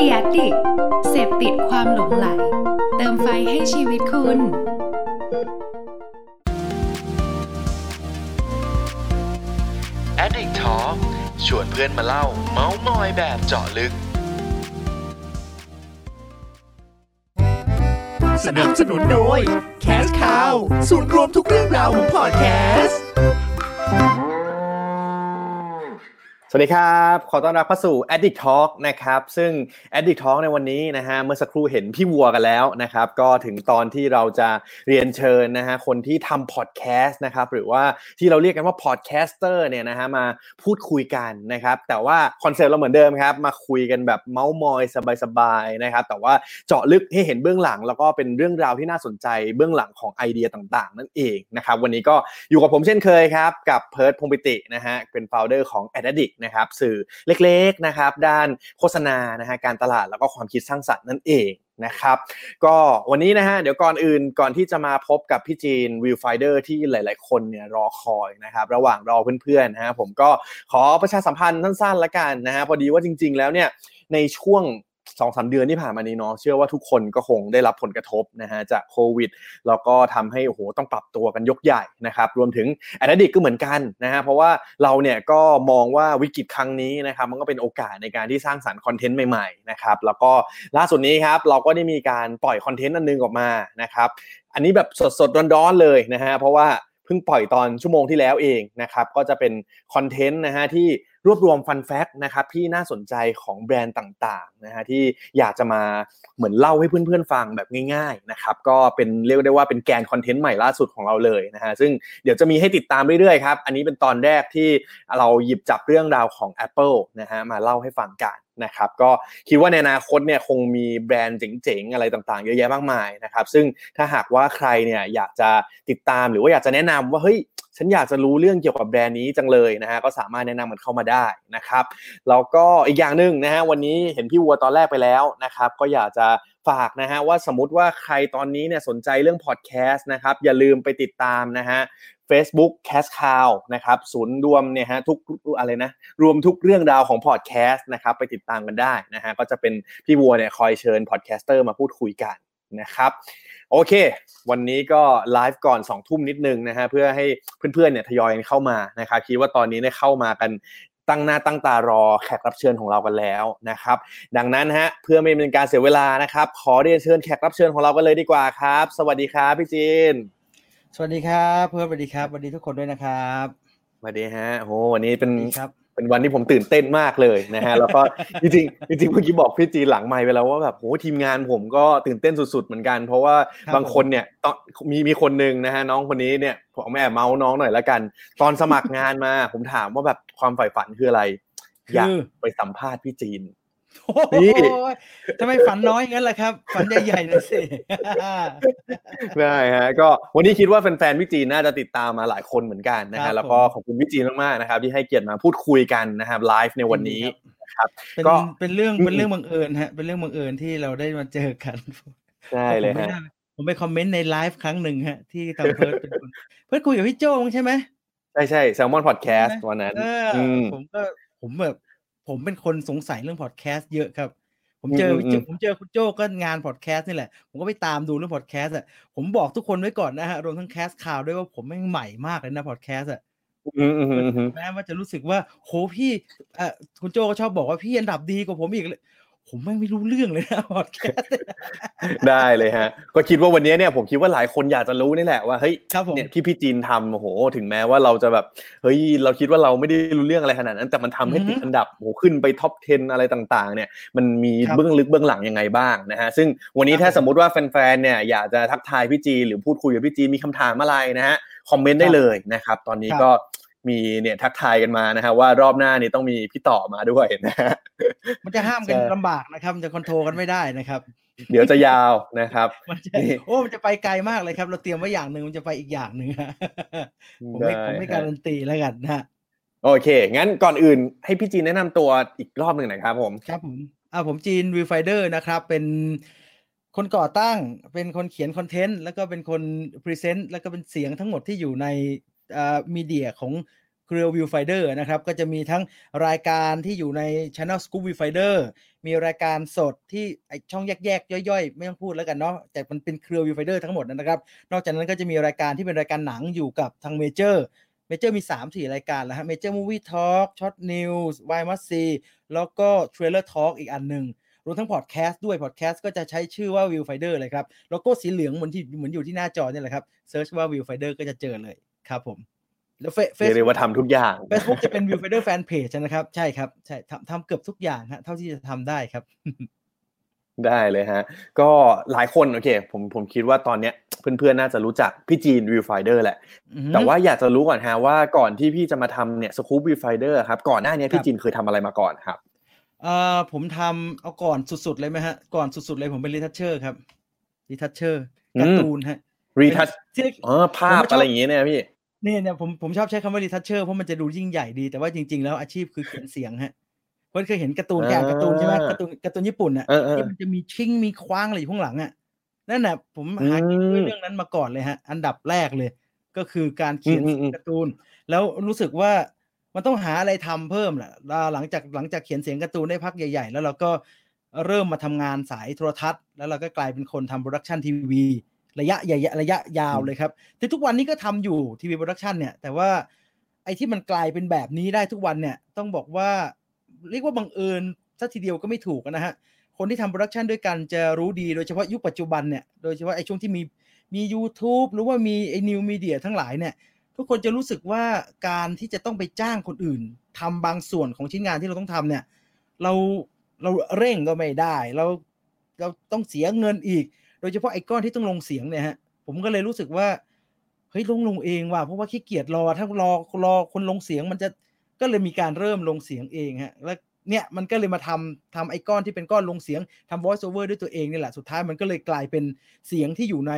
ดียดิเสพติดความหลงไหล เติมไฟให้ชีวิตคุณ Addict Talk ชวนเพื่อนมาเล่า เมาส์มอยแบบเจาะลึก สนับสนุนโดย Cash Cow ศูนย์รวมทุกเรื่องราวของพอดแคสต์ส วัสดีครับ ขอต้อนรับเข้าสู่ Addict Talk นะครับ ซึ่ง Addict Talk ในวันนี้นะฮะ เมื่อสักครู่เห็นพี่วัวกันแล้วนะครับ ก็ถึงตอนที่เราจะเรียนเชิญนะฮะ คนที่ทำพอดแคสต์นะครับ หรือว่าที่เราเรียกกันว่า podcaster เนี่ยนะฮะ มาพูดคุยกันนะครับ แต่ว่าคอนเซ็ปต์เราเหมือนเดิมครับ มาคุยกันแบบเมาส์มอยสบายๆนะครับ แต่ว่าเจาะลึกให้เห็นเบื้องหลัง แล้วก็เป็นเรื่องราวที่น่าสนใจเบื้องหลังของไอเดียต่างๆ นั่นเองนะครับ วันนี้ก็อยู่กับผมเช่นเคยครับ กับเพิร์ดพงปิตินะฮะ เป็น founder ของ Addict นะครับสื่อเล็กๆนะครับด้านโฆษณานะฮะการตลาดแล้วก็ความคิดสร้างสรรค์นั่นเองนะครับก็วันนี้นะฮะเดี๋ยวก่อนอื่นก่อนที่จะมาพบกับพี่จีน Viewfinder ที่หลาย ๆ คนเนี่ยรอคอยนะครับระหว่างรอเพื่อนๆนะฮะผมก็ขอประชาสัมพันธ์สั้นๆละกันนะฮะพอดีว่าจริง ๆ แล้วเนี่ยในช่วง สองสามเดือนที่ผ่านมานี้เนาะเชื่อว่าทุกคนก็คงได้รับผลกระทบนะฮะจากโควิดแล้วก็ทำให้โอ้โหต้องปรับตัวกันยกใหญ่นะครับรวมถึง Addict ก็เหมือนกันนะฮะเพราะว่าเราเนี่ยก็มองว่าวิกฤตครั้งนี้นะครับมันก็เป็นโอกาสในการที่สร้างสรรค์คอนเทนต์ใหม่ๆนะครับแล้วก็ล่าสุดนี้ครับเราก็ได้มีการปล่อยคอนเทนต์อันนึงออกมานะครับอันนี้แบบสดๆร้อนๆเลยนะฮะเพราะว่าเพิ่งปล่อยตอนชั่วโมงที่แล้วเองนะครับก็จะเป็นคอนเทนต์นะฮะที่ รวบรวม fun fact นะครับที่น่าสนใจของแบรนด์ต่างๆนะฮะที่อยากจะมาเหมือนเล่าให้เพื่อนๆฟังแบบง่ายๆนะครับก็เป็นเรียกได้ว่าเป็นแกนคอนเทนต์ใหม่ล่าสุดของเราเลยนะฮะซึ่งเดี๋ยวจะมีให้ติดตามเรื่อยๆครับอันนี้เป็นตอนแรกที่เราหยิบจับเรื่องราวของ Apple นะฮะมาเล่าให้ฟังกัน นะครับก็คิดว่าในอนาคตเนี่ยคงมีแบรนด์เจ๋งๆอะไรต่างๆ เยอะแยะมากมายนะครับซึ่งถ้าหากว่าใครเนี่ยอยากจะติดตามหรือว่าอยากจะแนะนำว่าเฮ้ยฉันอยากจะรู้เรื่องเกี่ยวกับแบรนด์นี้จังเลยนะฮะก็สามารถแนะนำมันเข้ามาได้นะครับแล้วก็อีกอย่างหนึ่งนะฮะวันนี้เห็นพี่วัวตอนแรกไปแล้วนะครับก็อยากจะฝากนะฮะว่าสมมติว่าใครตอนนี้เนี่ยสนใจเรื่องพอดแคสต์นะครับอย่าลืมไปติดตามนะฮะ Facebook Cast Cow นะครับศูนย์รวมเนี่ยฮะทุกอะไรนะรวมทุกเรื่องราวของพอดแคสต์นะครับไปติดตามกันได้นะฮะก็จะเป็นพี่วัวเนี่ยคอยเชิญ podcaster มาพูดคุยกันนะครับโอเค วันนี้ก็ไลฟ์ก่อน2ทุ่มนิดนึงนะฮะเพื่อให้เพื่อนๆเนี่ยทยอยเข้ามานะครับคิดว่าตอนนี้เนี่ยเข้ามากันตั้งหน้าตั้งตารอแขกรับเชิญของเรากันแล้วนะครับ ดังนั้นฮะเพื่อไม่เป็นการเสียเวลานะครับ ขอเรียนเชิญแขกรับเชิญของเรากันเลยดีกว่าครับ สวัสดีครับพี่จีน สวัสดีครับเพื่อนสวัสดีครับสวัสดีทุกคนด้วยนะครับสวัสดีฮะโหวันนี้เป็นครับเป็นวันที่ผมตื่นเต้นมากเลยนะฮะแล้วก็จริงๆจริงๆเมื่อกี้บอกพี่จีนหลังไมค์ไปแล้วว่าแบบโหทีมงานผมก็ตื่นเต้นสุดๆเหมือนกัน เพราะว่าบางคนเนี่ยต้องมีมีคนหนึ่งนะฮะน้องคนนี้เนี่ยผมแอบเมาส์น้องหน่อยละกัน ตอนสมัครงานมาผมถามว่าแบบความใฝ่ฝันคืออะไร อยากไปสัมภาษณ์พี่จีน นี่โอ้ยทำไมฝันน้อยงั้นล่ะครับ ฝันใหญ่ๆหน่อยสิได้ฮะก็วันนี้คิดว่าแฟนๆพี่จีนน่าจะติดตามมาหลายคนเหมือนกันนะครัฮะบแล้วก็ผมขอบคุณพี่จีนมากๆนะครับ ที่ให้เกียรติมาพูดคุยกันนะครับไลฟ์ในวันนี้นะครับเป็นก็เป็นเรื่องอืมเป็นเรื่องบังเอิญฮะเป็นเรื่องบังเอิญที่เราได้มาเจอกันใช่เลยผมไม่ฮะน่าผมไปคอมเมนต์ในไลฟ์ครั้งหนึ่งฮะ ที่ทางเพิร์ดเป็นคนเพิร์ดคุยกับพี่โจ้มั้งใช่ไหมใช่ใช่ Salmon Podcast ใช่ไหมวันนั้นเออออืมผมก็ผมแบบ ผมเป็นคนสงสัยเรื่องพอดแคสต์เยอะครับ ผมเจออืมอืมผมเจอคุณโจ้ก็งานพอดแคสต์นี่แหละ ผมก็ไปตามดูเรื่องพอดแคสต์อะผมบอกทุกคนไว้ก่อนนะฮะรวมทั้ง Cast Cow ด้วยว่าผมแม่งใหม่มากเลยนะพอดแคสต์อะอืมอืมอืมอืมแม้ว่าจะรู้สึกว่าโหพี่เอ่อคุณโจก็ชอบบอกว่าพี่อันดับดีกว่าผมอีกเลย ผมแม่งไม่รู้เรื่องเลยนะพอดแคสต์ได้เลยฮะ ก็คิดว่าวันนี้เนี่ยผมคิดว่าหลายคนอยากจะรู้นี่แหละว่าเฮ้ยครับผมเนี่ยที่พี่จีนทำโอ้โห ถึงแม้ว่าเราจะแบบเฮ้ยเราคิดว่าเราไม่ได้รู้เรื่องอะไรขนาดนั้น แต่มันทำให้อือฮึติดอันดับโอ้โหขึ้นไปท็อป 10 อะไรต่าง ๆ เนี่ย มันมีครับเบื้องลึกเบื้องหลังยังไงบ้างนะฮะซึ่งวันนี้ครับถ้าผมสมมุติว่าแฟนๆเนี่ยอยากจะทักทายพี่จีนหรือพูดคุยกับพี่จีนมีคำถามอะไรนะฮะคอมเมนต์ได้ครับเลยนะครับตอนนี้ครับก็ มีเนี่ยทักทายกันมานะฮะว่ารอบหน้านี่ต้องมีพี่ต่อมาด้วยนะฮะมันจะห้ามกันใช่ลำบากนะครับมันจะ control กันไม่ได้นะครับ เดี๋ยวจะยาวนะครับมันจะนี่โอ้มันจะไปไกลมากเลยครับ เราเตรียมไว้อย่างหนึ่งมันจะไปอีกอย่างหนึ่งฮะผมไม่ได้ผมไม่ฮะการันตีแล้วกันนะฮะโอเค งั้นก่อนอื่นให้พี่จีนแนะนำตัวอีกรอบหนึ่งหน่อยครับผมครับผมอ่าผมจีน Viewfinder นะครับ เป็นคนก่อตั้งเป็นคนเขียนคอนเทนต์แล้วก็เป็นคน present แล้วก็เป็นเสียงทั้งหมดที่อยู่ในอ่า media ของเครือ Viewfinder นะครับก็จะมีทั้งรายการที่อยู่ใน Channel Scoop Viewfinder มีรายการสดที่ช่องแยกๆ ย่อยๆ ไม่ต้องพูดแล้วกันเนาะแต่มันเป็นเครือ Viewfinder ทั้งหมดนะครับ นอกจากนั้นก็จะมีรายการที่เป็นรายการหนังอยู่กับทาง Major Major มี 3 4 รายการแล้วฮะ Major Movie Talk Short News Why Must See แล้วก็ Trailer Talk อีกอันหนึ่งรวมทั้งพอดแคสต์ด้วยพอดแคสต์ก็จะใช้ชื่อว่า Viewfinder เลยครับโลโก้สีเหลืองเหมือนที่เหมือนอยู่ที่หน้าจอเนี่ยแหละครับsearch ว่า Viewfinder ก็จะเจอเลย ครับผม แล้วเฟเรียกได้ว่าทำทุกอย่างเฟซบุ๊กจะเป็น Viewfinder Fan Page นะครับ ใช่ครับ ใช่ทำทำเกือบทุกอย่างฮะเท่าที่จะทำได้ครับได้เลยฮะ ก็หลายคนโอเคผมผมคิดว่าตอนเนี้ยเพื่อนๆ น่าจะรู้จักพี่จีน Viewfinder แหละอือฮึแต่ว่าอยากจะรู้ก่อนฮะว่าก่อนที่พี่จะมาทำเนี่ยสกู๊ป Viewfinder ครับ ก่อนหน้านี้ครับพี่จีนเคยทำอะไรมาก่อนครับเอ่อผมทำเอาก่อนสุดๆเลยไหมฮะ ก่อนสุดๆเลยผมเป็น retoucher ครับretoucher อืมการ์ตูนฮะ Retouch ที่อ๋อภาพอะไรอย่างเงี้ยเนี่ยพี่ เนี่ยเนี่ยผมผมชอบใช้คำว่า retoucher เพราะมันจะดูยิ่งใหญ่ดีแต่ว่าจริง ๆ แล้วอาชีพคือเขียนเสียงฮะเพื่อนเคยเห็นการ์ตูนแกอ่านการ์ตูนใช่ไหมอ่าการ์ตูนการ์ตูนญี่ปุ่นอะเออเออที่มันจะมีชิงมีคว้างอะไรอยู่ข้างหลังอะนั่นน่ะผมหากินด้วยอืมเรื่องนั้นมาก่อนเลยฮะ อันดับแรกเลย ก็คือการเขียนอืมอืมอืมการ์ตูน แล้วรู้สึกว่ามันต้องหาอะไรทำเพิ่มแหละแล้วหลังจากหลังจากเขียนเสียงการ์ตูนได้พักใหญ่ ๆ แล้วเราก็เริ่มมาทำงานสายโทรทัศน์ แล้วเราก็กลายเป็นคนทำ production ทีวี ระยะใหญ่ระยะยาวเลยครับที่ทุกวันนี้ก็ทำอยู่ TV production เนี่ย แต่ว่าไอ้ที่มันกลายเป็นแบบนี้ได้ทุกวันเนี่ย ต้องบอกว่าเรียกว่าบังเอิญซะทีเดียวก็ไม่ถูกนะฮะ คนที่ทำ production ด้วยกันจะรู้ดี โดยเฉพาะยุคปัจจุบันเนี่ย โดยเฉพาะไอ้ช่วงที่มีมี YouTube หรือว่ามีไอ้ new media ทั้งหลายเนี่ย ทุกคนจะรู้สึกว่าการที่จะต้องไปจ้างคนอื่นทำบางส่วนของชิ้นงานที่เราต้องทำเนี่ย เราเราเร่งก็ไม่ได้ เราเราต้องเสียเงินอีก โดยเฉพาะไอ้ก้อนที่ต้องลงเสียงเนี่ยฮะผมก็เลยรู้สึกว่าเฮ้ยลงลงเองว่ะเพราะว่าขี้เกียจรอถ้ารอรอคนลงเสียงมันจะก็เลยมีการเริ่มลงเสียงเองฮะแล้วเนี่ยมันก็เลยมาทำทำไอ้ก้อนที่เป็นก้อนลงเสียงทำ voice over ด้วยตัวเองนี่แหละสุดท้ายมันก็เลยกลายเป็นเสียงที่อยู่ใน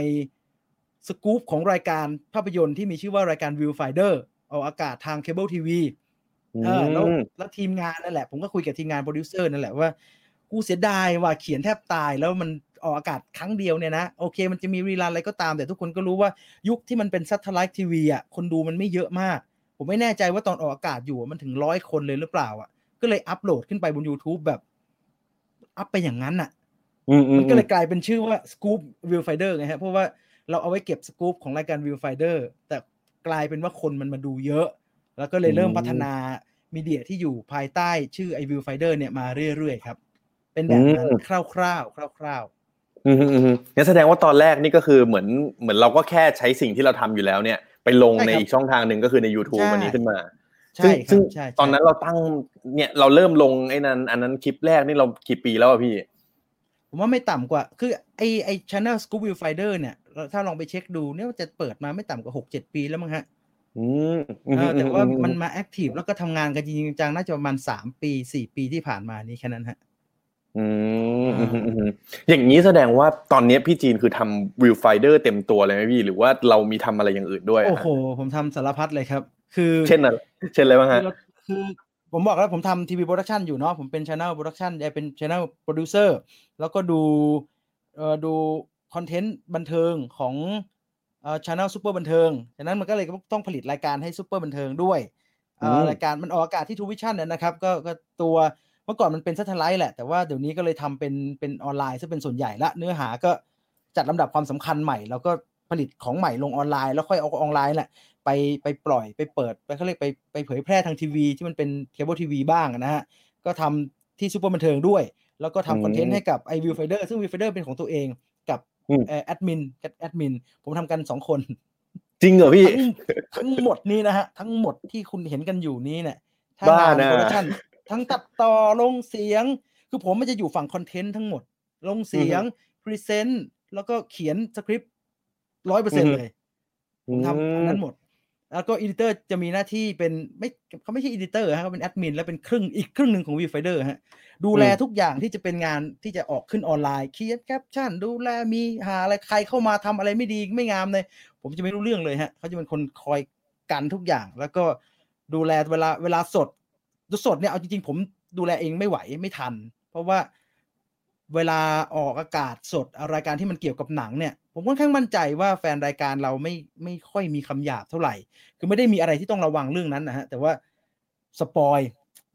สกู๊ปของรายการภาพยนตร์ที่มีชื่อว่ารายการ Viewfinder ออกอากาศทางเคเบิลทีวีเออแล้วอืมแล้วทีมงานนั่นแหละ ผมก็คุยกับทีมงานโปรดิวเซอร์นั่นแหละว่า กูเสียดายว่าเขียนแทบตายแล้วมัน ออกอากาศครั้งเดียวเนี่ยนะโอเค มันจะมี rerun อะไรก็ตาม แต่ทุกคนก็รู้ว่ายุคที่มันเป็น satellite TV อะคนดูมันไม่เยอะมาก ผมไม่แน่ใจว่าตอนออกอากาศอยู่อะมันถึงร้อยคนเลยหรือเปล่าอะก็เลยอัปโหลดขึ้นไปบน YouTube แบบ up ไปอย่างนั้นอะอืมอืมันก็เลยกลายเป็นชื่อว่า Scoop Viewfinder ไงฮะเพราะว่าเราเอาไว้เก็บสกู๊ปของรายการ Viewfinder แต่กลายเป็นว่าคนมันมาดูเยอะ แล้วก็เลยเริ่มพัฒนามีเดียที่อยู่ภายใต้ชื่อไอ Viewfinder เนี่ยมาเรื่อยๆครับ เป็นแบบนั้นคร่าวๆคร่าวอืม อืมอืมงั้นแสดงว่าตอนแรกนี่ก็คือเหมือนเหมือนเราก็แค่ใช้สิ่งที่เราทำอยู่แล้วเนี่ย ไปลงใช่ในครับอีกช่องทางหนึ่งก็คือใน YouTube ใช่วันนี้ขึ้นมาๆใช่คซึ่รังบใช่ใช่ตอนนั้นเราตั้งเนี่ยเราเริ่มลงไอ้นั้น อันนั้นคลิปแรกนี่เรากี่ปีแล้วอะพี่ ผมว่าไม่ต่ำกว่า คือไอไอ channel Scoop Viewfinder เนี่ยเราถ้าลองไปเช็คดูเนี่ยมันจะเปิดมาไม่ต่ำกว่าหกเจ็ดปีแล้วมั้งฮะอืมอืมเออแต่ว่าอืมันมาแอคทีฟแล้วก็ทำงานกันจริงๆจังๆน่าจะประมาณสามปีสี่ปีที่ผ่านมานี้แค่นั้นฮะ อืมอืมอืมอืมอย่างนี้แสดงว่าตอนเนี้ยพี่จีนคือทำวิวไฟเดอร์เต็มตัวเลยไหมพี่ หรือว่าเรามีทำอะไรอย่างอื่นด้วยอะโอ้โห ผมทำสารพัดเลยครับ คือ เช่นอะไรเช่นอะไรบ้างคืฮะอเราคือผมบอกแล้วผมทำ TV production อยู่เนาะผมเป็นช anel โปรดักชันเป็นช anel โปรดิวเซอร์แล้วก็ดูเอ่อดูคอนเทนต์บันเทิงของเอ่อช anel ซูเปอร์บันเทิงฉะนั้นมันก็เลยต้องผลิตรายการให้ซูเปอร์บันเทิงด้วยเอ่ออืมรายการมันออกอากาศที่ TrueVisions เนี่ยนะครับ ก็ก็ตัว เมื่อก่อนมันเป็น satellite แหละ แต่ว่าเดี๋ยวนี้ก็เลยทำเป็นเป็นออนไลน์ซึ่งเป็นส่วนใหญ่ละ เนื้อหาก็จัดลำดับความสำคัญใหม่ แล้วก็ผลิตของใหม่ลงออนไลน์ แล้วค่อยเอาออนไลน์แหละไปไปปล่อยไปเปิด ไปเขาเรียกไปไปเผยแพร่ทางทีวี ที่มันเป็นเคเบิลทีวีบ้างนะฮะ ก็ทำที่ซูเปอร์บันเทิงด้วย แล้วก็อืมทำคอนเทนต์ให้กับไอ Viewfinder ซึ่ง Viewfinder เป็นของตัวเองกับอืมเอ่อแอดมินแอดมินผมทำกันสองคน จริงเหรอพี่ทั้งทั้งหมดนี้นะฮะ ทั้งหมดที่คุณเห็นกันอยู่นี้เนี่ยทั้งบ้างานนะ production ทั้งตัดต่อลงเสียง คือผมมันจะอยู่ฝั่งคอนเทนต์ทั้งหมด ลงเสียง presentแล้วก็เขียนสคริปต์ร้อยเปอร์เซ็นต์เลย ผมทำอันนั้นหมด แล้วก็ editor จะมีหน้าที่เป็นไม่เขาไม่ใช่ editor ฮะเขาเป็นแอดมินแล้วเป็นครึ่งอีกครึ่งหนึ่งของ Viewfinder ฮะ ดูแลอืมทุกอย่างที่จะเป็นงานที่จะออกขึ้นออนไลน์เขียนแคปชั่นดูแลมีหาอะไรใครเข้ามาทำอะไรไม่ดีไม่งามเลย ผมจะไม่รู้เรื่องเลยฮะเขาจะเป็นคนคอยกันทุกอย่างแล้วก็ดูแลเวลาเวลาสด สดเนี่ยเอาจริงๆผมดูแลเองไม่ไหวไม่ทัน เพราะว่าเวลาออกอากาศสดรายการที่มันเกี่ยวกับหนังเนี่ย ผมค่อนข้างมั่นใจว่าแฟนรายการเราไม่ไม่ค่อยมีคำหยาบเท่าไหร่ คือไม่ได้มีอะไรที่ต้องระวังเรื่องนั้นนะฮะ แต่ว่าสปอย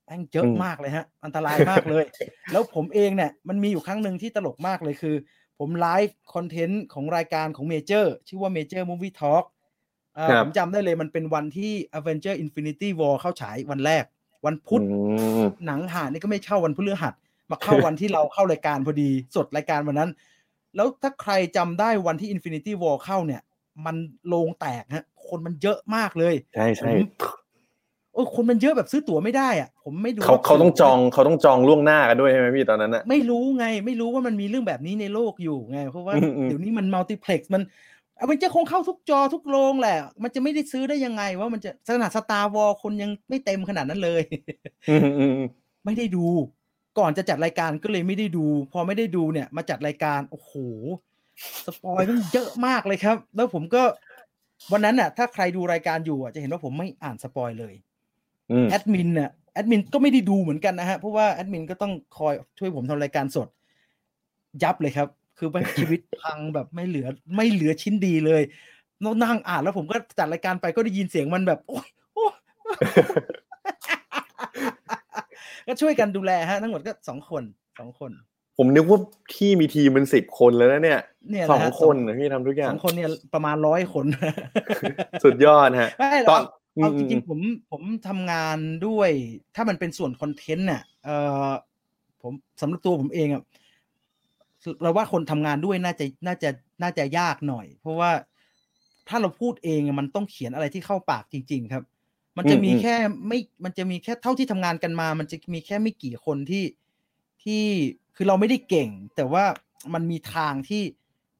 แม่งเยอะอืมมากเลยฮะ อันตรายมากเลย แล้วผมเองเนี่ย มันมีอยู่ครั้งหนึ่งที่ตลกมากเลยคือ ผมไลฟ์คอนเทนต์ของรายการของเมเจอร์ชื่อว่า Major Movie Talk อ่าครับผมจำได้เลยมันเป็นวันที่ Avenger Infinity War เข้าฉายวันแรก วันพุธอืมหนังหานี่ก็ไม่เข้าวันพฤหัสมาเข้าวันที่เราเข้ารายการพอดีสดรายการวันนั้น แล้วถ้าใครจำได้วันที่ Infinity War เข้าเนี่ย มันโลงแตกฮะ คนมันเยอะมากเลย ใช่ใช่ผมโอ้ยคนมันเยอะแบบซื้อตั๋วไม่ได้อะผมไม่ดูเขาว่เขาต้องจองเขาต้องจองล่วงหน้ากันด้วยใช่ไหมพี่ตอนนั้นอะไม่รู้ไง ไม่รู้ว่ามันมีเรื่องแบบนี้ในโลกอยู่ไง เพราะว่าอืมอืมเดี๋ยวนี้มันมัลติเพล็กซ์มัน มันจะคงเข้าทุกจอทุกโรงแหละ มันจะไม่ได้รู้ได้ยังไงว่ามันจะขนาด Star Wars คนยังไม่เต็มขนาดนั้นเลยอืมอืมอืมไม่ได้ดู ก่อนจะจัดรายการก็เลยไม่ได้ดู พอไม่ได้ดูเนี่ย มาจัดรายการโอ้โหสปอยมันเยอะมากเลยครับ แล้วผมก็ วันนั้นน่ะ ถ้าใครดูรายการอยู่อะจะเห็นว่าผมไม่อ่านสปอยเลยอืมแอดมินน่ะแอดมินก็ไม่ได้ดูเหมือนกันนะฮะเพราะว่าแอดมินก็ต้องคอยช่วยผมทำรายการสด ยับเลยครับ คือมันชีวิตพังแบบไม่เหลือไม่เหลือชิ้นดีเลยนั่งอ่านแล้วผมก็จัดรายการไปก็ได้ยินเสียงมันแบบโอ้ยโอ้ยก็ช่วยกันดูแลฮะ ทั้งหมดก็สองคนสองคน ผมนึกว่าพี่มีทีมเป็นสิบคนแล้วนะเนี่ยเนี่ยสนะองฮะคนนะพี่ทำทุกอสย่างองคนเนี่ยประมาณร้อยคน สุดยอดฮะไม่ตตออนนเอาอืจมริงๆผมผมทำงานด้วย ถ้ามันเป็นส่วนคอนเทนต์เนี่ยเออผมสำหรับตัวผมเองอะ เราว่าคนทำงานด้วยน่าจะน่าจะน่าจะยากหน่อย เพราะว่าถ้าเราพูดเองอะมันต้องเขียนอะไรที่เข้าปากจริง ๆ ครับ มันจะมีแค่ไม่ มันจะมีแค่เท่าที่ทำงานกันมา มันจะมีแค่ไม่กี่คนที่ที่คือเราไม่ได้เก่ง แต่ว่ามันมีทางที่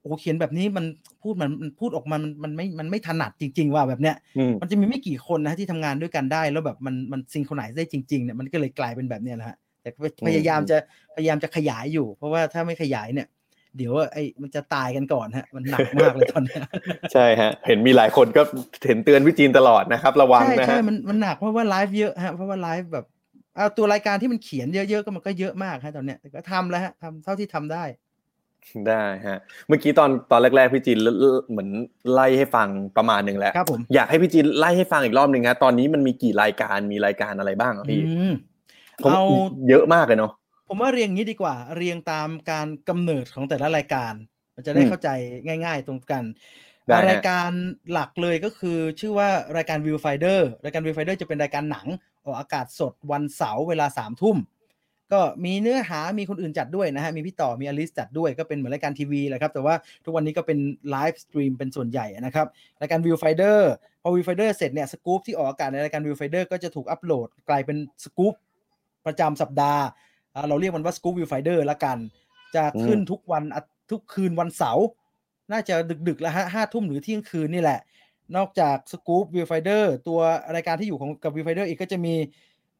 โอ้เขียนแบบนี้มันพูดมันมันพูดออกมามันมันไม่มันไม่ถนัดจริง ๆ ว่าแบบเนี้ยอืมมันจะมีไม่กี่คนนะที่ทำงานด้วยกันได้ แล้วแบบมันมันซิงโครไนซ์ได้จริงๆเนี่ยมันก็เลยกลายเป็นแบบเนี้ยนะฮะ แต่ก็พยายามจะพยายามจะขยายอยู่ เพราะว่าถ้าไม่ขยายเนี่ย เดี๋ยวไอ้มันจะตายกันก่อนฮะ มันหนักมากเลยตอนเนี้ยใช่ฮะ เห็นมีหลายคนก็เห็นเตือนพี่จีนตลอดนะครับ ระวังใช่นะใช่ฮะมันมันหนักเพราะว่าไลฟ์เยอะฮะเพราะว่าไลฟ์แบบเอาตัวรายการที่มันเขียนเยอะๆก็มันก็เยอะมากฮะตอนเนี้ยแต่ก็ทำแล้วฮะทำเท่าที่ทำได้ได้ฮะ เมื่อกี้ตอนตอนแรกๆพี่จีนเล่เหมือนไล่ให้ฟังประมาณหนึ่งแล้วครับผมอยากให้พี่จีนไล่ให้ฟังอีกรอบหนึ่งฮะตอนนี้มันมีกี่รายการมีรายการอะไรบ้างอะอืพี่มผม เอาเยอะมากเลยเนาะผมว่าเรียงงี้ดีกว่า เรียงตามการกำเนิดของแต่ละรายการ มันจะได้อืมเข้าใจง่าย ๆ ตรงกันได้ฮะรายการหลักเลยก็คือชื่อว่ารายการ Viewfinder รายการ Viewfinder จะเป็นรายการหนังออกอากาศสดวันเสาร์เวลาสามทุ่มก็มีเนื้อหามีคนอื่นจัดด้วยนะฮะ มีพี่ต่อมีอลิสจัดด้วยก็เป็นเหมือนรายการทีวีแหละครับ แต่ว่าทุกวันนี้ก็เป็นไลฟ์สตรีมเป็นส่วนใหญ่นะครับ รายการ Viewfinder พอ Viewfinder เสร็จเนี่ยสกู๊ปที่ออกอากาศในรายการ Viewfinder ก็จะถูกอัปโหลดกลายเป็นสกู๊ป ประจำสัปดาห์อ่าเราเรียกมันว่า Scoop Viewfinder ละกัน จะขึ้นทุกวันอาทุกคืนวันเสาร์น่าจะดึกๆแล้วฮะห้าทุ่มหรือเที่ยงคืนนี่แหละ นอกจาก Scoop Viewfinder ตัวรายการที่อยู่ของกับ Viewfinder อีกก็จะมี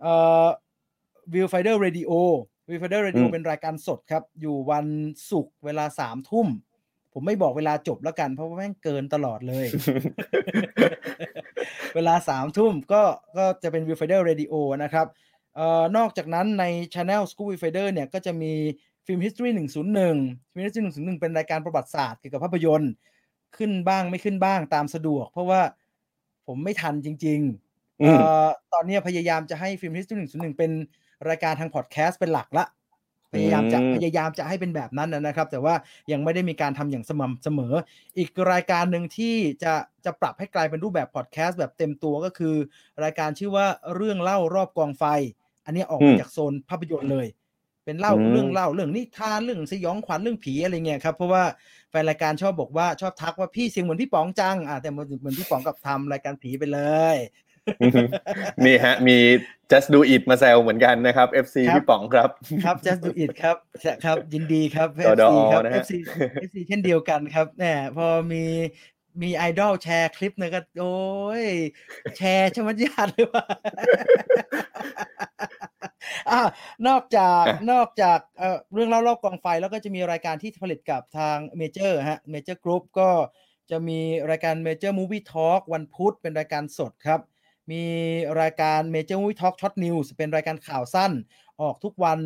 เอ่อ Viewfinder Radio Viewfinder Radio อืมเป็นรายการสดครับ อยู่วันศุกร์เวลาสามทุ่มผมไม่บอกเวลาจบแล้วกัน เพราะว่าแม่งเกินตลอดเลย เวลาสามทุ่มก็ก็จะเป็น Viewfinder Radio นะครับเอ่อนอกจากนั้นใน Channel Scoop Viewfinder เนี่ยก็จะมีฟิล์ม History 101ฟิล์ม History 101 เป็นรายการประวัติศาสตร์เกี่ยวกับภาพยนตร์ขึ้นบ้างไม่ขึ้นบ้างตามสะดวก เพราะว่าผมไม่ทันจริงๆอืมเอ่อตอนเนี้ยพยายามจะให้ฟิล์ม History 101 เป็นรายการทางพอดแคสต์เป็นหลักละ พยายามจะอืมพยายามจะให้เป็นแบบนั้นนะนะครับ แต่ว่ายังไม่ได้มีการทำอย่างสม่ำเสมอ อีกรายการหนึ่งที่จะจะปรับให้กลายเป็นรูปแบบพอดแคสต์แบบเต็มตัวก็คือ รายการชื่อว่าเรื่องเล่ารอบกองไฟ อันนี้ออกอืมามจากโซนภาพยนตร์เลย เป็นเล่าอืมเรื่องเล่าเรื่องนิทานเรื่องสยองขวัญเรื่องผีอะไรเงี้ยครับเพราะว่าแฟนรายการชอบบอกว่าชอบทักว่าพี่เสียงเหมือนพี่ป๋องจังอะแต่เหมือนเหมือนพี่ป๋องกับทำรายการผีไปเลยนี่ฮะ มี just do it มาแซวเหมือนกันนะครับ FC ครับพี่ป๋องครับ ครับ just do it ครับครับ ยินดีครับจอดอ FC ครับนะฮะ FC FC เช่นเดียวกันครับแหมพอมี มีไอดอลแชร์คลิปเนี่ยก็โอ้ยแชร์ชะมัดญาติเลยว่าอ่านอกจากอะนอกจากเอ่อเรื่องเล่ารอบกองไฟแล้วก็จะมีรายการที่ผลิตกับทางเมเจอร์ฮะเมเจอร์กรุ๊ปก็จะมีรายการ Major Movie Talk วันพุธเป็นรายการสดครับ มีรายการ Major Movie Talk Short News เป็นรายการข่าวสั้น ออกทุกวัน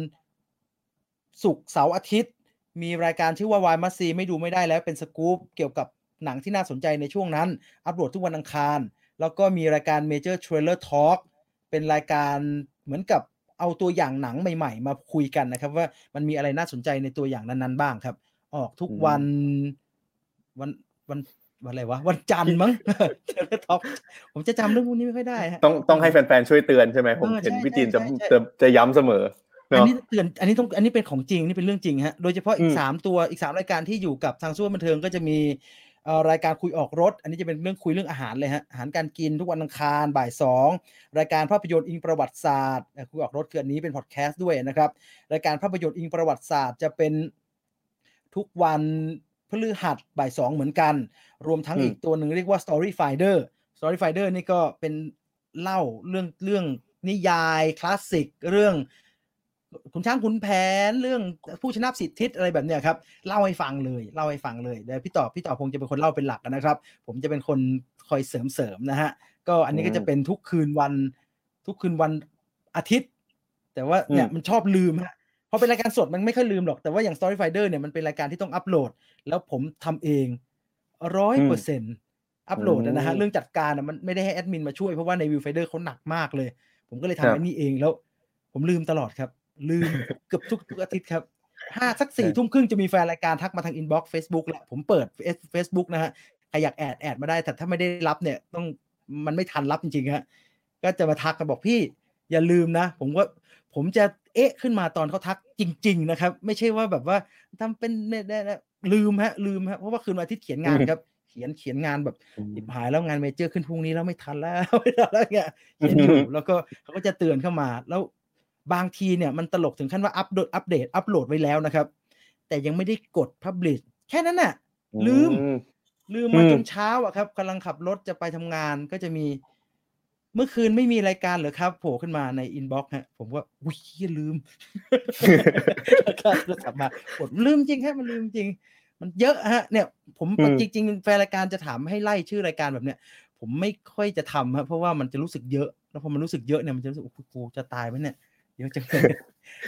ศุกร์เสาร์อาทิตย์ มีรายการชื่อว่าวายมัสซีไม่ดูไม่ได้แล้วเป็นสกู๊ปเกี่ยวกับ หนังที่น่าสนใจในช่วงนั้น อัปโหลดทุกวันอังคาร แล้วก็มีรายการ Major Trailer Talk เป็นรายการเหมือนกับเอาตัวอย่างหนังใหม่ ๆ มาคุยกันนะครับ ว่ามันมีอะไรน่าสนใจในตัวอย่างนั้นๆบ้างครับ ออกทุกวันวันวันวันอะไรวะวันจันทร์มั้ง Trailer Talk ผมจะจำเรื่องพวกนี้ไม่ค่อยได้ฮะต้องต้องให้แฟนๆช่วยเตือนใช่ไหมผมเออใช่เห็นพี่จีนจะใช่ใช่จะจะย้ำเสมออันเนาะนี้เตือนอันนี้ต้องอันนี้เป็นของจริงนี่เป็นเรื่องจริงฮะโดยเฉพาะอีอืกมสามตัวอีกสามรายการที่อยู่กับทางสู้บันเทิงก็จะมีเอ่อ รายการคุยออกรถ อันนี้จะเป็นเรื่องคุยเรื่องอาหารเลยฮะอาหารการกินทุกวันอังคารบ่ายสองรายการภาพยนตร์อิงประวัติศาสตร์คุยออกรถคืออันนี้เป็นพอดแคสต์ด้วยนะครับรายการภาพยนตร์อิงประวัติศาสตร์จะเป็นทุกวันพฤหัสบ่ายสองเหมือนกัน รวมทั้งอีกตัวหนึ่งเรียกว่า Story Finder Story Finder นี่ก็เป็นเล่าเรื่องเรื่องนิยายคลาสสิกเรื่อง คุณช้างขุนแผนเรื่องผู้ชนะสิทธิอะไรแบบเนี้ยครับเล่าให้ฟังเลยเล่าให้ฟังเลยเดี๋ยวพี่ต่อพี่ต่อคงจะเป็นคนเล่าเป็นหลักนะครับ ผมจะเป็นคนคอยเสริมเสริมๆนะฮะก็อันนี้ก็จะเป็นทุกคืนวัน ทุกคืนวันอาทิตย์ แต่ว่าเนี่ยอืมมันชอบลืมฮะพอเป็นรายการสดมันไม่ค่อยลืมหรอกแต่ว่าอย่าง Story Finder เนี่ยมันเป็นรายการที่ต้องอัปโหลด แล้วผมทำเองร้อยเปอร์เซ็นต์อัปโหลดอะนะฮะอืมเรื่องจัดการอะมันไม่ได้ให้แอดมินมาช่วยเพราะว่าใน Viewfinder เขาหนักมากเลย ผมก็เลยครับทำอันนี้เองแล้ว ผมลืมตลอดครับ ลืมเกือบทุกทุกอาทิตย์ครับห้าสักสี่เออทุ่มครึ่งจะมีแฟนรายการทักมาทางอินบ็อกซ์เฟซบุ๊กแหละผมเปิดเฟซบุ๊กนะฮะใครอยากแอดแอดมาได้ แต่ถ้าไม่ได้รับเนี่ยต้องมันไม่ทันรับจริงๆฮะก็จะมาทักกันบอกพี่ อย่าลืมนะ ผมว่าผมจะเอ๊ะขึ้นมาตอนเขาทักจริง ๆ นะครับ ไม่ใช่ว่าแบบว่าทำเป็นเนี่ยเนี่ยเนี่ยลืมฮะลืมฮะเพราะว่าคืนวันอาทิตย์เขียนงานครับ เขียนเขียนงานแบบหยิบหายแล้วงานเมเจอร์ขึ้นพรุ่งนี้แล้วไม่ทันแล้วไม่ทันแล้วเนี่ยเขียนอยู่แล้วก็เขาก็จะเตือนเข้ามาแล้ว บางทีเนี่ยมันตลกถึงขั้นว่าอัปโหลดอัปเดตอัปโหลดไว้แล้วนะครับ แต่ยังไม่ได้กด Publish แค่นั้นน่ะ ลืมอืมลืมมาอืมจนเช้าอะครับกำลังขับรถจะไปทำงานก็จะมี เมื่อคืนไม่มีรายการเหรอครับ โผล่ขึ้นมาในอินบ็อกซ์ฮะ ผมว่าอุ้ยเหี้ยลืมแล้วก็กลับมากดลืมจริงฮะมันลืมจริง มันเยอะฮะ เนี่ยผมอืมจริงๆแฟนรายการจะถามให้ไล่ชื่อรายการแบบเนี้ยผมไม่ค่อยจะทำครับเพราะว่ามันจะรู้สึกเยอะ แล้วพอมันรู้สึกเยอะเนี่ยมันจะรู้สึกโอ้โหกูจะตายไหมเนี่ยเยอะจังเลย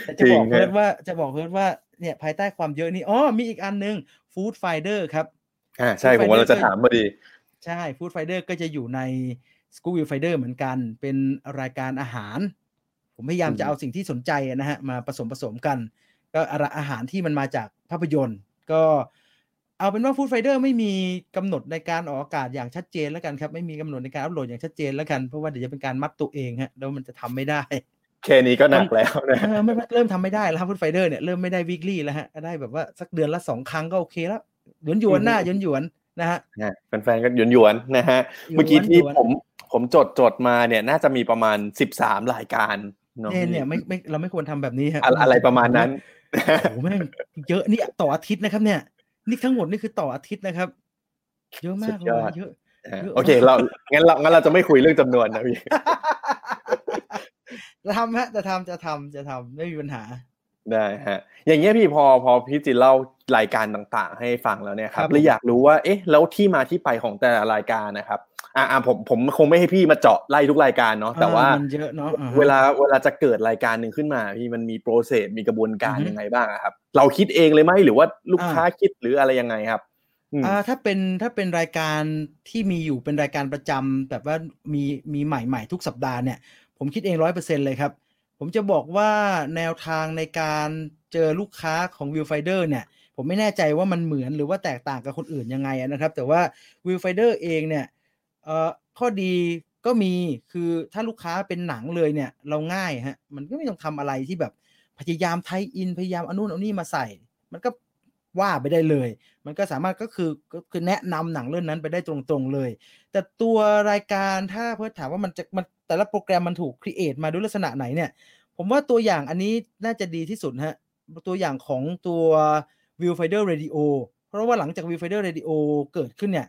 แต่จะบอกจริงฮะเพื่อนว่าจะบอกเพื่อนว่าเนี่ยภายใต้ความเยอะนี้อ๋อมีอีกอันหนึ่ง Foodfinder ครับอ่าใช่ผมว่าเราจะถามพอดี ใช่ Foodfinder ก็จะอยู่ใน สกู๊ป Viewfinder เหมือนกัน เป็นรายการอาหาร ผมพยายามอืมจะเอาสิ่งที่สนใจนะฮะ มาผสมผสมกัน ก็อาหารที่มันมาจากภาพยนตร์ ก็เอาเป็นว่า Foodfinder ไม่มีกำหนดในการออกอากาศอย่างชัดเจนแล้วกันครับ ไม่มีกำหนดในการอัปโหลดอย่างชัดเจนแล้วกัน เพราะว่าเดี๋ยวจะเป็นการมัดตัวเองฮะ แล้วมันจะทำไม่ได้ แค่นี้ก็หนักแล้วนะเออไม่ไม่เริ่มทำไม่ได้แล้วครับ Foodfinder เนี่ยเริ่มไม่ได้ weekly แล้วฮะได้แบบว่าสักเดือนละสองครั้งก็โอเคแล้วหยวนหยวนๆหน้าหยวนหยวนๆนะฮะนะแฟนๆก็หยวนๆนะฮะเมื่อกี้ที่หยวนๆผมผมจดจดมาเนี่ยน่าจะมีประมาณสิบสามรายการเนาะเนี่ยเนี่ยไม่ไม่เราไม่ควรทำแบบนี้ฮะอะอะไรประมาณนั้นโอ้โหแม่งเยอะนี่ต่ออาทิตย์นะครับเนี่ยนี่ทั้งหมดนี่คือต่ออาทิตย์นะครับ เยอะมากสุดเลยอดเยอะนะฮะเยอะโอเค เรางั้นเรางั้นเราจะไม่คุยเรื่องจำนวนนะพี่ จะทำฮะจะทำจะทำจะทำไม่มีปัญหาได้ฮะอย่างเงี้ยพี่พอพอพี่จินเล่ารายการต่างๆ ให้ฟังแล้วเนี่ยครัครับบเลยอยากรู้ว่าเอ๊ะแล้วที่มาที่ไปของแต่ละรายการนะครับอ่าผมผมคงไม่ให้พี่มาเจาะไล่ทุกรายการเนาะแต่ว่าอ่มันเยอะเนาะอ่าฮะเวลาเวลาจะเกิดรายการหนึ่งขึ้นมาพี่มันมีโปรเซสมีกระบวนการอือฮึยังไงบ้างอะครับ เราคิดเองเลยไหมหรือว่าลูกอ่าค้าคิดหรืออะไรยังไงครับอืมอ่าถ้าเป็นถ้าเป็นรายการที่มีอยู่เป็นรายการประจำแบบว่ามีมีใหม่ๆทุกสัปดาห์เนี่ย ผมคิดเองร้อยเปอร์เซ็นเลยครับ ผมจะบอกว่าแนวทางในการเจอลูกค้าของ Viewfinder เนี่ย ผมไม่แน่ใจว่ามันเหมือนหรือว่าแตกต่างกับคนอื่นยังไงนะครับ แต่ว่า Viewfinder เองเนี่ยข้อดีก็มีคือถ้าลูกค้าเป็นหนังเลยเนี่ย เราง่ายฮะมันก็ไม่ต้องทำอะไรที่แบบพยายามไทยอินพยายามอนู่นเอานี่มาใส่ มันก็ ว่าไปได้เลย มันก็สามารถก็คือก็คือแนะนำหนังเรื่องนั้นไปได้ตรงๆเลย แต่ตัวรายการถ้าเพื่อถามว่ามันจะมันแต่ละโปรแกรมมันถูกครีเอทมาด้วยลักษณะไหนเนี่ย ผมว่าตัวอย่างอันนี้น่าจะดีที่สุดฮะตัวอย่างของตัว Viewfinder Radio เพราะว่าหลังจาก Viewfinder Radio เกิดขึ้นเนี่ย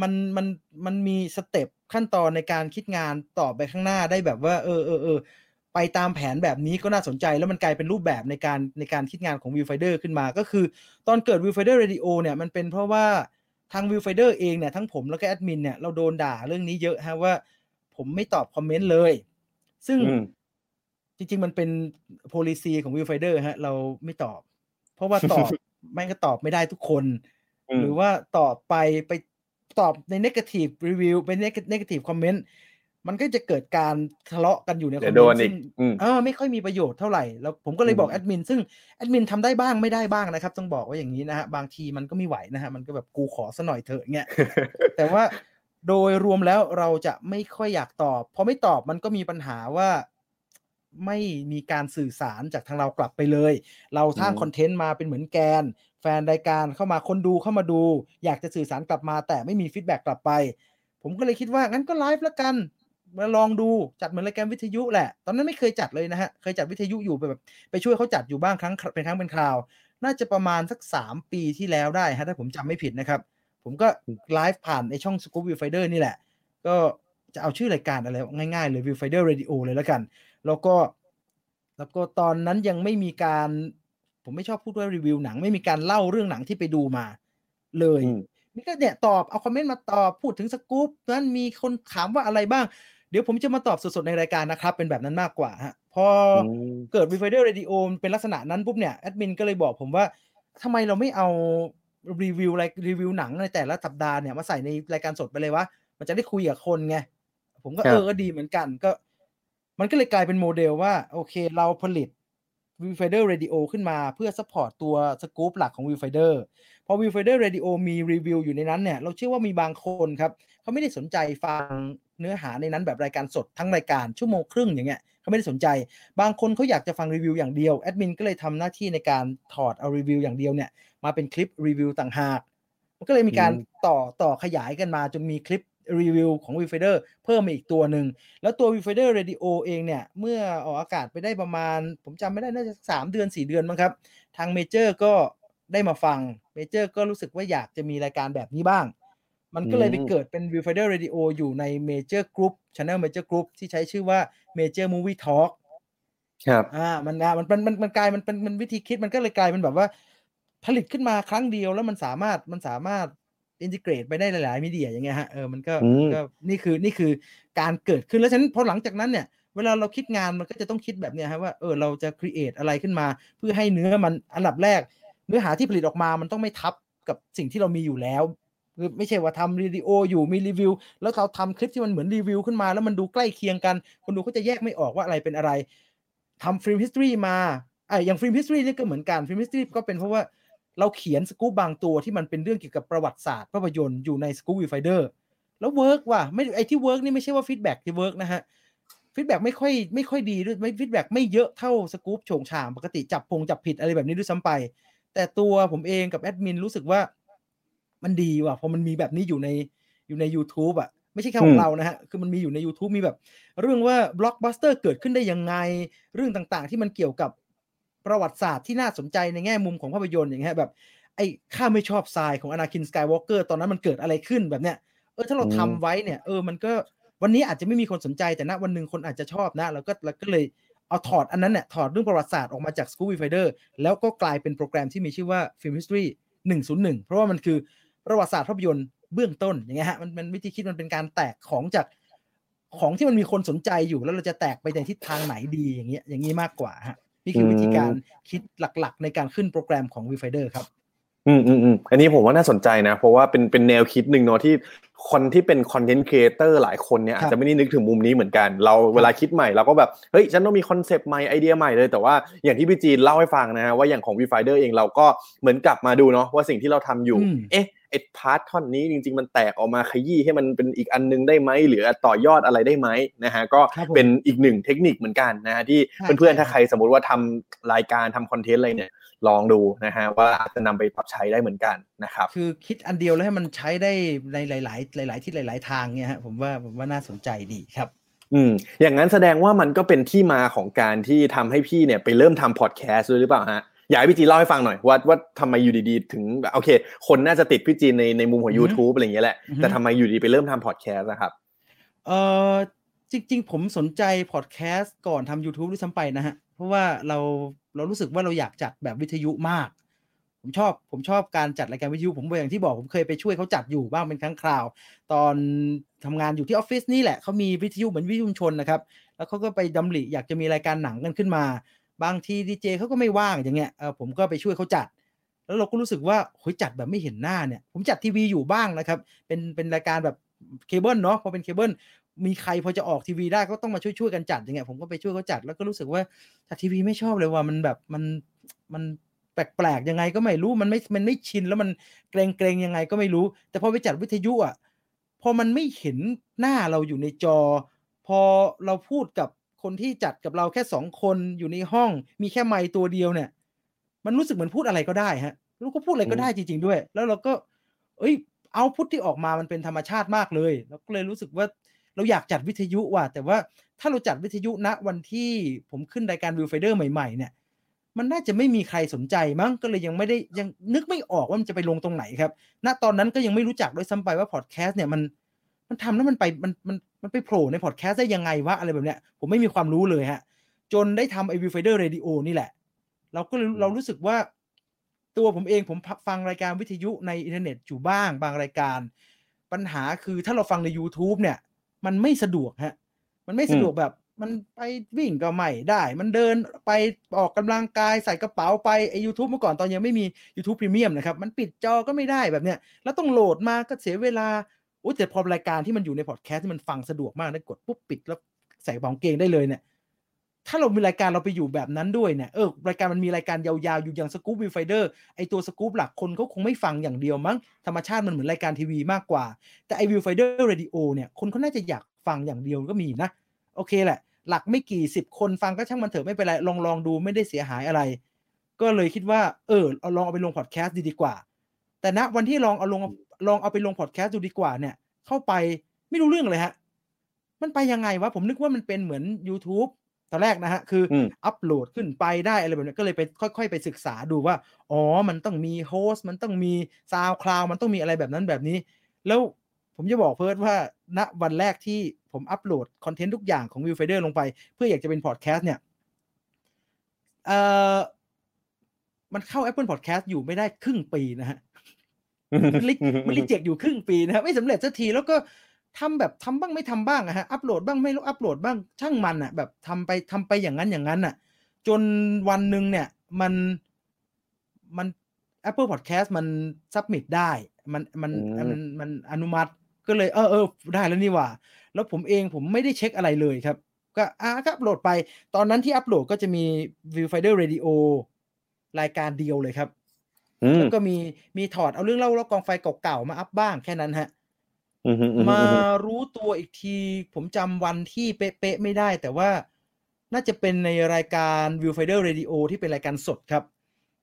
มันมันมันมีสเต็ปขั้นตอนในการคิดงานต่อไปข้างหน้าได้แบบว่า เออเออเออ ไปตามแผนแบบนี้ก็น่าสนใจแล้วมันกลายเป็นรูปแบบในการในการคิดงานของ Viewfinder ขึ้นมา ก็คือตอนเกิด Viewfinder Radio เนี่ยมันเป็นเพราะว่าทาง Viewfinder เองเนี่ยทั้งผมแล้วก็แอดมินเนี่ยเราโดนด่าเรื่องนี้เยอะฮะว่า ผมไม่ตอบคอมเมนต์เลย ซึ่งอืมจริง ๆ มันเป็น policy ของ Viewfinder ฮะ เราไม่ตอบ เพราะว่าตอบแม่งก็ตอบไม่ได้ทุกคนอืมหรือว่าตอบไปไปตอบใน negative review เป็น neg- negative comment มันก็จะเกิดการทะเลาะกันอยู่ในคอมเมนต์ซึ่งเดี๋ยมวโดนอีกอืมเออไม่ค่อยมีประโยชน์เท่าไหร่แล้วผมก็เลยบอกอืมแอดมินซึ่งแอดมินทำได้บ้างไม่ได้บ้างนะครับ ต้องบอกว่าอย่างนี้นะฮะบางทีมันก็ไม่ไหวนะฮะมันก็แบบกูขอซะหน่อยเถอะเงี้ยแต่ว่าโดยรวมแล้วเราจะไม่ค่อยอยากตอบพอไม่ตอบมันก็มีปัญหาว่าไม่มีการสื่อสารจากทางเรากลับไปเลย เราสร้างอืมคอนเทนต์มาเป็นเหมือนแกน แฟนรายการเข้ามาคนดูเข้ามาดู อยากจะสื่อสารกลับมาแต่ไม่มีฟีดแบ็กกลับไป ผมก็เลยคิดว่างั้นก็ไลฟ์แล้วกัน มาลองดูจัดเหมือนรายการวิทยุแหละ ตอนนั้นไม่เคยจัดเลยนะฮะ เคยจัดวิทยุอยู่ไปแบบไปช่วยเขาจัดอยู่บ้างครั้งเป็นครั้งเป็นคราว น่าจะประมาณสักสามปีที่แล้วได้ฮะถ้าผมจำไม่ผิดนะครับ ผมก็ไลฟ์ผ่านในช่อง Scoop Viewfinder นี่แหละ ก็จะเอาชื่อรายการอะไรง่ายๆเลย Viewfinder Radio เลยแล้วกัน แล้วก็ แล้วก็ตอนนั้นยังไม่มีการ ผมไม่ชอบพูดว่ารีวิวหนัง ไม่มีการเล่าเรื่องหนังที่ไปดูมา เลยอืมนี่ก็เนี่ยตอบเอาคอมเมนต์มาตอบพูดถึงสกู๊ปนั้นมีคนถามว่าอะไรบ้าง เดี๋ยวผมจะมาตอบสดๆในรายการนะครับ เป็นแบบนั้นมากกว่าฮะพออมเกิด v i f i d e r Radio เป็นลักษณะนั้นปุ๊บเนี่ยแอดมินก็เลยบอกผมว่าทำไมเราไม่เอารีวิวอะไรรีวิวหนังในแต่ละสัปดาห์เนี่ยมาใส่ในรายการสดไปเลยวะมันจะได้คุยกับคนไงผมก็ครับเออก็ดีเหมือนกันก็ มันก็เลยกลายเป็นโมเดลว่า โอเค เราผลิต v i f i d e r Radio ขึ้นมาเพื่อ support ตัวสกู๊ปหลักของ v i f i d e r พอ v i f i d e r Radio มีรีวิวอยู่ในนั้นเนี่ย เราเชื่อว่ามีบางคนครับ เขาไม่ได้สนใจฟัง เนื้อหาในนั้นแบบรายการสดทั้งรายการชั่วโมงครึ่งอย่างเงี้ยเขาไม่ได้สนใจ บางคนเขาอยากจะฟังรีวิวอย่างเดียวแอดมินก็เลยทำหน้าที่ในการถอดเอารีวิวอย่างเดียวเนี่ยมาเป็นคลิปรีวิวต่างหาก มันก็เลยมีการอืมต่อต่อขยายกันมาจนมีคลิปรีวิวของ v i f i d e r เพิ่มมาอีกตัวหนึ่ง แล้วตัว v i f i d e r Radio เองเนี่ย เมื่อออกอากาศไปได้ประมาณ ผมจำไม่ได้น่าจะสามเดือนสี่เดือนมั้งครับ ทางเมเจอร์ก็ได้มาฟัง Major ก็รู้สึกว่าอยากจะมีรายการแบบนี้บ้าง มันก็เลยไปอืมเกิดเป็น v i e w Finder Radio อยู่ใน Major Group Channel Major Group ที่ใช้ชื่อว่า Major Movie Talk ครับอ่ามันอะมันมันมันมันกลายมันเป็นมันวิธีคิดมันก็เลยกลายเป็นแบบว่า ผลิตขึ้นมาครั้งเดียวแล้วมันสามารถมันสามารถ integrate ไปได้หลายๆ media อย่างเงี้ยฮะเออมันก็อืมก็นี่คือนี่คือการเกิดขึ้นแล้วฉะนั้นพอหลังจากนั้นเนี่ยเวลาเราคิดงานมันก็จะต้องคิดแบบเนี้ยฮะว่าเออเราจะ create อะไรขึ้นมา เพื่อให้เนื้อมันอันดับแรก เนื้อหาที่ผลิตออกมามันต้องไม่ทับกับสิ่งที่เรามีอยู่แล้ว คือไม่ใช่ว่าทำรีวิวอยู่มีรีวิว แล้วเราทำคลิปที่มันเหมือนรีวิวขึ้นมา แล้วมันดูใกล้เคียงกัน คนดูเขาจะแยกไม่ออกว่าอะไรเป็นอะไรทำ Film History มาไอ้อย่าง Film History นี่ก็เหมือนกัน Film History ก็เป็นเพราะว่าเราเขียนสกู๊ปบางตัวที่มันเป็นเรื่องเกี่ยวกับประวัติศาสตร์ภาพยนตร์อยู่ในสกู๊ป Viewfinder แล้ว work ว่ะไม่ไอที่ work นี่ไม่ใช่ว่า feedback ที่ work นะฮะfeedback ไม่ค่อยไม่ค่อยดีด้วยไม่ feedback ไม่เยอะเท่าสกู๊ปโฉงฉางปกติจับพงจับผิดอะไรแบบนี้ด้วยซ้ำไป แต่ตัวผมเองกับแอดมินรู้สึกว่า มันดีว่ะพอมันมีแบบนี้อยู่ในอยู่ใน YouTube อะไม่ใช่แค่ขออืงมเรานะฮะ คือมันมีอยู่ใน YouTube มีแบบ เรื่องว่าบล็อกบัสเตอร์เกิดขึ้นได้ยังไง เรื่องต่างๆ ที่มันเกี่ยวกับประวัติศาสตร์ที่น่าสนใจในแง่มุมของภาพยนตร์อย่างเงี้ยแบบ ไอ้ข้าไม่ชอบทรายของ Anakin Skywalker ตอนนั้นมันเกิดอะไรขึ้นแบบเนี้ยเออถ้าเราอืมทำไว้เนี่ยเออมันก็วันนี้อาจจะไม่มีคนสนใจแต่ณวันหนึ่งคนอาจจะชอบนะแล้วก็แล้วก็เลยเอาถอดอันนั้นเนี่ยถอดเรื่องประวัติศาสตร์ออกมาจาก School Finder แล้วก็กลายเป็นโปรแกรมที่มีชื่อว่า Film History 101 เพราะว่ามันคือ ประวัติศาสตร์ภาพยนตร์เบื้องต้นอย่างเงี้ยฮะมันมันวิธีคิดมันเป็นการแตกของจากของที่มันมีคนสนใจอยู่แล้วเราจะแตกไปในทิศทางไหนดีอย่างเงี้ยอย่างนี้มากกว่าฮะนี่คือวิธีการคิดหลักๆ ในการขึ้นโปรแกรมของ Viewfinder ครับอืมอืมอืมอันนี้ผมว่าน่าสนใจนะ เพราะว่าเป็นเป็นแนวคิดหนึ่งเนาะที่คนที่เป็น content creator หลายคนเนี่ยครัอาบจจะไม่ได้นึกถึงมุมนี้เหมือนกัน เราเวลาคิดใหม่เราก็แบบ เฮ้ย ฉันต้องมี concept ใหม่ไอเดียใหม่เลย แต่ว่าอย่างที่พี่จีนเล่าให้ฟังนะฮะว่าอย่างของ v ีไฟเดอร์เองเราก็เหมือนกลับมาดูเนาะว่าสิ่งที่เราทำอยู่อืมเอ๊ะ ไอ้ part ท่อนนี้จริง ๆ มันแตกออกมาขยี้ให้มันเป็นอีกอันนึงได้ไหมหรือต่อยอดอะไรได้ไหมนะฮะก็ครับผมเป็นอีกหนึ่งเทคนิคเหมือนกันนะฮะที่ใช่เพื่อนๆใช่ถ้าใครสมมติว่าทำรายการทำคอนเทนต์อะไรเนี่ยลองดูนะฮะว่าอาจจะนำไปปรับใช้ได้เหมือนกันนะครับคือคิดอันเดียวแล้วให้มันใช้ได้ในหลาย ๆ หลาย ๆ ที่หลาย ๆ ทางเนี่ยฮะผมว่าผมว่าน่าสนใจดีครับอืมอย่างนั้นแสดงว่ามันก็เป็นที่มาของการที่ทำให้พี่เนี่ยไปเริ่มทำพอดแคสต์ด้วยหรือเปล่าฮะ อยากให้พี่จีนเล่าให้ฟังหน่อยว่าว่าทำไมอยู่ดีๆ ถึงแบบโอเค คนน่าจะติดพี่จีนในในมุมของอือฮึ YouTube อะไรอย่างเงี้ยแหละอือฮึแต่ทำไมอยู่ดีไปเริ่มทำพอดแคสต์นะครับเออจริง ๆ ผมสนใจพอดแคสต์ก่อนทำ YouTube ด้วยซ้ำไปนะฮะ เพราะว่าเราเรารู้สึกว่าเราอยากจัดแบบวิทยุมาก ผมชอบผมชอบการจัดรายการวิทยุผมอย่างที่บอกผมเคยไปช่วยเขาจัดอยู่บ้างเป็นครั้งคราว ตอนทำงานอยู่ที่ออฟฟิศนี่แหละเขามีวิทยุเหมือนวิทยุชุมชนนะครับ แล้วเขาก็ไปดำริอยากจะมีรายการหนังกันขึ้นมา บางทีดีเจเขาก็ไม่ว่างอย่างเงี้ยเออผมก็ไปช่วยเขาจัด แล้วเราก็รู้สึกว่าโหยจัดแบบไม่เห็นหน้าเนี่ย ผมจัดทีวีอยู่บ้างนะครับ เป็นเป็นรายการแบบเคเบิลเนาะพอเป็นเคเบิลมีใครพอจะออกทีวีได้ก็ต้องมาช่วยช่วยกันจัดอย่างเงี้ยผมก็ไปช่วยเขาจัดแล้วก็รู้สึกว่าจัดทีวีไม่ชอบเลยว่ามันแบบมันมันแปลกๆยังไงก็ไม่รู้มันไม่มันไม่ชินแล้วมันเกร็งเกร็งๆยังไงก็ไม่รู้ แต่พอไปจัดวิทยุอะพอมันไม่เห็นหน้าเราอยู่ในจอ พอเราพูดกับ คนที่จัดกับเราแค่สองคนอยู่ในห้อง มีแค่ไมค์ตัวเดียวเนี่ย มันรู้สึกเหมือนพูดอะไรก็ได้ฮะแล้วก็พูดอะไรก็ได้จริง ๆ ด้วย แล้วเราก็ เอ้ย output ที่ออกมามันเป็นธรรมชาติมากเลยเราก็เลยรู้สึกว่าเราอยากจัดวิทยุว่ะแต่ว่าถ้าเราจัดวิทยุณวันที่ผมขึ้นรายการ Viewfinder ใหม่ๆเนี่ย มันน่าจะไม่มีใครสนใจมั้งก็เลยยังไม่ได้ยังนึกไม่ออกว่ามันจะไปลงตรงไหนครับ ณตอนนั้นก็ยังไม่รู้จักด้วยซ้ำไปว่าพอดแคสต์เนี่ยมัน มันทำแล้วมันไปมันมันมันไปโผล่ในพอดแคสต์ได้ยังไงวะอะไรแบบเนี้ย ผมไม่มีความรู้เลยฮะ จนได้ทำไอ Viewfinder Radio นี่แหละ เราก็เลยเรารู้สึกว่า ตัวผมเองผมฟังรายการวิทยุในอินเทอร์เน็ตอยู่บ้างบางรายการ ปัญหาคือถ้าเราฟังใน YouTube เนี่ย มันไม่สะดวกฮะ มันไม่สะดวกแบบมันไปวิ่งก็ไม่ได้ มันเดินไปออกกำลังกายใส่กระเป๋าไปไอยูทูบเมื่อก่อนตอนยังไม่มี YouTube Premium นะครับ มันปิดจอก็ไม่ได้แบบเนี้ย แล้วต้องโหลดมาก็เสียเวลา โอ้แต่พอรายการที่มันอยู่ในพอดแคสต์ที่มันฟังสะดวกมากได้กดปุ๊บปิดแล้วใส่กระเป๋ากางเกงได้เลยเนี่ย ถ้าเรามีรายการเราไปอยู่แบบนั้นด้วยเนี่ยเออรายการมันมีรายการยาวๆอยู่อย่างสกู๊ป Viewfinder ไอตัวสกู๊ปหลักคนเขาคงไม่ฟังอย่างเดียวมั้งธรรมชาติมันเหมือนรายการทีวีมากกว่า แต่ไอ Viewfinder Radio เนี่ยคนเขาน่าจะอยากฟังอย่างเดียวก็มีนะ โอเคแหละ หลักไม่กี่สิบคนฟังก็ช่างมันเถอะไม่เป็นไรลองลองดูไม่ได้เสียหายอะไร ก็เลยคิดว่า เออเอาลองเอาไปลงพอดแคสต์ดีกว่า แต่ณวันที่ลองเอาลง ลองเอาไปลงพอดแคสต์ดูดีกว่าเนี่ย เข้าไปไม่รู้เรื่องเลยฮะ มันไปยังไงวะ ผมนึกว่ามันเป็นเหมือน YouTube ตอนแรกนะฮะ คืออมอัปโหลดขึ้นไปได้อะไรแบบนี้ก็เลยไปค่อย ๆ ไปศึกษาดูว่า อ๋อ มันต้องมี host มันต้องมี SoundCloud มันต้องมีอะไรแบบนั้นแบบนี้ แล้วผมจะบอกเพิร์ดว่าณวันแรกที่ผมอัปโหลด content ทุกอย่างของ Viewfinder ลงไป เพื่ออยากจะเป็นพอดแคสต์เนี่ยเอ่อมันเข้า Apple Podcast อยู่ไม่ได้ครึ่งปีนะฮะ มันลิมันรีเจ็คอยู่ครึ่งปีนะครับไม่สำเร็จสักทีแล้วก็ทำแบบทำบ้างไม่ทำบ้างอะฮะอัปโหลดบ้างไม่รู้อัปโหลดบ้างช่างมันอะแบบทำไปทำไปอย่างนั้นอย่างนั้นอะจนวันหนึ่งเนี่ยมันมัน Apple Podcast มัน submit ได้ มันมันอืมมันมันอนุมัติก็เลยเออเออได้แล้วนี่หว่า แล้วผมเองผมไม่ได้เช็คอะไรเลยครับ ก็อะก็อัปโหลดไป ตอนนั้นที่อัปโหลดก็จะมี Viewfinder Radio รายการเดียวเลยครับอืม แล้วก็มีมีถอดเอาเรื่องเล่ารอบกองไฟเก่าๆมาอัพบ้างแค่นั้นฮะอืมอืมอืมมาอืมรู้ตัวอีกที ผมจำวันที่เป๊ะๆไม่ได้ แต่ว่าน่าจะเป็นในรายการ Viewfinder Radio ที่เป็นรายการสดครับ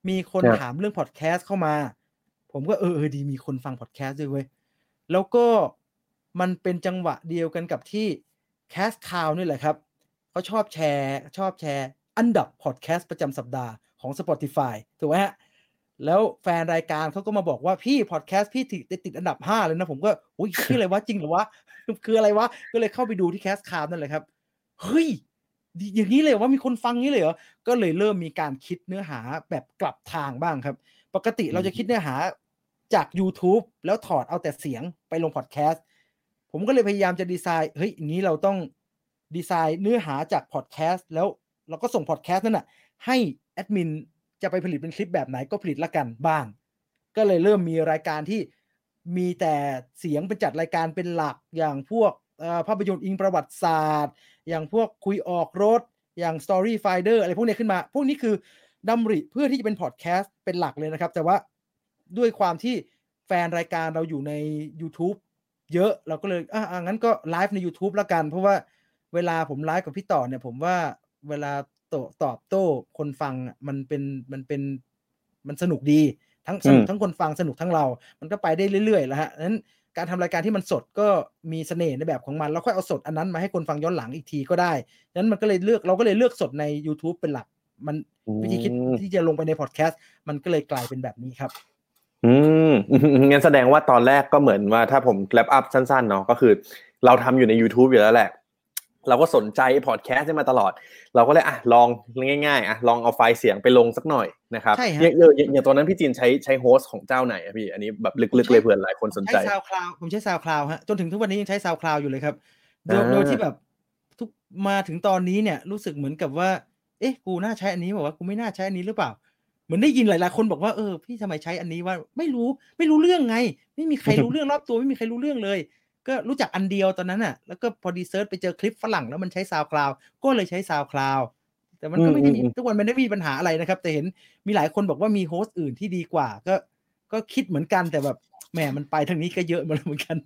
มีคนถามเรื่องพอดแคสต์เข้ามา ผมก็เออเออดีมีคนฟังพอดแคสต์ด้วยเว้ย แล้วก็มันเป็นจังหวะเดียวกันกับที่แคสคาวนี่แหละครับเขาชอบแชร์ ชอบแชร์ อันดับพอดแคสต์ประจำสัปดาห์ของ Spotify ถูกไหมฮะ แล้วแฟนรายการเขาก็มาบอกว่าพี่พอดแคสต์พี่ติดติดติดอันดับห้าเลยนะ ผมก็อุ้ยชื่ออะไรวะจริงเหรอวะคืออะไรวะก็เลยเข้าไปดูที่แคสคาวนั่นแหละครับเฮ้ยดีอย่างนี้เลยเหรอว่ามีคนฟังนี้เลยเหรอก็เลยเริ่มมีการคิดเนื้อหาแบบกลับทางบ้างครับ ปกติเราจะคิดเนื้อหาจาก YouTube แล้วถอดเอาแต่เสียงไปลงพอดแคสต์ผมก็เลยพยายามจะดีไซน์เฮ้ยอย่างนี้เราต้องดีไซน์เนื้อหาจากพอดแคสต์แล้วเราก็ส่งพอดแคสต์นั่นน่ะให้แอดมิน จะไปผลิตเป็นคลิปแบบไหนก็ผลิตละกันบ้าง ก็เลยเริ่มมีรายการที่มีแต่เสียงเป็นจัดรายการเป็นหลักอย่างพวกภาพยนตร์อิงประวัติศาสตร์ อย่างพวกคุยออกรถ อย่าง Story Finder อะไรพวกนี้ขึ้นมา พวกนี้คือดำริเพื่อที่จะเป็นพอดแคสต์เป็นหลักเลยนะครับ แต่ว่าด้วยความที่แฟนรายการเราอยู่ใน YouTube เยอะเราก็เลยอะอะงั้นก็ไลฟ์ใน YouTube ละกัน เพราะว่าเวลาผมไลฟ์กับพี่ต่อเนี่ยผมว่าเวลา ตตอบโต้คนฟังอะมันเป็นมันเป็นมันสนุกดี ทั้งสนุกอืมทั้งคนฟังสนุกทั้งเรา มันก็ไปได้เรื่อยๆแล้วฮะนั้นการทำรายการที่มันสดก็มีเสน่ห์ในแบบของมันแล้วค่อยเอาสดอันนั้นมาให้คนฟังย้อนหลังอีกทีก็ได้นั้นมันก็เลยเลือกเราก็เลยเลือกสดใน YouTube เป็นหลัก มันวิธีคิดที่จะลงไปในพอดแคสต์มันก็เลยกลายเป็นแบบนี้ครับ อืมงั้นแสดงว่าตอนแรกก็เหมือนว่าถ้าผม wrap up สั้นๆเนาะก็คือ เราทำอยู่ใน YouTube อยู่แล้วแหละ เราก็สนใจพอดแคสต์มาตลอด เราก็เลยอะลองง่ายๆอะลองเอาไฟล์เสียงไปลงสักหน่อยนะครับใช่ฮะอย่างอย่างอย่างตอนนั้นพี่จีนใช้ใช้ host ของเจ้าไหนอะพี่อันนี้แบบลึกๆเลยเผื่อหลายคนสนใจใช้ซาว Cloud ผมใช้ SoundCloud ฮะจนถึงทุกวันนี้ยังใช้ SoundCloud อยู่เลยครับโดยอ่าโดยที่แบบทุกมาถึงตอนนี้เนี่ยรู้สึกเหมือนกับว่า เอ๊ะกูน่าใช้อันนี้หรือเปล่าวะกูไม่น่าใช้อันนี้หรือเปล่าเหมือนได้ยินหลายๆคนบอกว่าเออพี่ทำไมใช้อันนี้วะไม่รู้ไม่รู้เรื่องไง ไม่มีใครรู้เรื่องรอบตัวไม่มีใครรู้เรื่องเลย ก็รู้จักอันเดียวตอนนั้นอะ แล้วก็พอดี search ไปเจอคลิปฝรั่งแล้วมันใช้ SoundCloud ก็เลยใช้ SoundCloud แต่มันก็ไม่ได้มีอืมอืมทุกวันมันไม่ได้มีปัญหาอะไรนะครับ แต่เห็นมีหลายคนบอกว่ามี host อื่นที่ดีกว่า ก็ก็คิดเหมือนกันแต่แบบแหมมันไปทางนี้ก็เยอะมาแล้วเหมือนกัน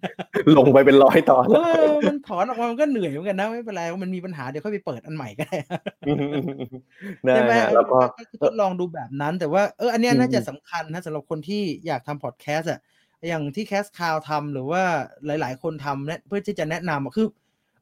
ลงไปเป็นร้อยตอนเออมันถอนออกมามันก็เหนื่อยเหมือนกันนะไม่เป็นไรมันมีปัญหาเดี๋ยวค่อยไปเปิดอันใหม่ก็ได้นะใช่ไหมฮะแล้วก็ทดลองดูแบบนั้น แต่ว่าเอออันเนี้ยอืมน่าจะสำคัญนะสำหรับคนที่อยากทำพอดแคสต์อะ อย่างที่แคสคาวทำหรือว่าหลาย ๆ คนทำเนี่ยเพื่อที่จะแนะนำอะคือ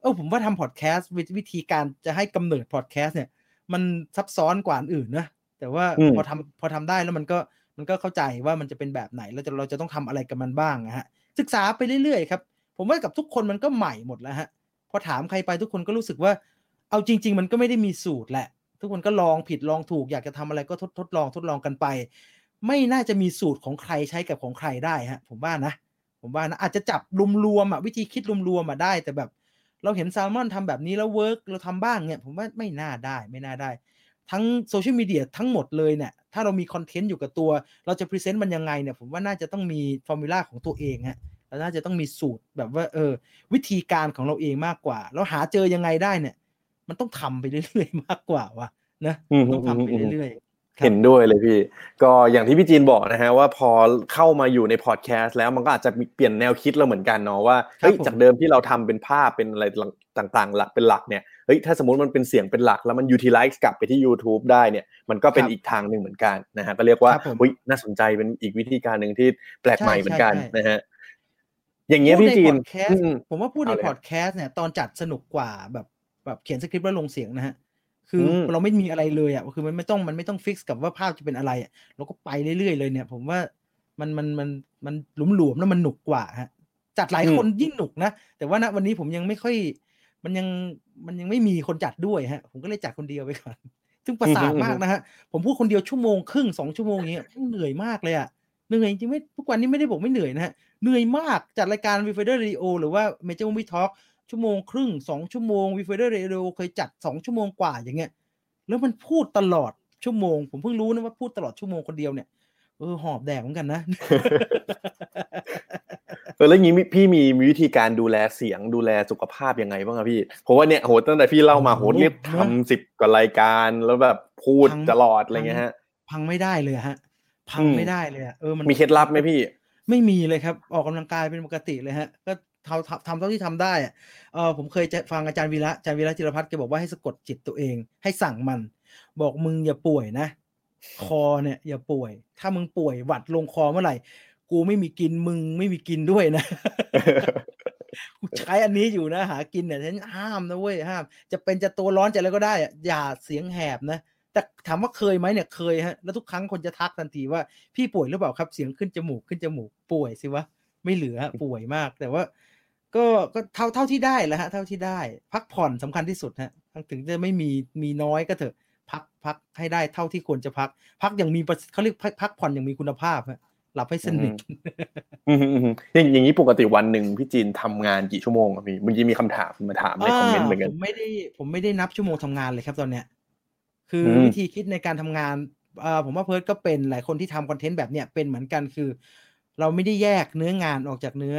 เออผมว่าทำพอดแคสต์วิธีการจะให้กำเนิดพอดแคสต์เนี่ย มันซับซ้อนกว่าอันอื่นนะแต่ว่าอืมพอทำพอทำได้แล้วมันก็มันก็เข้าใจว่ามันจะเป็นแบบไหนแล้วจะเราจะต้องทำอะไรกับมันบ้างนะฮะ ศึกษาไปเรื่อย ๆ ครับ ผมว่ากับทุกคนมันก็ใหม่หมดแล้วฮะพอถามใครไปทุกคนก็รู้สึกว่า เอาจริง ๆ มันก็ไม่ได้มีสูตรแหละ ทุกคนก็ลองผิดลองถูกอยากจะทำอะไรก็ทดทดลองทดลองกันไป ไม่น่าจะมีสูตรของใครใช้กับของใครได้ฮะ ผมว่านะ ผมว่านะอาจจะจับรวมๆอะวิธีคิดรวมๆอะได้ แต่แบบ เราเห็นแซลมอนทำแบบนี้แล้วเวิร์กเราทำบ้างเนี่ยผมว่าไม่น่าได้ไม่น่าได้ ทั้งโซเชียลมีเดียทั้งหมดเลยเนี่ยถ้าเรามีคอนเทนต์อยู่กับตัว เราจะ present มันยังไงเนี่ยผมว่าน่าจะต้องมี formula ของตัวเองฮะเราน่าจะต้องมีสูตรแบบว่าเออ วิธีการของเราเองมากกว่า แล้วหาเจอยังไงได้เนี่ย มันต้องทำไปเรื่อยๆมากกว่าว่ะนะอืมต้องทำไปอืมอืมเรื่อยๆครับ เห็นด้วยเลยพี่ ก็อย่างที่พี่จีนบอกนะฮะว่าพอเข้ามาอยู่ในพอดแคสต์แล้วมันก็อาจจะมีเปลี่ยนแนวคิดเราเหมือนกันเนาะว่าเฮ้ยผมจากเดิมที่เราทำเป็นภาพเป็นอะไรต่างๆ หลักเป็นหลักเนี่ยเฮ้ยถ้าสมมติมันเป็นเสียงเป็นหลักแล้วมัน utilize กลับไปที่ YouTube ได้เนี่ยมันก็เป็นครับอีกทางหนึ่งเหมือนกันนะฮะก็เรียกว่าครับผมเฮ้ยน่าสนใจเป็นอีกวิธีการหนึ่งที่แปลกใหม่ใช่เหมือนกันใช่นะฮะอย่างเงี้ยพูดพี่ในจีพนอดแคสอืต์มผมว่าพูดในเอาเลยพอดแคสต์เนี่ยตอนจัดสนุกกว่าแบบแบบเขียนสคริปต์แล้วลงเสียงนะฮะ คืออมเราไม่มีอะไรเลยอะคือมันไม่ต้องมันไม่ต้องฟิกกับว่าภาพจะเป็นอะไรอะเราก็ไปเรื่อยๆเลยเนี่ย ผมว่ามันมันมันมันหลวมๆแล้วมันหนุกกว่าฮะจัดหลายคนยิ่งหนุกนะ แต่ว่าณวันนี้ผมยังไม่ค่อย มันยังมันยังไม่มีคนจัดด้วยฮะ ผมก็เลยจัดคนเดียวไปก่อนซึ่งประสาทมากนะฮะผมพูดคนเดียวชั่วโมงครึ่งสองชั่วโมงอย่างเงี้ยเหนื่อยมากเลยอะเหนื่อยจริงๆไม่ทุกวันนี้ไม่ได้บอกไม่เหนื่อยนะฮะเหนื่อยมากจัดรายการ Viewfinder Radio หรือว่า Major Movie Talk ชั่วโมงครึ่งสองชั่วโมง Viewfinder Radio เคยจัดสองชั่วโมงกว่าอย่างเงี้ย แล้วมันพูดตลอดชั่วโมง ผมเพิ่งรู้นะว่าพูดตลอดชั่วโมงคนเดียวเนี่ยเออหอบแดกเหมือนกันนะเออแล้วอย่างนี้มีพี่มีมีวิธีการดูแลเสียงดูแลสุขภาพยังไงบ้างครับพี่เพราะว่าเนี่ยโหตั้งแต่พี่เล่ามาโอ้โหโหเรียกเนอะทำสิบกว่ารายการแล้วแบบพูดพังตลอดอะไรเงี้ยฮะ พังไม่ได้เลยอะฮะ พังอืมไม่ได้เลยอะเออมันมีเคล็ดลับไหมพี่ ไม่มีเลยครับ ออกกำลังกายเป็นปกติเลยฮะ ก็ ทำทำเท่าที่ทำได้เออผมเคยจะฟังอาจารย์วีระอาจารย์วีระจิรพัฒน์แกบอกว่าให้สะกดจิตตัวเอง ให้สั่งมัน บอกมึงอย่าป่วยนะ คอเนี่ยอย่าป่วย ถ้ามึงป่วยหวัดลงคอเมื่อไหร่ กูไม่มีกินมึงไม่มีกินด้วยนะกูใช้อันนี้อยู่นะ หากินเนี่ยฉันห้ามนะเว้ยห้าม จะเป็นจะตัวร้อนจะอะไรก็ได้อย่าเสียงแหบนะแต่ถามว่าเคยไหมเนี่ยเคยฮะแล้วทุกครั้งคนจะทักทันทีว่าพี่ป่วยหรือเปล่าครับเสียงขึ้นจมูกขึ้นจมูกป่วยสิวะไม่เหลือป่วยมาก แต่ว่า ก็ก็เท่าเท่าที่ได้แหล้วฮะเท่าที่ได้ พักผ่อนสำคัญที่สุดฮะถึงจะไม่มีมีน้อยก็เถอะ พักพักให้ได้เท่าที่ควรจะพัก พักอย่างมีประเขาเรียกพักพักผ่อนอย่างมีคุณภาพฮะหลับให้สนิทอืมอืมอืมอย่างอย่างนี้ปกติวันหนึ่งพี่จีนทำงานกี่ชั่วโมงครับพี่เมื่อกี้มีคำถามมาถามในคอมเมนต์เหมือนกันผมไม่ได้ผมไม่ได้นับชั่วโมงทำงานเลยครับตอนเนี้ย คืออมวิธีคิดในการทำงานอ่าผมว่าเพิร์ดก็เป็นหลายคนที่ทำคอนเทนต์แบบเนี้ยเป็นเหมือนกันคือ เราไม่ได้แยกเนื้องานออกจากเนื้อ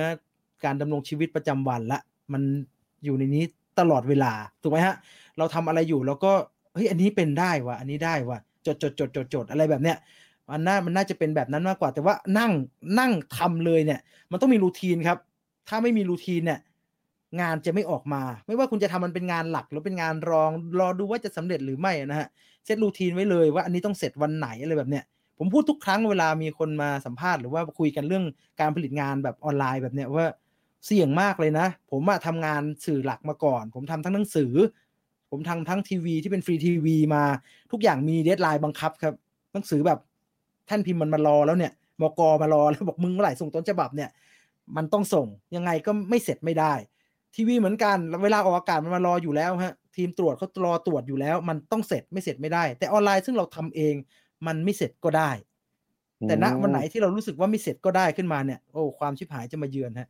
การดำรงชีวิตประจำวันละ มันอยู่ในนี้ตลอดเวลาถูกไหมฮะ เราทำอะไรอยู่แล้วก็เฮ้ยอันนี้เป็นได้วะอันนี้ได้วะจดจดจดจดจดอะไรแบบเนี้ยมันน่ามันน่าจะเป็นแบบนั้นมากกว่า แต่ว่านั่งนั่งทำเลยเนี่ย มันต้องมีรูทีนครับ ถ้าไม่มีรูทีนเนี่ย งานจะไม่ออกมา ไม่ว่าคุณจะทำมันเป็นงานหลักหรือเป็นงานรอง รอดูว่าจะสำเร็จหรือไม่นะฮะเซตรูทีนไว้เลยว่าอันนี้ต้องเสร็จวันไหนอะไรแบบเนี้ยผมพูดทุกครั้งเวลามีคนมาสัมภาษณ์หรือว่าคุยกันเรื่องการผลิตงานแบบออนไลน์แบบเนี้ยว่า เสี่ยงมากเลยนะ ผมอะทำงานสื่อหลักมาก่อน ผมทำทั้งหนังสือ ผมทำทั้งทีวีที่เป็นฟรีทีวีมาทุกอย่างมี deadline บังคับครับหนังสือแบบแท่นพิมพ์มันมารอแล้วเนี่ยบก.มารอแล้วบอกมึงเมื่อไหร่ส่งต้นฉบับเนี่ย มันต้องส่งยังไงก็ไม่เสร็จไม่ได้ ทีวีเหมือนกันเวลาออกอากาศมันมารออยู่แล้วฮะทีมตรวจเขารอตรวจอยู่แล้ว มันต้องเสร็จไม่เสร็จไม่ได้ แต่ออนไลน์ซึ่งเราทำเองมันไม่เสร็จก็ได้ แต่ณวันไหนที่เรารู้สึกว่าไม่เสร็จก็ได้ขึ้นมาเนี่ยโอ้ความชิบหายจะมาเยือนฮะ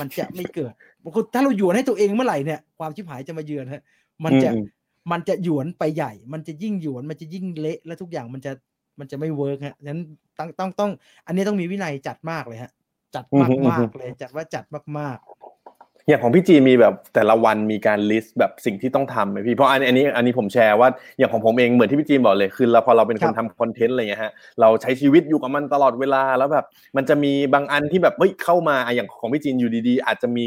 มันจะไม่เกิดบางคนถ้าเราหยวนให้ตัวเองเมื่อไหร่เนี่ยความชิบหายจะมาเยือนฮะมันจะอืมมันจะหยวนไปใหญ่ มันจะยิ่งหยวน มันจะยิ่งเละ และทุกอย่างมันจะมันจะไม่ work ฮะฉะนั้นต้องต้องต้อง อันนี้ต้องมีวินัยจัดมากเลยฮะ จัดอือมากฮึอือมาฮึกเลย จัดว่าจัดมาก อย่างของพี่จีมีแบบแต่ละวันมีการ list แบบสิ่งที่ต้องทำไหมพี่เพราะอันอันนี้อันนี้ผมแชร์ว่าอย่างของผมเองเหมือนที่พี่จีบอกเลยคือเราพอเราเป็นคนทำคอนเทนต์อะไรเงี้ยฮะเราใช้ชีวิตอยู่กับมันตลอดเวลาแล้วแบบ มันจะมีบางอันที่แบบเฮ้ยเข้ามาอย่างของพี่จีนอยู่ดีๆ อาจจะมี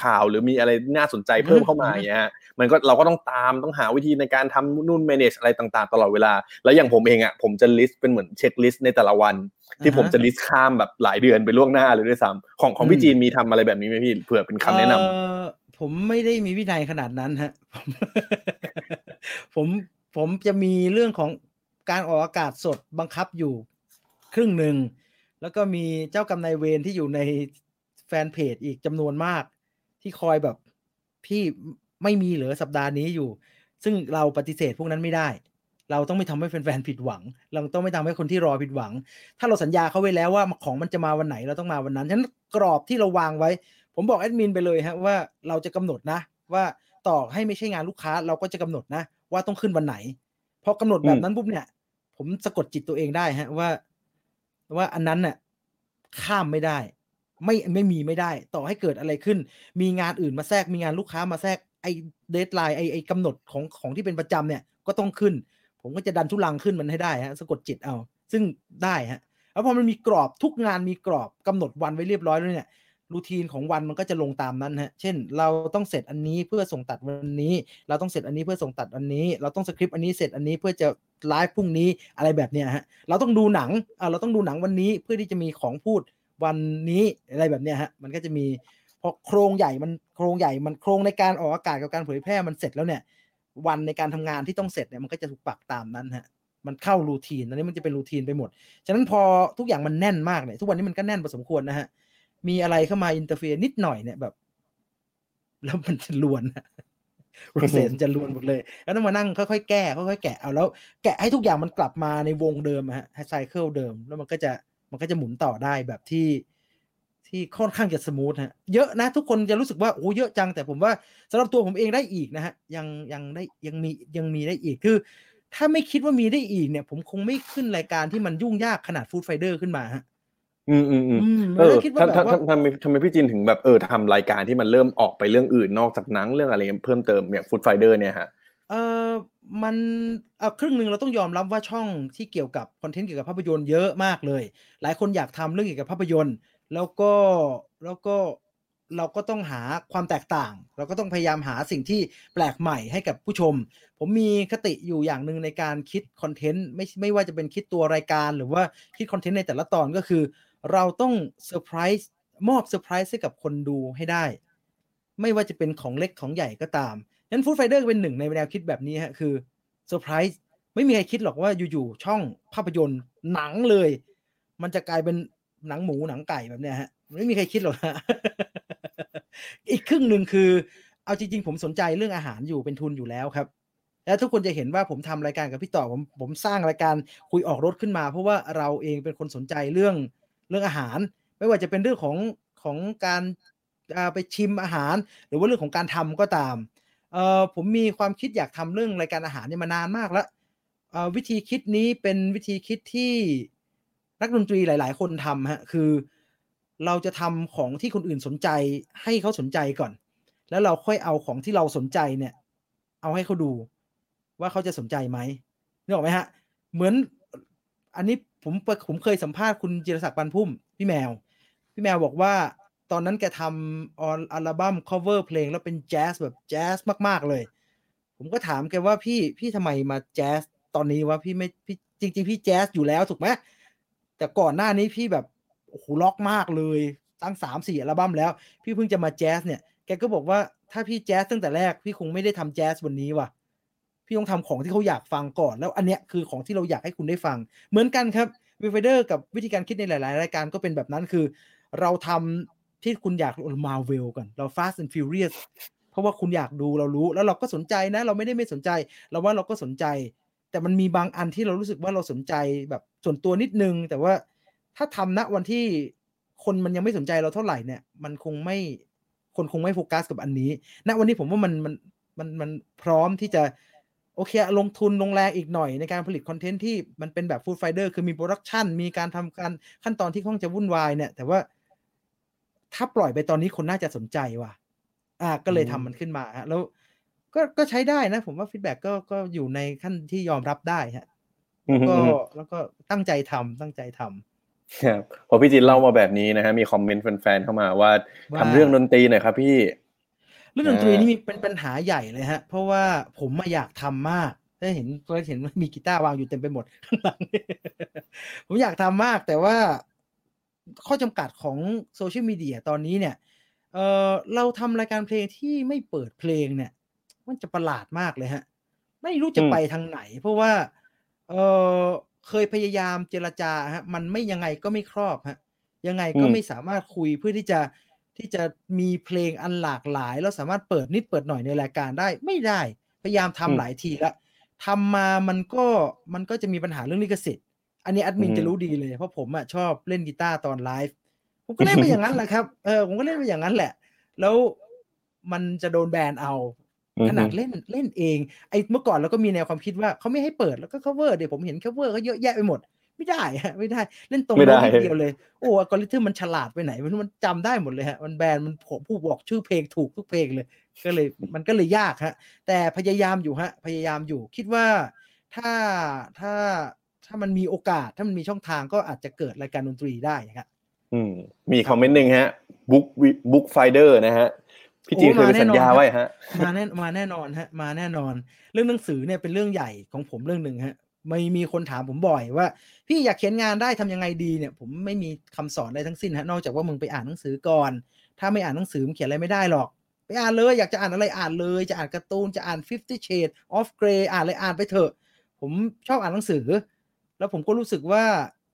ข่าวหรือมีอะไรน่าสนใจเพิ่มเข้ามาอย่างเงี้ยฮะมันก็เราก็ต้องตามต้องหาวิธีในการทำนู่น manage อะไรต่างๆ ตลอดเวลา แล้วอย่างผมเองอะผมจะ list เป็นเหมือน checklist ในแต่ละวัน ที่ผมจะ list ข้ามแบบหลายเดือนไปล่วงหน้าเลยด้วยซ้ำของของพี่จีนมีทำอะไรแบบนี้ไหมพี่เผื่อเป็นๆคำแนะนำเอ่อผมไม่ได้มีวินัยขนาดนั้นฮะผมผมผมจะมีเรื่องของการออกอากาศสดบังคับอยู่ครึ่งหนึ่งแล้วก็มีเจ้ากรรมนายเวรที่อยู่ในแฟนเพจอีกจำนวนมาก ที่คอยแบบพี่ไม่มีเหลือสัปดาห์นี้อยู่ ซึ่งเราปฏิเสธพวกนั้นไม่ได้ เราต้องไม่ทำให้แฟนๆผิดหวัง เราต้องไม่ทำให้คนที่รอผิดหวัง ถ้าเราสัญญาเขาไว้แล้วว่าของมันจะมาวันไหนเราต้องมาวันนั้นฉะนั้นกรอบที่เราวางไว้ ผมบอกแอดมินไปเลยฮะว่าเราจะกำหนดนะ ว่าต่อให้ไม่ใช่งานลูกค้า เราก็จะกำหนดนะ ว่าต้องขึ้นวันไหนพอกำหนดแบบนั้นปุ๊บเนี่ย ผมสะกดจิตตัวเองได้ฮะว่า ว่าอันนั้นน่ะข้ามไม่ได้ ไม่ไม่มีไม่ได้ ต่อให้เกิดอะไรขึ้น มีงานอื่นมาแทรกมีงานลูกค้ามาแทรกไอ้เดทไลน์ไอ้ไอ้กำหนดของของที่เป็นประจำเนี่ยก็ต้องขึ้น ผมก็จะดันทุลังขึ้นมันให้ได้ฮะสะกดจิตเอา ซึ่งได้ฮะแล้วพอมันมีกรอบทุกงานมีกรอบกำหนดวันไว้เรียบร้อยแล้วเนี่ยรูทีนของวันมันก็จะลงตามนั้นฮะ เช่น เราต้องเสร็จอันนี้เพื่อส่งตัดวันนี้ เราต้องเสร็จอันนี้เพื่อส่งตัดอันนี้ เราต้องสคริปต์อันนี้เสร็จอันนี้เพื่อจะไลฟ์พรุ่งนี้อะไรแบบเนี้ยฮะ เราต้องดูหนังอ่าเราต้องดูหนังวันนี้เพื่อที่จะมีของพูด วันนี้อะไรแบบเนี้ยฮะมันก็จะมีพอโครงใหญ่มันโครงใหญ่มันโครงในการออกอากาศกับการเผยแพร่มันเสร็จแล้วเนี่ย วันในการทำงานที่ต้องเสร็จเนี่ยมันก็จะถูกปักตามนั้นฮะมันเข้า routine อันนี้มันจะเป็น routine ไปหมด ฉะนั้นพอทุกอย่างมันแน่นมากเนี่ยทุกวันนี้มันก็แน่นพอสมควรนะฮะ มีอะไรเข้ามา interfere นิดหน่อยเนี่ยแบบ แล้วมันจะรวน process จะรวนหมดเลย แล้วต้องมานั่งค่อยๆแก้ค่อยๆแกะเอาแล้ว แกะให้ทุกอย่างมันกลับมาในวงเดิมอะฮะ cycle เดิม แล้วมันก็จะ มันก็จะหมุนต่อได้แบบที่ที่ค่อนข้างจะ smooth ฮะเยอะนะทุกคนจะรู้สึกว่าโอ้เยอะจังแต่ผมว่าสำหรับตัวผมเองได้อีกนะฮะยังยังได้ยังมียังมีได้อีกคือ ถ้าไม่คิดว่ามีได้อีกเนี่ย ผมคงไม่ขึ้นรายการที่มันยุ่งยากขนาด Foodfinder ขึ้นมาฮะอืมอืมอืมอืมเออแล้วคิดว่าถ้าแบบถ้าว่าทำไมทำไมพี่จินถึงแบบเออทำรายการที่มันเริ่มออกไปเรื่องอื่นนอกจากหนังเรื่องอะไรเพิ่มเติมเนี่ย Foodfinder เนี่ยฮะเออ มันเออครึ่งหนึ่งเราต้องยอมรับว่าช่องที่เกี่ยวกับคอนเทนต์เกี่ยวกับภาพยนตร์เยอะมากเลย หลายคนอยากทำเรื่องเกี่ยวกับภาพยนตร์ แล้วก็แล้วก็เราก็ต้องหาความแตกต่าง เราก็ต้องพยายามหาสิ่งที่แปลกใหม่ให้กับผู้ชม ผมมีคติอยู่อย่างหนึ่งในการคิดคอนเทนต์ไม่ไม่ว่าจะเป็นคิดตัวรายการ หรือว่าคิดคอนเทนต์ในแต่ละตอนก็คือ เราต้องเซอร์ไพรส์มอบเซอร์ไพรส์ให้กับคนดูให้ได้ ไม่ว่าจะเป็นของเล็กของใหญ่ก็ตาม นั้น Foodfinder เป็นหนึ่งในแนวคิดแบบนี้ฮะคือเซอร์ไพรส์ไม่มีใครคิดหรอกว่าอยู่ๆช่องภาพยนตร์หนังเลย มันจะกลายเป็นหนังหมูหนังไก่แบบเนี้ยฮะไม่มีใครคิดหรอกฮะอีกครึ่งหนึ่งคือ เอาจริงๆ ผมสนใจเรื่องอาหารอยู่เป็นทุนอยู่แล้วครับ แล้วทุกคนจะเห็นว่าผมทำรายการกับพี่ต่อผมผมสร้างรายการคุยออกรถขึ้นมา เพราะว่าเราเองเป็นคนสนใจเรื่องเรื่องอาหาร ไม่ว่าจะเป็นเรื่องของของการไปชิมอาหาร หรือว่าเรื่องของการทำก็ตาม เอ่อผมมีความคิดอยากทำเรื่องรายการอาหารเนี่ยมานานมากแล้วเออวิธีคิดนี้เป็นวิธีคิดที่นักดนตรีหลาย ๆ คนทำฮะคือ เราจะทำของที่คนอื่นสนใจให้เขาสนใจก่อน แล้วเราค่อยเอาของที่เราสนใจเนี่ย เอาให้เขาดูว่าเขาจะสนใจไหมนึกออกไหมฮะ เหมือนอันนี้ผมผมเคยสัมภาษณ์คุณจิรศักดิ์ปันพุ่มพี่แมว พี่แมวบอกว่า ตอนนั้นแกทำออัลบั้ม cover เพลงแล้วเป็นแจ๊สแบบแจ๊สมาก ๆ เลย ผมก็ถามแกว่าพี่พี่ทำไมมาแจ๊สตอนนี้วะพี่ไม่พี่จริง ๆ พี่แจ๊สอยู่แล้วถูกไหมแต่ก่อนหน้านี้พี่แบบโอ้โหร็อกมากเลย ตั้งสามสี่อัลบั้มแล้ว พี่เพิ่งจะมาแจ๊สเนี่ยแกก็บอกว่าถ้าพี่แจ๊สตั้งแต่แรก พี่คงไม่ได้ทำแจ๊สวันนี้ว่ะพี่ต้องทำของที่เขาอยากฟังก่อน แล้วอันเนี้ยคือของที่เราอยากให้คุณได้ฟัง เหมือนกันครับ Viewfinder กับวิธีการคิดในหลาย ๆ รายการก็เป็นแบบนั้นคือ เราทำ ที่คุณอยากมาเวลกันเรา Fast and Furious เพราะว่าคุณอยากดูเรารู้ แล้วเราก็สนใจนะ เราไม่ได้ไม่สนใจ เราว่าเราก็สนใจ แต่มันมีบางอันที่เรารู้สึกว่าเราสนใจแบบส่วนตัวนิดนึง แต่ว่าถ้าทำณวันที่คนมันยังไม่สนใจเราเท่าไหร่เนี่ย มันคงไม่คนคงไม่โฟกัสกับอันนี้ณวันนี้ผมว่ามันมันมันมันพร้อมที่จะโอเค ลงทุนลงแรงอีกหน่อยในการผลิตคอนเทนต์ที่มันเป็นแบบฟู d ไฟเดอร์คือมี production มีการทำการขั้นตอนที่ค่อนข้างจะวุ่นวายเนี่ย แต่ว่า ถ้าปล่อยไปตอนนี้คนน่าจะสนใจว่ะ อ่า ก็เลยทำมันขึ้นมาฮะ แล้วก็ก็ใช้ได้นะ ผมว่า feedback ก็ก็อยู่ในขั้นที่ยอมรับได้ฮะอืมก็อืมแล้วก็ตั้งใจทำตั้งใจทำครับพอพี่จินเล่ามาแบบนี้นะฮะมี comment แฟนๆเข้ามาว่าว่าทำเรื่องดนตรีหน่อยครับพี่ เรื่องดนตรีอ่านี่นี่มีเป็นปัญหาใหญ่เลยฮะ เพราะว่าผมมาอยากทำมากได้เห็นก็เห็นว่ามีกีตาร์วางอยู่เต็มไปหมดข้างหลังผมอยากทำมากแต่ว่า ข้อจำกัดของโซเชียลมีเดียตอนนี้เนี่ยเออเราทำรายการเพลงที่ไม่เปิดเพลงเนี่ย มันจะประหลาดมากเลยฮะ ไม่รู้จะอืมไปทางไหน เพราะว่าเออเคยพยายามเจรจาฮะมันไม่ยังไงก็ไม่ครอบฮะยังไงก็ไม่สามารถคุยเพื่อที่จะที่จะมีเพลงอันหลากหลาย แล้วสามารถเปิดนิดเปิดหน่อยในรายการได้ไม่ได้ พยายามทำหลายทีแล้วทำมามันก็มันก็จะมีปัญหาเรื่องลิขสิทธิ์ อันนี้แอดมินอืมจะรู้ดีเลยเพราะผมอะชอบเล่นกีตาร์ตอนไลฟ์ผมก็เล่นไปอย่างนั้นแหละครับเออผมก็เล่นไปอย่างนั้นแหละ แล้วมันจะโดนแบนเอาอืมขนาดเล่นเล่นเองไอ้เมื่อก่อนเราก็มีแนวความคิดว่าเขาไม่ให้เปิดแล้วก็ cover เดี๋ยวผมเห็น cover เขาเยอะแยะไปหมด ไม่ได้ฮะไม่ได้เล่นตรงไม่ได้โน้ตนิดเดียวเลย โอ้อัลกอริทึมมันฉลาดไปไหนมันมันจำได้หมดเลยฮะมันแบนมันผมผู้บอกชื่อเพลงถูกทุกเพลงเลย ก็เลยมันก็เลยยากฮะ แต่พยายามอยู่ฮะ พยายามอยู่คิดว่าถ้าถ้า ถ้ามันมีโอกาสถ้ามันมีช่องทางก็อาจจะเกิดรายการดนตรีได้ครับอืมมีคอมเมนต์หนึ่งฮะบุ๊ก Bookfinder นะฮะพี่จีนโอ้เคยไปมาแน่นอนครับสัญญาไว้ฮะมาแน่มาแน่นอนฮะ มาแน่นอน เรื่องหนังสือเนี่ยเป็นเรื่องใหญ่ของผมเรื่องหนึ่งฮะไม่มีคนถามผมบ่อยว่า พี่อยากเขียนงานได้ทำยังไงดีเนี่ย ผมไม่มีคำสอนอะไรทั้งสิ้นฮะนอกจากว่ามึงไปอ่านหนังสือก่อน ถ้าไม่อ่านหนังสือมึงเขียนอะไรไม่ได้หรอก ไปอ่านเลยอยากจะอ่านอะไรอ่านเลยจะอ่านการ์ตูนจะอ่าน Fifty Shades of Grey อ่านอะไรอ่านไปเถอะ ผมชอบอ่านหนังสือ แล้วผมก็รู้สึกว่า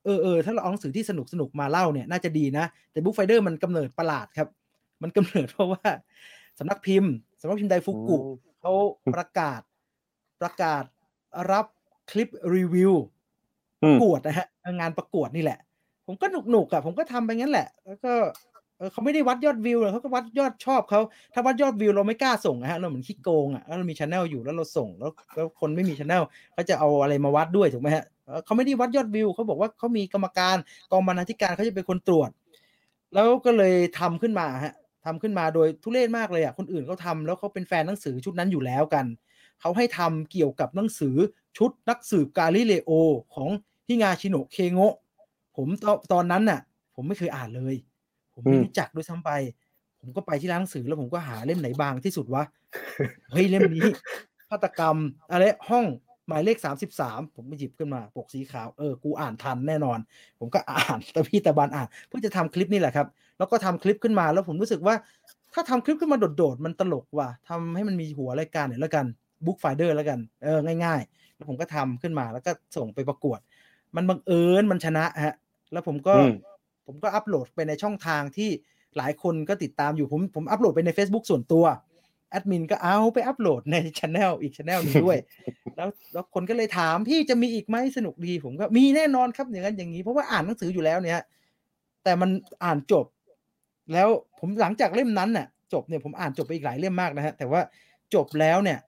เออเออถ้าเราเอาหนังสือที่สนุกสนุกมาเล่าเนี่ยน่าจะดีนะ แต่บุ๊กไฟเดอร์มันกำเนิดประหลาดครับ มันกำเนิดเพราะว่าสำนักพิมพ์สำนักพิมพ์ไดฟุกุอืมเขาประกาศประกาศรับคลิปรีวิวอืปมระกวดนะฮะงานประกวดนี่แหละ ผมก็หนุกหนุกๆอะผมก็ทำไปงั้นแหละ แล้วก็เออเขาไม่ได้วัดยอดวิวหรอกเขาก็วัดยอดชอบเขาถ้าวัดยอดวิวเราไม่กล้าส่งนะฮะเราเหมือนขี้โกงอะแล้วเรามีชแนลอยู่แล้วเราส่งแล้วแล้วคนไม่มีชแนลเขาจะเอาอะไรมาวัดด้วยถูกไหมฮะ เขาไม่ได้วัดยอดวิวเขาบอกว่าเขามีกรรมการกองบรรณาธิการเขาจะเป็นคนตรวจ แล้วก็เลยทำขึ้นมาฮะทำขึ้นมาโดยทุเรศมากเลยอะคนอื่นเขาทำแล้วเขาเป็นแฟนหนังสือชุดนั้นอยู่แล้วกันเขาให้ทำเกี่ยวกับหนังสือชุดนักสืบกาลิเลโอของฮิงาชิโนะเคโงะผมตอนตอนนั้นน่ะ ผมไม่เคยอ่านเลย ผมไม่รู้จักด้วยซ้ำไป ผมก็ไปที่ร้านหนังสือแล้วผมก็หาเล่มไหนบางที่สุดวะเฮ้ยเล่มนี้ฆาตกรรมอะไรห้อง หมายเลขสามสิบสามผมไปหยิบขึ้นมาปกสีขาวเออกูอ่านทันแน่นอน ผมก็อ่านตะพี่ตะบันอ่าน เพื่อจะทำคลิปนี่แหละครับ แล้วก็ทำคลิปขึ้นมาแล้วผมรู้สึกว่า ถ้าทำคลิปขึ้นมาโดดๆมันตลกว่ะทำให้มันมีหัวรายการหน่อยแล้วกันBookfinder แล้วกันเออง่ายๆ แล้วผมก็ทำขึ้นมาแล้วก็ส่งไปประกวด มันบังเอิญมันชนะฮะ แล้วผมก็อืมผมก็อัปโหลดไปในช่องทางที่หลายคนก็ติดตามอยู่ผมผมอัปโหลดไปใน Facebook ส่วนตัวแอ ดมินก็เอาไปอัปโหลดในช anel อีกช anel หนึงด้วย แล้วแล้วคนก็เลยถามพี่จะมีอีกไหมสนุกดีผมก็มีแน่นอนครับอย่างนั้นอย่างนี้ เพราะว่าอ่านหนังสืออยู่แล้วเนี่ย แต่มันอ่านจบ แล้วผมหลังจากเล่มนั้นน่ะ จบเนี่ยผมอ่านจบไปอีกหลายเล่มมากนะฮะแต่ว่าจบแล้วเนี่ย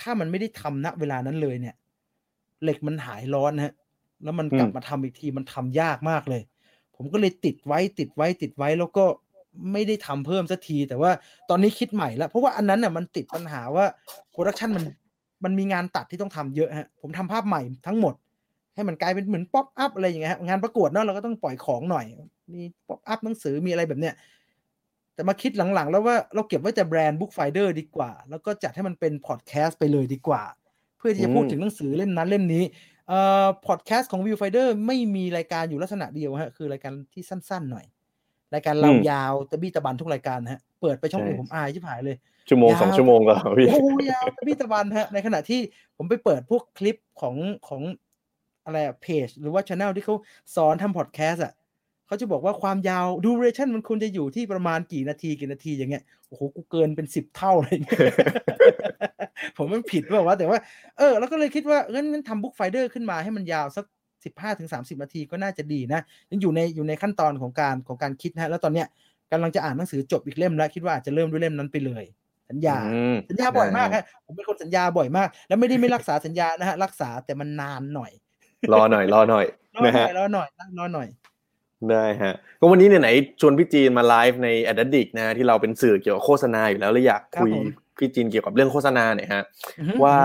ถ้ามันไม่ได้ทำณเวลานั้นเลยเนี่ย เหล็กมันหายร้อนนะฮะ แล้วมันกลับอืมมาทำอีกทีมันทำยากมากเลย ผมก็เลยติดไว้ติดไว้ติดไว้แล้วก็ ไม่ได้ทำเพิ่มสักที แต่ว่าตอนนี้คิดใหม่แล้ว เพราะว่าอันนั้นน่ะมันติดปัญหาว่า production มันมันมีงานตัดที่ต้องทำเยอะฮะผมทำภาพใหม่ทั้งหมด ให้มันกลายเป็นเหมือน pop-up อะไรอย่างเงี้ยฮะงานประกวดเนาะเราก็ต้องปล่อยของหน่อย มี pop-up หนังสือมีอะไรแบบเนี้ยแต่มาคิดหลังๆ แล้วว่าเราเก็บไว้แต่แบรนด์ Bookfinder ดีกว่า แล้วก็จัดให้มันเป็นพอดแคสต์ไปเลยดีกว่า เพื่อที่จะพูดอืมถึงหนังสือเล่มนั้นเล่มนี้เอ่อพอดแคสต์ของ Viewfinder ไม่มีรายการอยู่ลักษณะเดียวฮะคือรายการที่สั้นๆหน่อย รายการเราอืมยาวตะบี้ตะบันทุกรายการฮะเปิดไปช่องอื่นใช่ผมอายชิบหายเลยชั่วโมงยาวสองชั่วโมงก็พี่โอ้โหยาวตะบี้ตะบันฮะในขณะที่ผมไปเปิดพวกคลิปของของอะไรเพจหรือว่าช anel ที่เขาสอนทำพอดแคสต์อะเขาจะบอกว่าความยาว duration มันควรจะอยู่ที่ประมาณกี่นาทีกี่นาทีอย่างเงี้ยโอ้โหกูเกินเป็นสิบเท่าเลยเนี่ยผมมันผิดเปล่าวะแต่ว่า เออ แล้วก็เลยคิดว่างั้นงั้นทำ Bookfinder ขึ้นมาให้มันยาวสัก สิบห้าถึงสามสิบนาทีก็น่าจะดีนะยังอยู่ในอยู่ในขั้นตอนของการของการคิดนะฮะแล้วตอนเนี้ยกำลังจะอ่านหนังสือจบอีกเล่มแล้วคิดว่าอาจจะเริ่มด้วยเล่มนั้นไปเลย สัญญาอืมสัญญาบ่อยมากได้ฮะผมเป็นคนสัญญาบ่อยมาก แล้วไม่ได้ไม่รักษาสัญญานะฮะรักษาแต่มันนานหน่อย รอหน่อยรอหน่อยรอหน่ฮะรอหน่อยรอหน่อยได้ฮะก็วันนี้เนี่ยไหนชวนพี่จีนมาไลฟ์ใน a d d i c t นะที่เราเป็นสื่อเกี่ยวกับโฆษณาอยู่แล้วเลยอยากคุยครับผมพี่จีนเกี่ยวกับเรื่องโฆษณาเนี่ยฮะอือฮึว่า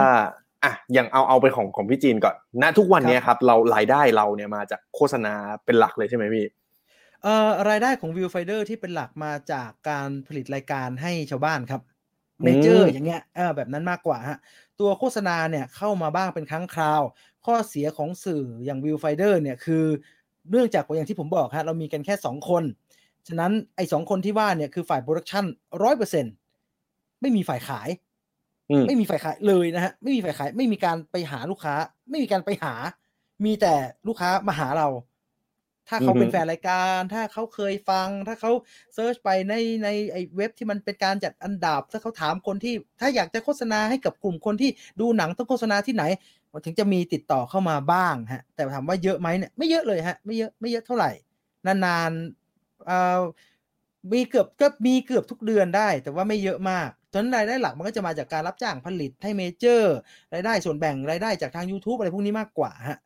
อะอย่างเอาเอาไปของของพี่จีนก่อนณทุกวันเนี้ยครับ เรารายได้เราเนี่ยมาจากโฆษณาเป็นหลักเลยใช่ไหมพี่เอ่อรายได้ของ Viewfinder ที่เป็นหลักมาจากการผลิตรายการให้ชาวบ้านครับอืมเมเจอร์อย่างเงี้ยเออแบบนั้นมากกว่าฮะตัวโฆษณาเนี่ยเข้ามาบ้างเป็นครั้งคราว ข้อเสียของสื่ออย่าง Viewfinder เนี่ยคือ เนื่องจากอย่างที่ผมบอกฮะเรามีกันแค่ 2 คน ฉะนั้นไอ้สองคนที่ว่าเนี่ยคือฝ่าย production ร้อยเปอร์เซ็นไม่มีฝ่ายขายอืม ไม่มีฝ่ายขายเลยนะฮะไม่มีฝ่ายขายไม่มีการไปหาลูกค้า ไม่มีการไปหา มีแต่ลูกค้ามาหาเรา ถ้าเขาเป็นอือฮึแฟนรายการ ถ้าเขาเคยฟัง ถ้าเขา search ไปในในไอ้เว็บที่มันเป็นการจัดอันดับ ถ้าเขาถามคนที่ ถ้าอยากจะโฆษณาให้กับกลุ่มคนที่ดูหนังต้องโฆษณาที่ไหนมันถึงจะมีติดต่อเข้ามาบ้างฮะ แต่ถามว่าเยอะไหมเนี่ยไม่เยอะเลยฮะ ไม่เยอะไม่เยอะเท่าไหร่ นานๆเอ่อมีเกือบก็มีเกือบทุกเดือนได้ แต่ว่าไม่เยอะมาก ฉะนั้นรายได้หลักมันก็จะมาจากการรับจ้างผลิตให้เมเจอร์ รายได้ส่วนแบ่งรายได้จากทาง YouTube อะไรพวกนี้มากกว่าฮะ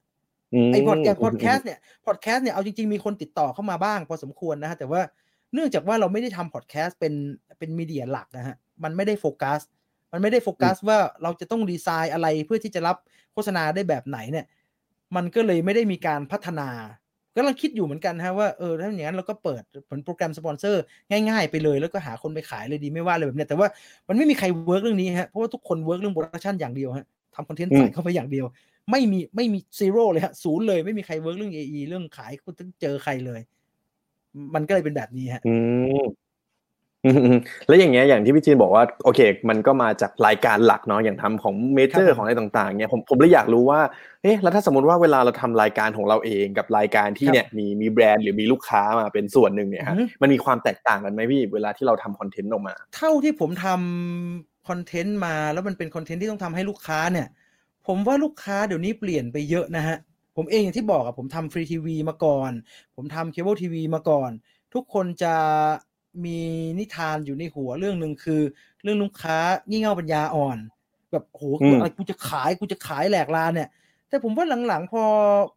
มไอพอดแคสต์พอดแคสต์เนี่ยพอดแคสต์เนี่ยเอาจริงๆมีคนติดต่อเข้ามาบ้างพอสมควรนะฮะแต่ว่าเนื่องจากว่าเราไม่ได้ทำพอดแคสต์เป็นเป็นมีเดียหลักนะฮะมันไม่ได้โฟกัสมันไม่ได้โฟกัสว่าเราจะต้องดีไซน์อะไรเพื่อที่จะรับโฆษณาได้แบบไหนเนี่ย มันก็เลยไม่ได้มีการพัฒนา กำลังคิดอยู่เหมือนกันฮะว่าเออถ้าอย่างนั้นเราก็เปิดเหมือนโปรแกรมสปอนเซอร์ง่ายๆไปเลย แล้วก็หาคนไปขายเลยดีไม่ว่าเลยแบบเนี้ยแต่ว่ามันไม่มีใคร work เรื่องนี้ฮะเพราะว่าทุกคน work เรื่อง production อย่างเดียวฮะทำคอนเทนต์ใส่เข้าไปอย่างเดียว ไม่มีไม่มี zero เลยฮะศูนย์เลยไม่มีใคร work เรื่อง AE เรื่องขายคุณต้องเจอใครเลย มันก็เลยเป็นแบบนี้ฮะอืมอืมอืม แล้วอย่างเงี้ยอย่างที่พี่จีนบอกว่าโอเค มันก็มาจากรายการหลักเนาะอย่างทำของ Major ครัร์บผมของอะไรต่างๆเนี่ยผมผมเลยอยากรู้ว่าเอ๊ะแล้วถ้าสมมติว่าเวลาเราทำรายการของเราเองกับรายการที่ครับเนี่ยมีมีแบรนด์หรือมีลูกค้ามาเป็นส่วนหนึ่งเนี่ยฮะอือฮึมันมีความแตกต่างกันไหมพี่เวลาที่เราทำคอนเทนต์ออกมา เท่าที่ผมทำคอนเทนต์มาแล้วมันเป็นคอนเทนต์ที่ต้องทำให้ลูกค้าเนี่ย ผมว่าลูกค้าเดี๋ยวนี้เปลี่ยนไปเยอะนะฮะผมเองอย่างที่บอกอะผมทำฟรีทีวีมาก่อน ผมทำเคเบิลทีวีมาก่อน ทุกคนจะ มีนิทานอยู่ในหัวเรื่องหนึ่งคือ เรื่องลูกค้างี่เง่าปัญญาอ่อน แบบโหอืมอะไรกูจะขายกูจะขายแหลกลานเนี่ย แต่ผมว่าหลังๆพอ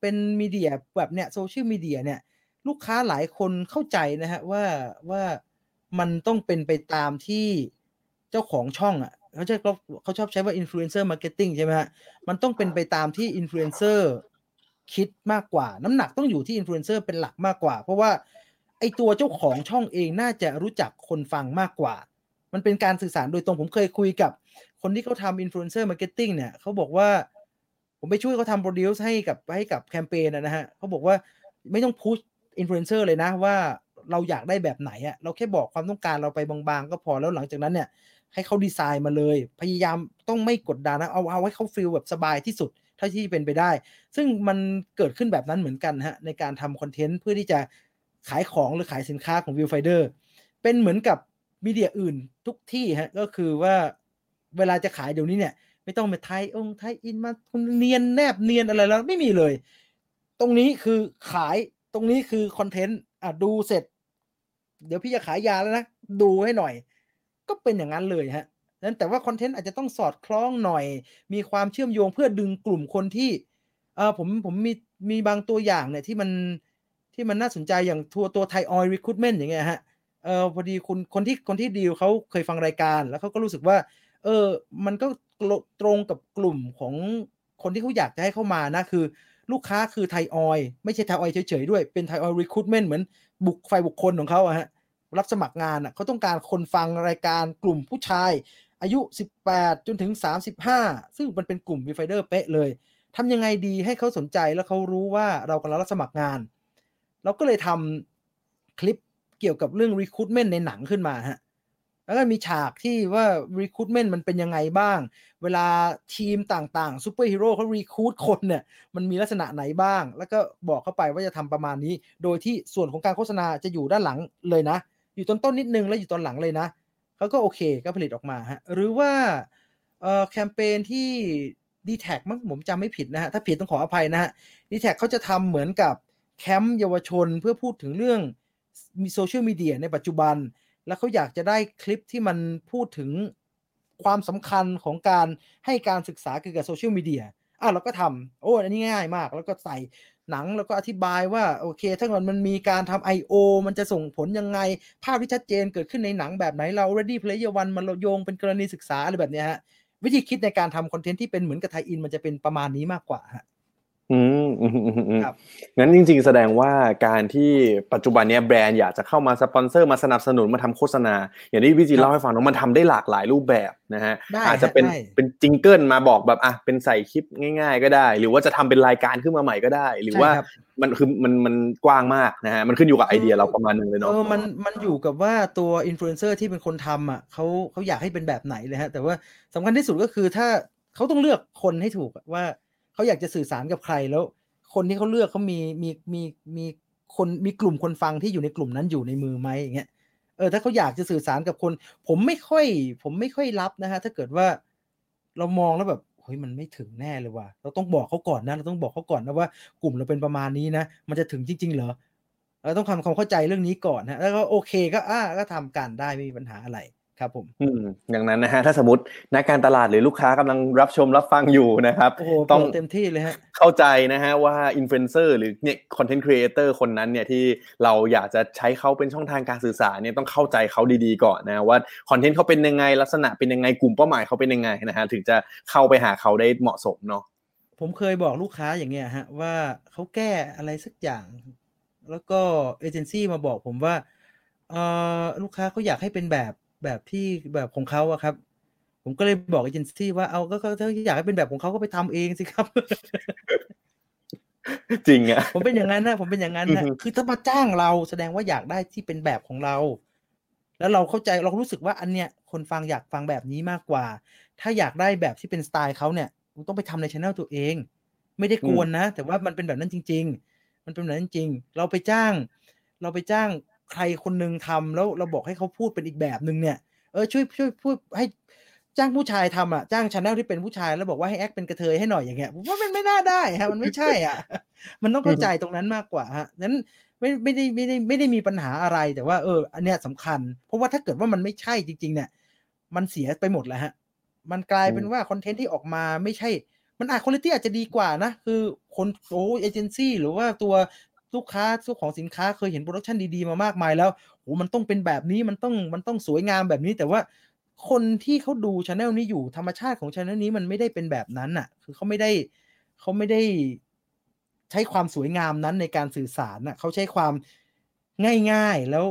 เป็นมีเดียแบบเนี้ยโซเชียลมีเดียเนี่ย ลูกค้าหลายคนเข้าใจนะฮะว่าว่ามันต้องเป็นไปตามที่เจ้าของช่องอะเขาจะเขาเขาชอบใช้ว่า influencer marketing ใช่ไหมฮะมันต้องเป็นไปตามที่อินฟลูเอนเซอร์คิดมากกว่า น้ำหนักต้องอยู่ที่อินฟลูเอนเซอร์เป็นหลักมากกว่า เพราะว่า ไอ้ตัวเจ้าของช่องเองน่าจะรู้จักคนฟังมากกว่า มันเป็นการสื่อสารโดยตรงผมเคยคุยกับ คนที่เขาทำ influencer marketing เนี่ยเขาบอกว่า ผมไปช่วยเขาทำ produce ให้กับให้กับแคมเปญนะฮะเขาบอกว่าไม่ต้อง push อินฟลูเอนเซอร์เลยนะว่าเราอยากได้แบบไหนอะเราแค่บอกความต้องการเราไปบางๆ ก็พอแล้วหลังจากนั้นเนี่ย ให้เขาดีไซน์มาเลย พยายามต้องไม่กดดันนะเอาเอาให้เขา feel แบบสบายที่สุดเท่าที่เป็นไปได้ ซึ่งมันเกิดขึ้นแบบนั้นเหมือนกันฮะในการทำคอนเทนต์เพื่อที่จะ ขายของหรือขายสินค้าของ Viewfinder เป็นเหมือนกับ media อื่นทุกที่ฮะก็คือว่าเวลาจะขายเดี๋ยวนี้เนี่ย ไม่ต้องมา tie อง tie-in มาคุณเนียนแนบเนียนอะไรแล้วไม่มีเลย ตรงนี้คือขายตรงนี้คือคอนเทนต์อะดูเสร็จ เดี๋ยวพี่จะขายยาแล้วนะ ดูให้หน่อย ก็เป็นอย่างนั้นเลยฮะนั้นแต่ว่าคอนเทนต์อาจจะต้องสอดคล้องหน่อย มีความเชื่อมโยงเพื่อดึงกลุ่มคนที่เออผมผมมีมีบางตัวอย่างเนี่ยที่มัน ที่มันน่าสนใจอย่างทัวร์ตัว Thaioil recruitment อย่างเงี้ยฮะเออพอดีคุณคนที่คนที่ดีลเขาเคยฟังรายการ แล้วเขาก็รู้สึกว่า เออ มันก็ตรงกับกลุ่มของคนที่เขาอยากจะให้เข้ามานะ คือลูกค้าคือ Thaioil ไม่ใช่ Thaioil เฉยๆด้วยเป็น Thaioil recruitment เหมือนพวกฝ่ายบุคคลของเขาอะฮะรับสมัครงานอะเขาต้องการคนฟังรายการกลุ่มผู้ชาย อายุ 18 จนถึง 35 ซึ่งมันเป็นกลุ่ม Viewfinder เป๊ะเลยทำยังไงดีให้เขาสนใจแล้วเขารู้ว่าเรากำลังรับสมัครงาน เราก็เลยทำคลิปเกี่ยวกับเรื่อง recruitment ในหนังขึ้นมาฮะแล้วก็มีฉากที่ว่า recruitment มันเป็นยังไงบ้าง เวลาทีมต่างๆซูเปอร์ฮีโร่เขา recruit คนเนี่ย มันมีลักษณะไหนบ้าง แล้วก็บอกเข้าไปว่าจะทำประมาณนี้ โดยที่ส่วนของการโฆษณาจะอยู่ด้านหลังเลยนะ อยู่ต้นต้นนิดนึงแล้วอยู่ตอนหลังเลยนะเขาก็โอเคก็ผลิตออกมาฮะ หรือว่าเอ่อแคมเปญที่ d t แทมั้งผมจำไม่ผิดนะฮะ ถ้าผิดต้องขออภัยนะฮะ d t แทเขาจะทำเหมือนกับ แคมป์เยาวชนเพื่อพูดถึงเรื่องมีโซเชียลมีเดียในปัจจุบัน แล้วเขาอยากจะได้คลิปที่มันพูดถึงความสำคัญของการให้การศึกษาเกี่ยวกับโซเชียลมีเดียอะเราก็ทำโอ้อันนี้ง่ายมาก แล้วก็ใส่หนังแล้วก็อธิบายว่าโอเค ถ้าเกิดมันมีการทำ I.O. มันจะส่งผลยังไง ภาพที่ชัดเจนเกิดขึ้นในหนังแบบไหนเรา ready player one มันโยงเป็นกรณีศึกษาอะไรแบบนี้ฮะวิธีคิดในการทำคอนเทนต์ที่เป็นเหมือนกับ tie-in มันจะเป็นประมาณนี้มากกว่าฮะ อืมอืมอืมอืมครับงั้นจริง ๆ แสดงว่าการที่ปัจจุบันเนี้ยแบรนด์อยากจะเข้ามาสปอนเซอร์มาสนับสนุนมาทำโฆษณา อย่างที่พี่จีครับเล่าให้ฟังเนอะมันทำได้หลากหลายรูปแบบนะฮะได้อาจจะเป็นได้เป็น jingle มาบอกแบบอะเป็นใส่คลิปง่าย ๆ ก็ได้ หรือว่าจะทำเป็นรายการขึ้นมาใหม่ก็ได้ หรือว่าใช่ครับมันคือมันมันกว้างมากนะฮะมันขึ้นอยู่กับไอเดียเราประมาณหนึ่งเลยเอเนาะอมันมันอยู่กับว่าตัวอินฟลูเอนเซอร์ที่เป็นคนทำอะเขาเขาอยากให้เป็นแบบไหนเลยฮะแต่ว่าสำคัญที่สุดก็คือถ้าเขาต้องเลือกคนให้ถูกอะว่า เขาอยากจะสื่อสารกับใครแล้ว คนที่เขาเลือกเขามีมีมีมีคนมีกลุ่มคนฟังที่อยู่ในกลุ่มนั้นอยู่ในมือไหมอย่างเงี้ยเออถ้าเขาอยากจะสื่อสารกับคน ผมไม่ค่อย ผมไม่ค่อยรับนะฮะถ้าเกิดว่าเรามองแล้วแบบเฮ้ยมันไม่ถึงแน่เลยว่ะเราต้องบอกเขาก่อนนะ เราต้องบอกเขาก่อนนะว่ากลุ่มเราเป็นประมาณนี้นะ มันจะถึงจริง ๆ เหรอเราต้องทำความเข้าใจเรื่องนี้ก่อนนะแล้วก็โอเคก็อ่าก็ทำการได้ไม่มีปัญหาอะไร ครับผมอืมอย่างนั้นนะฮะถ้าสมมตินักการตลาดหรือลูกค้ากำลังรับชมรับฟังอยู่นะครับโอ้โหต้ต้อองงเต็มที่เลยฮะเข้าใจนะฮะว่าอินฟลูเอนเซอร์หรือเนี่ย content creator คนนั้นเนี่ยที่เราอยากจะใช้เขาเป็นช่องทางการสื่อสารเนี่ยต้องเข้าใจเขาดีๆก่อนนะว่าคอนเทนต์เขาเป็นยังไงลักษณะเป็นยังไงกลุ่มเป้าหมายเขาเป็นยังไงนะฮะถึงจะเข้าไปหาเขาได้เหมาะสมเนาะผมเคยบอกลูกค้าอย่างเงี้ยฮะว่าเขาแก้อะไรสักอย่าง แล้วก็เอเจนซี่มาบอกผมว่าเออลูกค้าเขาอยากให้เป็นแบบ แบบที่แบบของเขาอะครับ ผมก็เลยบอกเอเจนซี่ว่าเอาก็ก็ถ้าอยากให้เป็นแบบของเขาก็ไปทำเองสิครับ จริงอะผมเป็นอย่างนั้นนะผมเป็นอย่างนั้นนะอือฮึคือถ้ามาจ้างเราแสดงว่าอยากได้ที่เป็นแบบของเรา แล้วเราเข้าใจเรารู้สึกว่าอันเนี้ยคนฟังอยากฟังแบบนี้มากกว่า ถ้าอยากได้แบบที่เป็นสไตล์เขาเนี่ยคุณต้องไปทำในช anel ตัวเอง ไม่ได้กวนนะ แต่ว่ามันเป็นแบบนั้นจริง ๆ มันเป็นแบบนั้นจริงๆเราไปจ้าง เราไปจ้าง ใครคนหนึ่งทำแล้วเราบอกให้เขาพูดเป็นอีกแบบหนึ่งเนี่ยเออช่วยช่วยพูดให้จ้างผู้ชายทำอะจ้าง channel ที่เป็นผู้ชายแล้วบอกว่าให้ act เป็นกะเทยให้หน่อยอย่างเงี้ยผมว่ามันไม่น่าได้ฮะมันไม่ใช่อะ มันต้องเข้าใจตรงนั้นมากกว่าฮะนั้นไม่ไม่ได้ไม่ได้ไม่ได้มีปัญหาอะไรแต่ว่าเออ อันเนี้ยสำคัญ เพราะว่าถ้าเกิดว่ามันไม่ใช่จริง ๆ เนี่ย มันเสียไปหมดแล้วฮะ มันกลายเป็นอืมว่าคอนเทนต์ที่ออกมาไม่ใช่ มันอาจคุณภาพอาจจะดีกว่านะ คือคนโอ้เอเจนซี่หรือว่าตัว ลูกค้าเจ้าของสินค้าเคยเห็น production ดีๆมามากมายแล้วโอ้มันต้องเป็นแบบนี้มันต้องมันต้องสวยงามแบบนี้ แต่ว่าคนที่เขาดู channel นี้อยู่ธรรมชาติของช anel นี้มันไม่ได้เป็นแบบนั้นน่ะ คือเขาไม่ได้เขาไม่ได้ใช้ความสวยงามนั้นในการสื่อสารน่ะเขาใช้ความง่ายๆแล้ว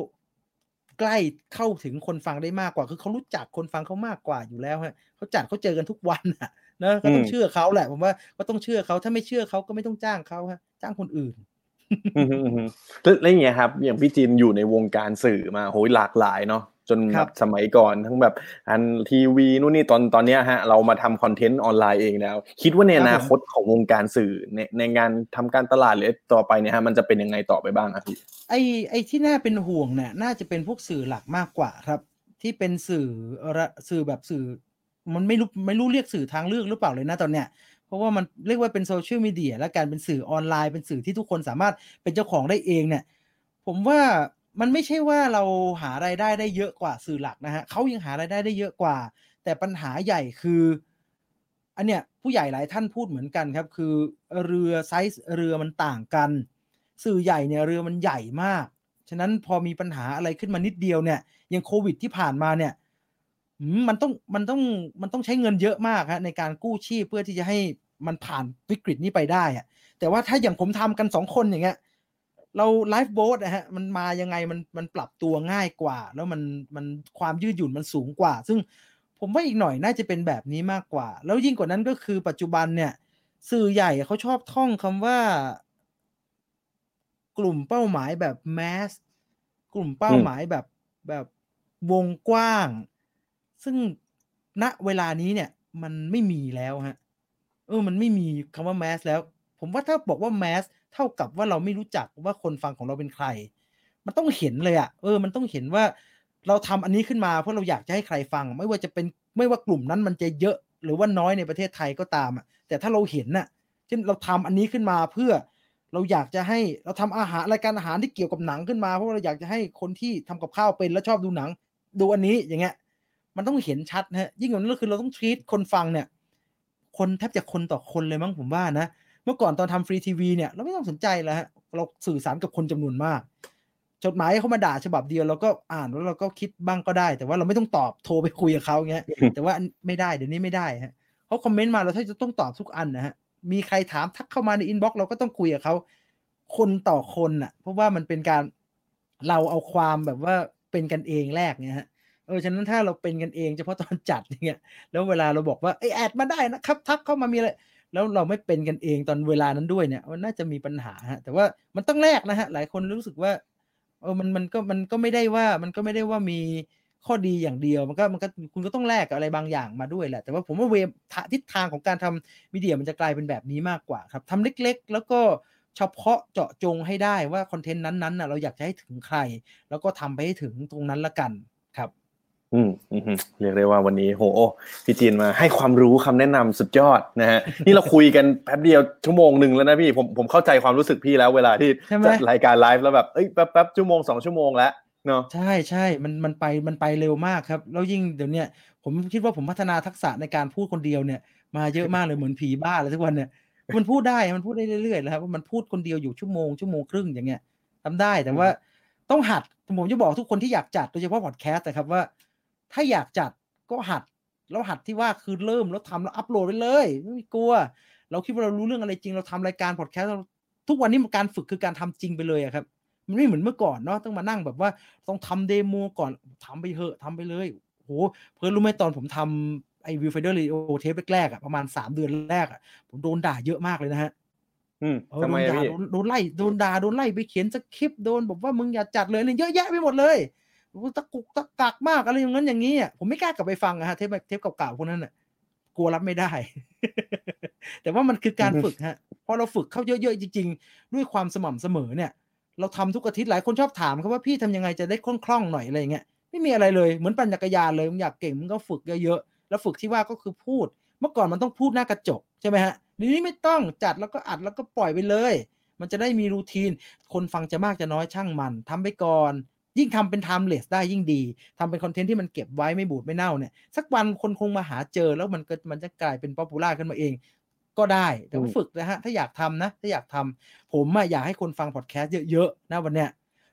ใกล้เข้าถึงคนฟังได้มากกว่า คือเขารู้จักคนฟังเขามากกว่าอยู่แล้วฮะเขาจัดเขาเจอกันทุกวันน่ะนะก็ต้องเชื่อเขาแหละ ผมว่าก็ต้องเชื่อเขาถ้าไม่เชื่อเขาก็ไม่ต้องจ้างเขาฮะจ้างคนอื่น แล้วแล้วอย่างเงี้ยครับ อย่างพี่จีนอยู่ในวงการสื่อมาโหยหลากหลายเนาะจนคแบรับบสมัยก่อนทั้งแบบอันทีวีนู่นนี่ตอนตอนเนี้ยฮะ เรามาทำคอนเทนต์ออนไลน์เองแล้ว คิดว่าในอนาคตของวงการสื่อในในงานทำการตลาดหรือต่อไปเนี่ยฮะมันจะเป็นยังไงต่อไปบ้างอะพี่ไอ้ไอ้ที่น่าเป็นห่วงเนี่ยน่าจะเป็นพวกสื่อหลักมากกว่าครับ ที่เป็นสื่อระสื่อแบบสื่อ มันไม่รู้ไม่รู้เรียกสื่อทางเลือกหรือเปล่าเลยนะตอนเนี้ย เพราะว่ามันเรียกว่าเป็นโซเชียลมีเดียและการเป็นสื่อออนไลน์เป็นสื่อที่ทุกคนสามารถเป็นเจ้าของได้เองเนี่ย ผมว่ามันไม่ใช่ว่าเราหารายได้ได้เยอะกว่าสื่อหลักนะฮะเขายังหารายได้ได้เยอะกว่า แต่ปัญหาใหญ่คือ อันเนี้ยผู้ใหญ่หลายท่านพูดเหมือนกันครับ คือเรือไซส์เรือมันต่างกัน สื่อใหญ่เนี่ยเรือมันใหญ่มาก ฉะนั้นพอมีปัญหาอะไรขึ้นมานิดเดียวเนี่ยย่างโควิดที่ผ่านมาเนี่ย มมันต้องมันต้องมันต้องใช้เงินเยอะมากฮะในการกู้ชีพเพื่อที่จะให้มันผ่านวิกฤตนี้ไปได้อะแต่ว่าถ้าอย่างผมทำกันสองคนอย่างเงี้ยเราไลฟ์โบ๊ทนะฮะมันมายังไงมันมันปรับตัวง่ายกว่า แล้วมันมันความยืดหยุ่นมันสูงกว่า ซึ่งผมว่าอีกหน่อยน่าจะเป็นแบบนี้มากกว่า แล้วยิ่งกว่านั้นก็คือปัจจุบันเนี่ย สื่อใหญ่เขาชอบท่องคำว่า กลุ่มเป้าหมายแบบแมสกลุ่มเป้าหมายแบบแบบวงกว้าง ซึ่งณเวลานี้เนี่ย มันไม่มีแล้วฮะเออมันไม่มีคำว่าแมสแล้ว ผมว่าถ้าบอกว่าแมสเท่ากับว่าเราไม่รู้จักว่าคนฟังของเราเป็นใคร มันต้องเห็นเลยอะ่ะเออ มันต้องเห็นว่าเราทำอันนี้ขึ้นมาเพราะเราอยากจะให้ใครฟัง ไม่ว่าจะเป็นไม่ว่ากลุ่มนั้นมันจะเยอะหรือว่าน้อยในประเทศไทยก็ตามอะแต่ถ้าเราเห็นน่ะเช่นเราทำอันนี้ขึ้นมาเพื่อเราอยากจะให้เราทำอาหารรายการอาหารที่เกี่ยวกับหนังขึ้นมาเพราะเราอยากจะให้คนที่ทำกับข้าวเป็นแล้วชอบดูหนัง ดูอันนี้อย่างเงี้ย มันต้องเห็นชัดนะฮะยิ่งกว่านั้นก็คือเราต้อง treat คนฟังเนี่ย คนแทบจะคนต่อคนเลยมั้งผมว่านะ เมื่อก่อนตอนทำฟรีทีวีเนี่ยเราไม่ต้องสนใจแล้วฮะเราสื่อสารกับคนจำนวนมาก จดหมายเขามาด่าฉบับเดียวเราก็อ่านแล้วเราก็คิดบ้างก็ได้ แต่ว่าเราไม่ต้องตอบโทรไปคุยกับเขาเงี้ยแต่ว่าไม่ได้เดี๋ยวนี้ไม่ได้ฮะเขาคอมเมนต์มาเราถ้าจะต้องตอบทุกอันนะฮะมีใครถามทักเข้ามาใน inbox เราก็ต้องคุยกับเขาคนต่อคนอะ เพราะว่ามันเป็นการเราเอาความแบบว่าเป็นกันเองแรกเนี่ยฮะ เออฉะนั้นถ้าเราเป็นกันเองเฉพาะตอนจัดอย่างเงี้ยแล้วเวลาเราบอกว่าไอ add มาได้นะครับทักเข้ามามีอะไรแล้วเราไม่เป็นกันเองตอนเวลานั้นด้วยเนี่ยมันน่าจะมีปัญหาฮะแต่ว่ามันต้องแลกนะฮะหลายคนรู้สึกว่าเออมันมันก็มันก็ไม่ได้ว่ามันก็ไม่ได้ว่ามีข้อดีอย่างเดียวมันก็มันก็คุณก็ต้องแลกกับอะไรบางอย่างมาด้วยแหละ แต่ว่าผมว่าเวทิศทางของการทำมีเดียมันจะกลายเป็นแบบนี้มากกว่าครับทำเล็กๆ แล้วก็เฉพาะเจาะจงให้ได้ว่าคอนเทนต์นั้นๆน่ะเราอยากจะให้ถึงใคร แล้วก็ทำไปให้ถึงตรงนั้นละกัน อืมอืมอืมเรียกได้ว่าวันนี้โหพี่จีนมาให้ความรู้คำแนะนำสุดยอดนะฮะนี่เราคุยกันแป๊บเดียวชั่วโมงหนึ่งแล้วนะพี่ผมผมเข้าใจความรู้สึกพี่แล้วเวลาที่ใช่ไหมจัดรายการไลฟ์แล้วแบบเอ้ยแป๊บแป๊บชั่วโมงสองชั่วโมงแล้วเนาะใช่ใช่มันมันไปมันไปเร็วมากครับ แล้วยิ่งเดี๋ยวเนี้ยผมคิดว่าผมพัฒนาทักษะในการพูดคนเดียวเนี่ย มาเยอะมากเลยเหมือนผีบ้าเลยทุกวันเนี่ยมันพูดได้มันพูดได้เรื่อยๆแล้วครับว่ามันพูดคนเดียวอยู่ชั่วโมงชั่วโมงครึ่งอย่างเงี้ยทำได้แต่ว่าต้องหัดผมจะบอกทุกคนที่อยากจัดโดยเฉพาะพอดแคสต์นะครับว่า ถ้าอยากจัดก็หัดแล้วหัดที่ว่าคือเริ่มแล้วทำแล้วอัปโหลดไปเลยไม่มีกลัว เราคิดว่าเรารู้เรื่องอะไรจริงเราทำรายการพอดแคสต์ทุกวันนี้การฝึกคือการทำจริงไปเลยอะครับ มันไม่เหมือนเมื่อก่อนเนาะต้องมานั่งแบบว่าต้องทำ demo ก่อนทำไปเถอะทำไปเลยโหเพื่อนรู้ไหมตอนผมทำไอ้ Viewfinder Radio เทปแรกๆอะประมาณสามเดือนแรกอะผมโดนด่าเยอะมากเลยนะฮะอืมเออทำโดไมนอะด่าพี่โดนโดนไล่โดนด่าโดนไล่ไปเขียนสคริปต์โดนบอกว่ามึงอย่าจัดเลยเนี่ยเยอะแยะไปหมดเลย ตะกุกตะกักมากอะไรอย่างนั้นอย่างนี้อะผมไม่กล้ากลับไปฟังอะฮะเทปเทปเก่าๆพวกนั้นอะกลัวรับไม่ได้ แต่ว่ามันคือการฝึกฮะพอเราฝึกเข้าเยอะๆจริง ๆ ด้วยความสม่ำเสมอเนี่ย เราทำทุกอาทิตย์หลายคนชอบถามครับว่าพี่ทำยังไงจะได้คล่องๆหน่อยอะไรเงี้ยไม่มีอะไรเลยเหมือนปั่นจักรยานเลยมึงอยากเก่งมึงก็ฝึกเยอะๆแล้วฝึกที่ว่าก็คือพูด เมื่อก่อนมันต้องพูดหน้ากระจกใช่ไหมฮะเดี๋ยวนี้ไม่ต้องจัดแล้วก็อัดแล้วก็ปล่อยไปเลย มันจะได้มีรูทีน คนฟังจะมากจะน้อยช่างมันทำไปก่อน ยิ่งทำเป็น timeless ได้ยิ่งดีทำเป็นคอนเทนต์ที่มันเก็บไว้ไม่บูดไม่เน่าเนี่ย สักวันคนคงมาหาเจอแล้วมันก็มันจะกลายเป็น popular ขึ้นมาเองก็ได้แต่ว่าฝึกนะฮะ ถ้าอยากทำนะ ถ้าอยากทำผมอะอยากให้คนฟังพอดแคสต์เยอะๆนะวันเนี้ย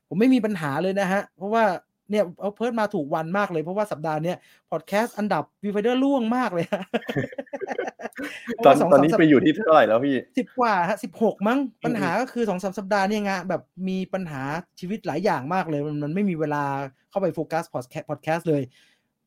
ผมไม่มีปัญหาเลยนะฮะ เพราะว่าเนี่ยเอาเพิร์ดมาถูกวันมากเลย เพราะว่าสัปดาห์เนี้ยพอดแคสต์อันดับ Viewfinder ร่วงมากเลย ตอนเพราะว่าสงตอนสามนี้สัปไปอยู่ที่เท่าไหร่แล้วพี่สิบกว่าฮะสิบหกมั้งอืมปัญหาก็คือสองสามสัปดาห์เนี่ยงานแบบมีปัญหาชีวิตหลายอย่างมากเลย มันมันไม่มีเวลาเข้าไปโฟกัสพอดแคสต์พอดแคสต์เลย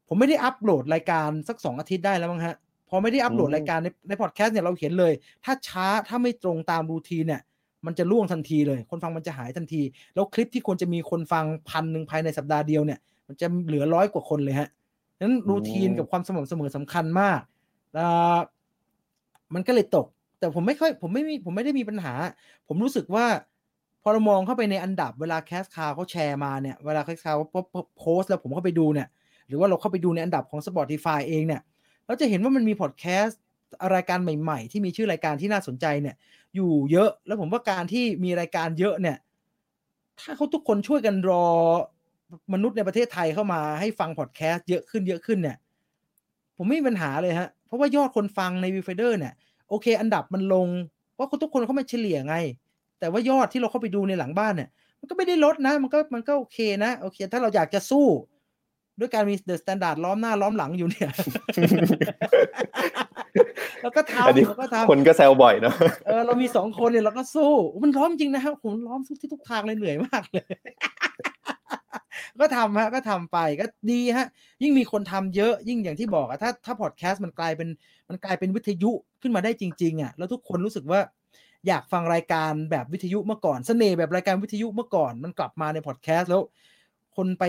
ผมไม่ได้อัปโหลดรายการสักสองอาทิตย์ได้แล้วมั้งฮะพอไม่ได้อัปโหลดอืมรายการในในพอดแคสต์เนี่ยเราเห็นเลย ถ้าช้าถ้าไม่ตรงตามรูทีนเนี่ยมันจะล่วงทันทีเลย คนฟังมันจะหายทันที แล้วคลิปที่ควรจะมีคนฟังพันหนึ่งภายในสัปดาห์เดียวเนี่ย มันจะเหลือร้อยกว่าคนเลยฮะนั้นรูทีนกับความสม่ำเสมอสำคัญมากอ่า มันก็เลยตก แต่ผมไม่ค่อยผมไม่มีผมไม่ได้มีปัญหา ผมรู้สึกว่าพอเรามองเข้าไปในอันดับเวลาแคสคาเขาแชร์มาเนี่ยเวลาแคสคาเขาโพสต์แล้วผมเข้าไปดูเนี่ยหรือว่าเราเข้าไปดูในอันดับของ Spotify เองเนี่ยเราจะเห็นว่ามันมีพอดแคสต์รายการใหม่ๆ ที่มีชื่อรายการที่น่าสนใจเนี่ยอยู่เยอะแล้วผมว่าการที่มีรายการเยอะเนี่ยถ้าเขาทุกคนช่วยกันล่อมนุษย์ในประเทศไทยเข้ามาให้ฟังพอดแคสต์เยอะขึ้นเยอะขึ้นเนี่ย ผมไม่มีปัญหาเลยฮะ เพราะว่ายอดคนฟังใน Viewfinder เนี่ยโอเค อันดับมันลงเพราะคนทุกคนเขามาเฉลี่ยไง แต่ว่ายอดที่เราเข้าไปดูในหลังบ้านเนี่ย มันก็ไม่ได้ลดนะ มันก็มันก็โอเคนะ โอเค ถ้าเราอยากจะสู้ ด้วยการมี The Standard ล้อมหน้าล้อมหลังอยู่เนี่ย แล้วก็อันนี้ทำแล้วก็ทำคนก็แซวบ่อยเนาะเออเรามีสองคนเนี่ยเราก็สู้ มันล้อมจริงนะครับผมล้อมทุกที่ทุกทางเลยเหนื่อยมากเลย ก็ทำฮะก็ทำไปก็ดีฮะ ยิ่งมีคนทำเยอะยิ่งอย่างที่บอกอะถ้าถ้าพอดแคสต์มันกลายเป็นมันกลายเป็นวิทยุขึ้นมาได้จริง ๆอะแล้วทุกคนรู้สึกว่าอยากฟังรายการแบบวิทยุเมื่อก่อนเสน่ห์แบบรายการวิทยุเมื่อก่อน มันกลับมาในพอดแคสต์แล้ว คนไป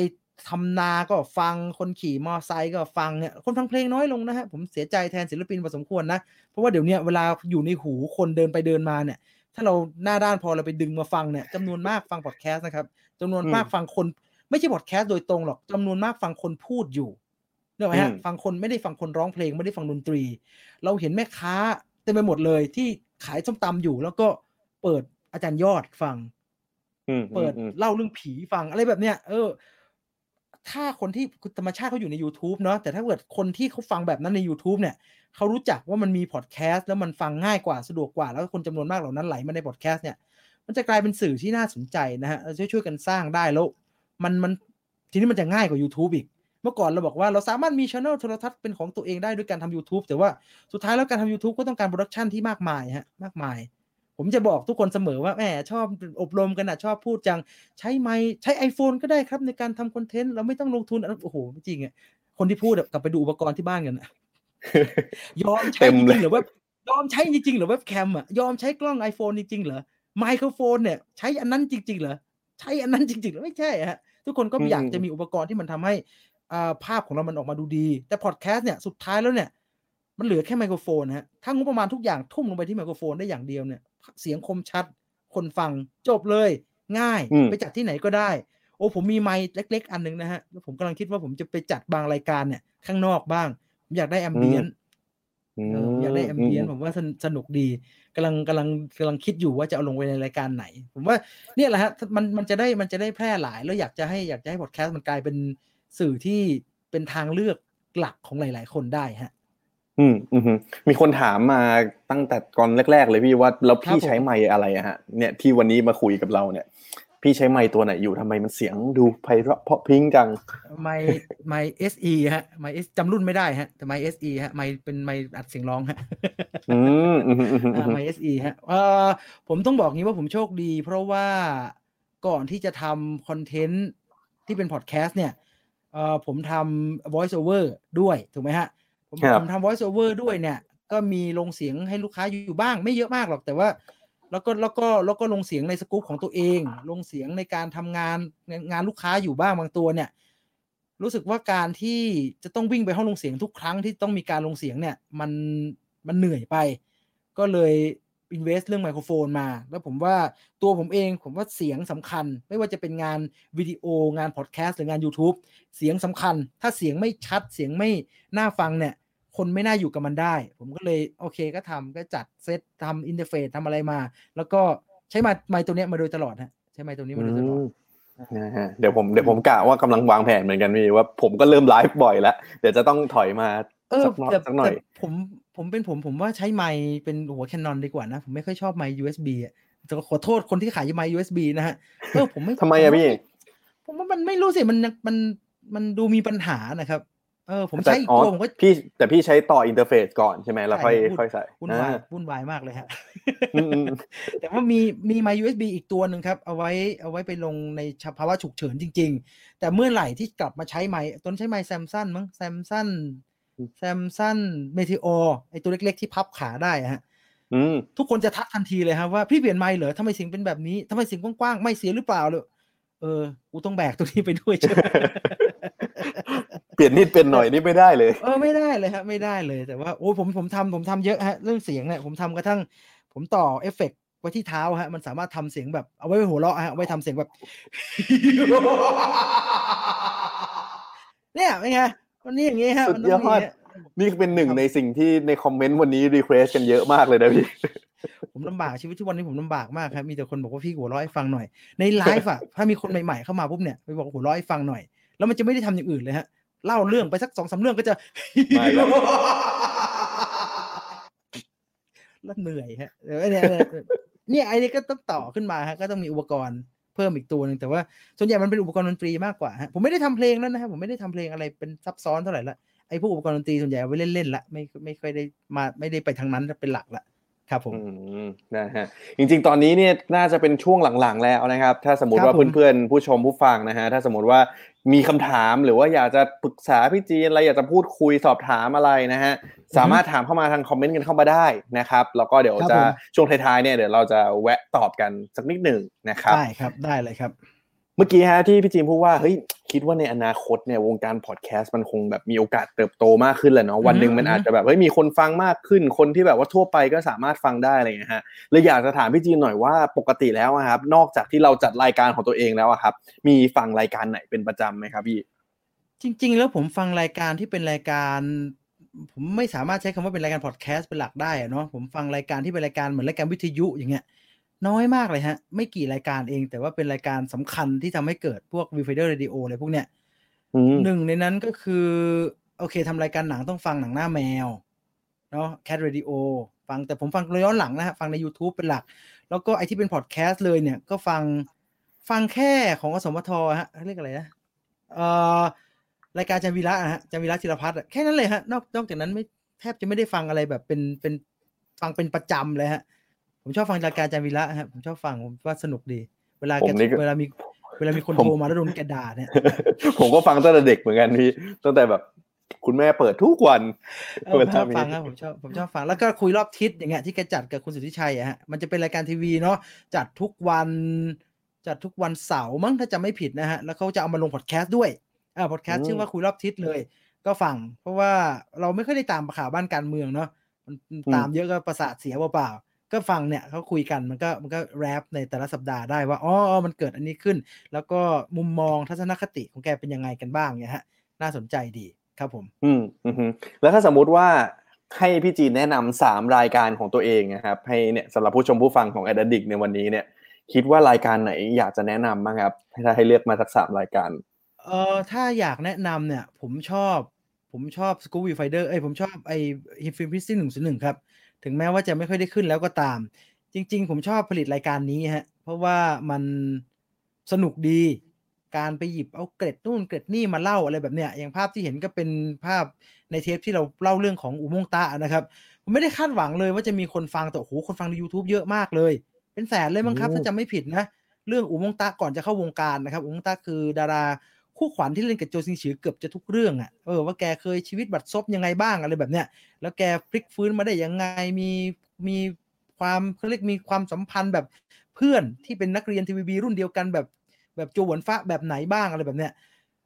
ทำนาก็ฟังคนขี่มอไซค์ก็ฟังเนี่ยคนฟังเพลงน้อยลงนะฮะผมเสียใจแทนศิลปินพอสมควรนะเพราะว่าเดี๋ยวเนี้ยเวลาอยู่ในหูคนเดินไปเดินมาเนี่ยถ้าเราหน้าด้านพอเราไปดึงมาฟังเนี่ยจำนวนมากฟังพอดแคสต์นะครับจำนวนมากอืมฟังคนไม่ใช่พอดแคสต์โดยตรงหรอกจำนวนมากฟังคนพูดอยู่เนกอะไหมฮะอืมฟังคนไม่ได้ฟังคนร้องเพลงไม่ได้ฟังดนตรี เราเห็นแม่ค้าเต็มไปหมดเลยที่ขายส้มตำอยู่ แล้วก็เปิดอาจารย์ยอดฟังอืมเปิดอืมเล่าเรื่องผีฟังอะไรแบบเนี้ยเออ ถ้าคนที่ธรรมชาติเขาอยู่ใน YouTube เนาะแต่ถ้าเกิดคนที่เขาฟังแบบนั้นใน YouTube เนี่ยเขารู้จักว่ามันมีพอดแคสต์แล้วมันฟังง่ายกว่าสะดวกกว่า แล้วคนจำนวนมากเหล่านั้นไหลมาในพอดแคสต์เนี่ยมันจะกลายเป็นสื่อที่น่าสนใจนะฮะช่วยช่วยกันสร้างได้แล้วมันมันทีนี้มันจะง่ายกว่า YouTube อีก เมื่อก่อนเราบอกว่าเราสามารถมีช่องโทรทัศน์เป็นของตัวเองได้ด้วยการทำ YouTube แต่ว่าสุดท้ายแล้วการทำ YouTube ก็ต้องการ production ที่มากมายฮะมากมาย ผมจะบอกทุกคนเสมอว่าแหมชอบอบรมกันนะชอบพูดจัง ใช้ไมค์ใช้ iPhone ก็ได้ครับในการทำคอนเทนต์เราไม่ต้องลงทุนอันนั้นโอ้โหไม่จริงอะคนที่พูดอะกลับไปดูอุปกรณ์ที่บ้านกันอะยอมใช้เต็จมริเลยงๆหรือว่ายอมใช้จริงๆหรือเว็บแคมอะยอมใช้กล้อง iPhone จริงๆเหรอไมโครโฟนเนี่ยใช้อันนั้นจริง ๆ เหรอใช้อันนั้นจริงๆเหรอไม่ใช่ฮะทุกคนก็อืมอยากจะมีอุปกรณ์ที่มันทำให้อ่าภาพของเรามันออกมาดูดี แต่พอดแคสต์เนี่ยสุดท้ายแล้วเนี่ย มันเหลือแค่ไมโครโฟนฮะถ้างบประมาณทุกอย่างทุ่มลงไปที่ไมโครโฟนได้อย่างเดียวเนี่ย เสียงคมชัด คนฟังจบเลย ง่ายอืมไปจัดที่ไหนก็ได้ โอ้ผมมีไมค์เล็ก ๆ อันหนึงนะฮะแล้วผมกำลังคิดว่าผมจะไปจัดบางรายการเนี่ย ข้างนอกบ้าง ผมอยากได้แอมเบียนอืเอออยากได้แอมเบียนผมว่าสนสนุกดีกำลังกำลังกำลังคิดอยู่ว่าจะเอาลงไปในรายการไหน ผมว่าเนี่ยแหละฮะมันมันจะได้มันจะได้แพร่หลาย แล้วอยากจะให้อยากจะให้พอดแคสต์มันกลายเป็นสื่อที่เป็นทางเลือกหลักของหลาย ๆ คนได้ฮะ อืมอืมฮึมีคนถามมาตั้งแต่ก่อนแรก ๆ เลยพี่ว่าแล้วพี่ครับผมใช้ไมค์อะไรอะฮะเนี่ยที่วันนี้มาคุยกับเราเนี่ย พี่ใช้ไมค์ตัวไหนอยู่ทำไมมันเสียงดูไพเราะเพราะพริ้งจังไมค์ ไมค์ sE ฮะไมค์ sE จำรุ่นไม่ได้ฮะแต่ไมค์ sE ฮะไมค์เป็นไมค์อัดเสียงร้องฮะอืมอืมอืมอืมอืมไมค์เอสอีฮะเอ่อผมต้องบอกงี้ว่าผมโชคดี เพราะว่าก่อนที่จะทำคอนเทนต์ที่เป็นพอดแคสต์เนี่ยเอ่อผมทำ voice over ด้วยถูกไหมฮะ ผมครับผมทำ voice over ด้วยเนี่ย ก็มีลงเสียงให้ลูกค้าอยู่บ้าง ไม่เยอะมากหรอกแต่ว่า แล้วก็แล้วก็แล้วก็ลงเสียงในสกู๊ปของตัวเอง ลงเสียงในการทำงานงานลูกค้าอยู่บ้างบางตัวเนี่ย รู้สึกว่าการที่จะต้องวิ่งไปห้องลงเสียงทุกครั้งที่ต้องมีการลงเสียงเนี่ย มันมันเหนื่อยไป ก็เลย อินเวสเรื่องไมโครโฟนมา แล้วผมว่าตัวผมเองผมว่าเสียงสำคัญ ไม่ว่าจะเป็นงานวิดีโองานพอดแคสต์หรืองาน YouTube เสียงสำคัญ ถ้าเสียงไม่ชัดเสียงไม่น่าฟังเนี่ย คนไม่น่าอยู่กับมันได้ ผมก็เลยโอเคก็ทำก็จัดเซตทำอินเทอร์เฟซทำอะไรมา แล้วก็ใช้ไมค์ไมค์ตัวเนี้ยมาโดยตลอดฮะใช้ไมค์ตัวนี้มาโดยตลอดนะฮะเดี๋ยวผมเดี๋ยวผมกะว่ากำลังวางแผนเหมือนกันพี่ว่าผมก็เริ่มไลฟ์บ่อยแล้วเดี๋ยวจะต้องถอยมาเออสักหน่อยแต่สักหน่อยแต่ผม ผมเป็นผมผมว่าใช้ไมค์เป็นหัวแคนนอนดีกว่านะ ผมไม่ค่อยชอบไมค์ USB อะแต่ขอโทษคนที่ขายไมค์ USB นะฮะเออผมไม่ทำไมอะผว่าพี่ ผมว่ามันไม่รู้สิมันยังมันมันดูมีปัญหานะครับ เออ ผมแต่ใช้อีกอ๋อตัวผมก็พี่แต่พี่ใช้ต่อ interface ก่อนใช่ไหมแล้วค่อยใช่ค่อยใส่วุ่นวายอ่าวุ่นวายมากเลยฮะอืมอืมแต่ว่ามีมีไมค์ USB อีกตัวหนึ่งครับ เอาไว้เอาไว้ไปลงในภาวะฉุกเฉินจริง ๆ แต่เมื่อไหร่ที่กลับมาใช้ไมค์ตอนนั้นใช้ไมค์ Samson มั้ง Samson Samson Meteor ไอตัวเล็ก ๆ ที่พับขาได้อะฮะอืมทุกคนจะทักทันทีเลยครับว่าพี่เปลี่ยนไมค์เหรอทำไมเสียงเป็นแบบนี้ทำไมเสียงกว้างๆไม่เสียหรือเปล่าเลยเออกูต้องแบกตัวนี้ไปด้วยใช่ไหมเปลี่ยนนิดเป็นหน่อยนี่ไม่ได้เลย เออไม่ได้เลยครับไม่ได้เลยแต่ว่าโอ้ยผมผมทำผมทำเยอะฮะเรื่องเสียงเนี่ยผมทำกระทั่ง ผมต่อเอฟเฟกต์ไว้ที่เท้าฮะ มันสามารถทำเสียงแบบเอาไว้หัวเราะฮะเอาไว้ทำเสียงแบบ เนี่ยเป็นไง วันนี้อย่างงี้ฮะสุมันดต้องยอดมีฮะนี่เป็นหนึ่งในสิ่งที่ในคอมเมนต์วันนี้ request กันเยอะมากเลยนะพี่ ผมลำบากชีวิตทุกวันนี้ผมลำบากมากครับ มีแต่คนบอกว่าพี่หัวเราะให้ฟังหน่อย ในไลฟ์อะถ้ามีคนใหม่ๆเข้ามาปุ๊บเนี่ยไปบอกหัวเราะให้ฟังหน่อย แล้วมันจะไม่ได้ทำอย่างอื่นเลยฮะ เล่าเรื่องไปสักสองสามเรื่องก็จะไม่หรอกแล้วเหนื่อยฮะเดี๋ยวเนี่ยเนี่ยเนี่ยไอ้นี่ก็ต้องต่อขึ้นมาฮะ ก็ต้องมีอุปกรณ์ เพิ่มอีกตัวหนึ่งแต่ว่าส่วนใหญ่มันเป็นอุปกรณ์ดนตรีมากกว่าฮะผมไม่ได้ทำเพลงแล้วนะครับผมไม่ได้ทำเพลงอะไรเป็นซับซ้อนเท่าไหร่ละไอ้พวกอุปกรณ์ดนตรีส่วนใหญ่เอาไว้เล่นๆละไม่ไม่ค่อยได้มาไม่ได้ไปทางนั้นเป็นหลักละ ครับผมอืมนะฮะจริงๆ ตอนนี้เนี่ยน่าจะเป็นช่วงหลังๆ แล้วนะครับ ถ้าสมมติครับว่าผมเพื่อนๆผู้ชมผู้ฟังนะฮะถ้าสมมติว่ามีคำถามหรือว่าอยากจะปรึกษาพี่จีนอะไรอยากจะพูดคุยสอบถามอะไรนะฮะสามารถถามเข้ามาทางคอมเมนต์กันเข้ามาได้นะครับ แล้วก็เดี๋ยวครับจะผมช่วงท้ายๆเนี่ยเดี๋ยวเราจะแวะตอบกันสักนิดหนึ่งนะครับได้ครับได้เลยครับ เมื่อกี้ฮะที่พี่จีนพูดว่าเฮ้ยคิดว่าในอนาคตเนี่ยวงการพอดแคสต์มันคงแบบมีโอกาสเติบโตมากขึ้นแหละเนาะวันหนึ่งมันอือฮึอาจจะแบบเฮ้ยมีคนฟังมากขึ้น คนที่แบบว่าทั่วไปก็สามารถฟังได้อะไรอย่างเงี้ยฮะเลยอยากจะถามพี่จีนหน่อยว่าปกติแล้วอะครับ นอกจากที่เราจัดรายการของตัวเองแล้วอะครับ มีฟังรายการไหนเป็นประจำไหมครับพี่ จริง ๆ แล้วผมฟังรายการที่เป็นรายการผมไม่สามารถใช้คำว่าเป็นรายการพอดแคสต์เป็นหลักได้อะเนาะผมฟังรายการที่เป็นรายการเหมือนรายการวิทยุอย่างเงี้ย น้อยมากเลยฮะ ไม่กี่รายการเอง แต่ว่าเป็นรายการสำคัญที่ทำให้เกิดพวก v ี f i เดอร์เรดิโออะไรพวกเนี้ยอืมหนึ่งในนั้นก็คือ โอเคทำรายการหนังต้องฟังหนังหน้าแมวเนาะ Cat Radio ฟังแต่ผมฟังย้อนหลังนะฮะ ฟังใน YouTube เป็นหลัก แล้วก็ไอที่เป็นพอดแคสต์เลยเนี่ยก็ฟังฟังแค่ของอสมทฮะเรียกอะไรนะเอ่อรายการจันวีระนะฮะจันวีระธีรพัฒน์อะแค่นั้นเลยฮะนอกนอกจากนั้นไม่แทบจะไม่ได้ฟังอะไรแบบเป็นเป็นฟังเป็นประจำเลยฮะ ผมชอบฟังรายการจันวีระฮะผมชอบฟังผมว่าสนุกดี เวลาผแกมนี่ก็เวลามีเวลามีคนผมโทรมาแล้วโดนแกด่าเนี่ย ผมก็ฟังตั้งแต่เด็กเหมือนกันพี่ตั้งแต่แบบ คุณแม่เปิดทุกวันเออผมชอบเวลามีฟังครับผมชอบผมชอบฟังแล้วก็คุยรอบทิศอย่างเงี้ยที่แกจัดกับคุณสุทธิชัยอะฮะมันจะเป็นรายการทีวีเนาะจัดทุกวันจัดทุกวันเสาร์มั้งถ้าจะไม่ผิดนะฮะแล้วเขาจะเอามาลงพอดแคสต์ด้วยอ่าพอดแคสต์ชื่อว่าคุยรอบทิศเลย ก็ฟังเพราะว่าเราไม่ค่อยได้ตามข่าวบ้านการเมืองเนาะมันตามเยอะก็ประสาทเสียเปล่าๆ ก็ฟังเนี่ยเขาคุยกันมันก็มันก็แรปในแต่ละสัปดาห์ได้ว่าอ๋อมันเกิดอันนี้ขึ้น แล้วก็มุมมองทัศนคติของแกเป็นยังไงกันบ้างเนี่ยฮะน่าสนใจดีครับผม อืมอือฮึแล้วถ้าสมมุติว่าให้พี่จีนแนะนำสามรายการของตัวเองนะครับให้เนี่ยสำหรับผู้ชมผู้ฟังของ a d d i c t ในวันนี้เนี่ย คิดว่ารายการไหนอยากจะแนะนำบ้างครับถ้าให้เลือกมาสักสามรายการเออถ้าอยากแนะนำเนี่ย ผมชอบ ผมชอบ s c o o b y Finder เอ้ยผมชอบไอ้ h i f i l m p r i s t หนึ่งศูนย์หนึ่งครับ ถึงแม้ว่าจะไม่ค่อยได้ขึ้นแล้วก็ตาม จริง ๆ ผมชอบผลิตรายการนี้ฮะ เพราะว่ามันสนุกดี การไปหยิบเอาเกร็ดนู่นเกร็ดนี่มาเล่าอะไรแบบเนี้ย อย่างภาพที่เห็นก็เป็นภาพในเทปที่เราเล่าเรื่องของอุโมงค์ตะนะครับ ผมไม่ได้คาดหวังเลยว่าจะมีคนฟังแต่โอ้โหคนฟังใน YouTube เยอะมากเลย เป็นแสนเลยมั้งครับโอ้ถ้าจำไม่ผิดนะ เรื่องอุโมงค์ตะก่อนจะเข้าวงการนะครับ อุโมงค์ตะคือดารา คู่ขวัญที่เล่นกับโจซิงฉือเกือบจะทุกเรื่องอะ่ะเออว่าแกเคยชีวิตบัดซบยังไงบ้างอะไรแบบเนี้ยแล้วแกพลิกฟื้นมาได้ยังไงมีมีความเขาเรียกมีความสัมพันธ์แบบเพื่อนที่เป็นนักเรียนทีวีบีรุ่นเดียวกันแบบแบบโจหวนฟ้าแบบไหนบ้างอะไรแบบเนี้ย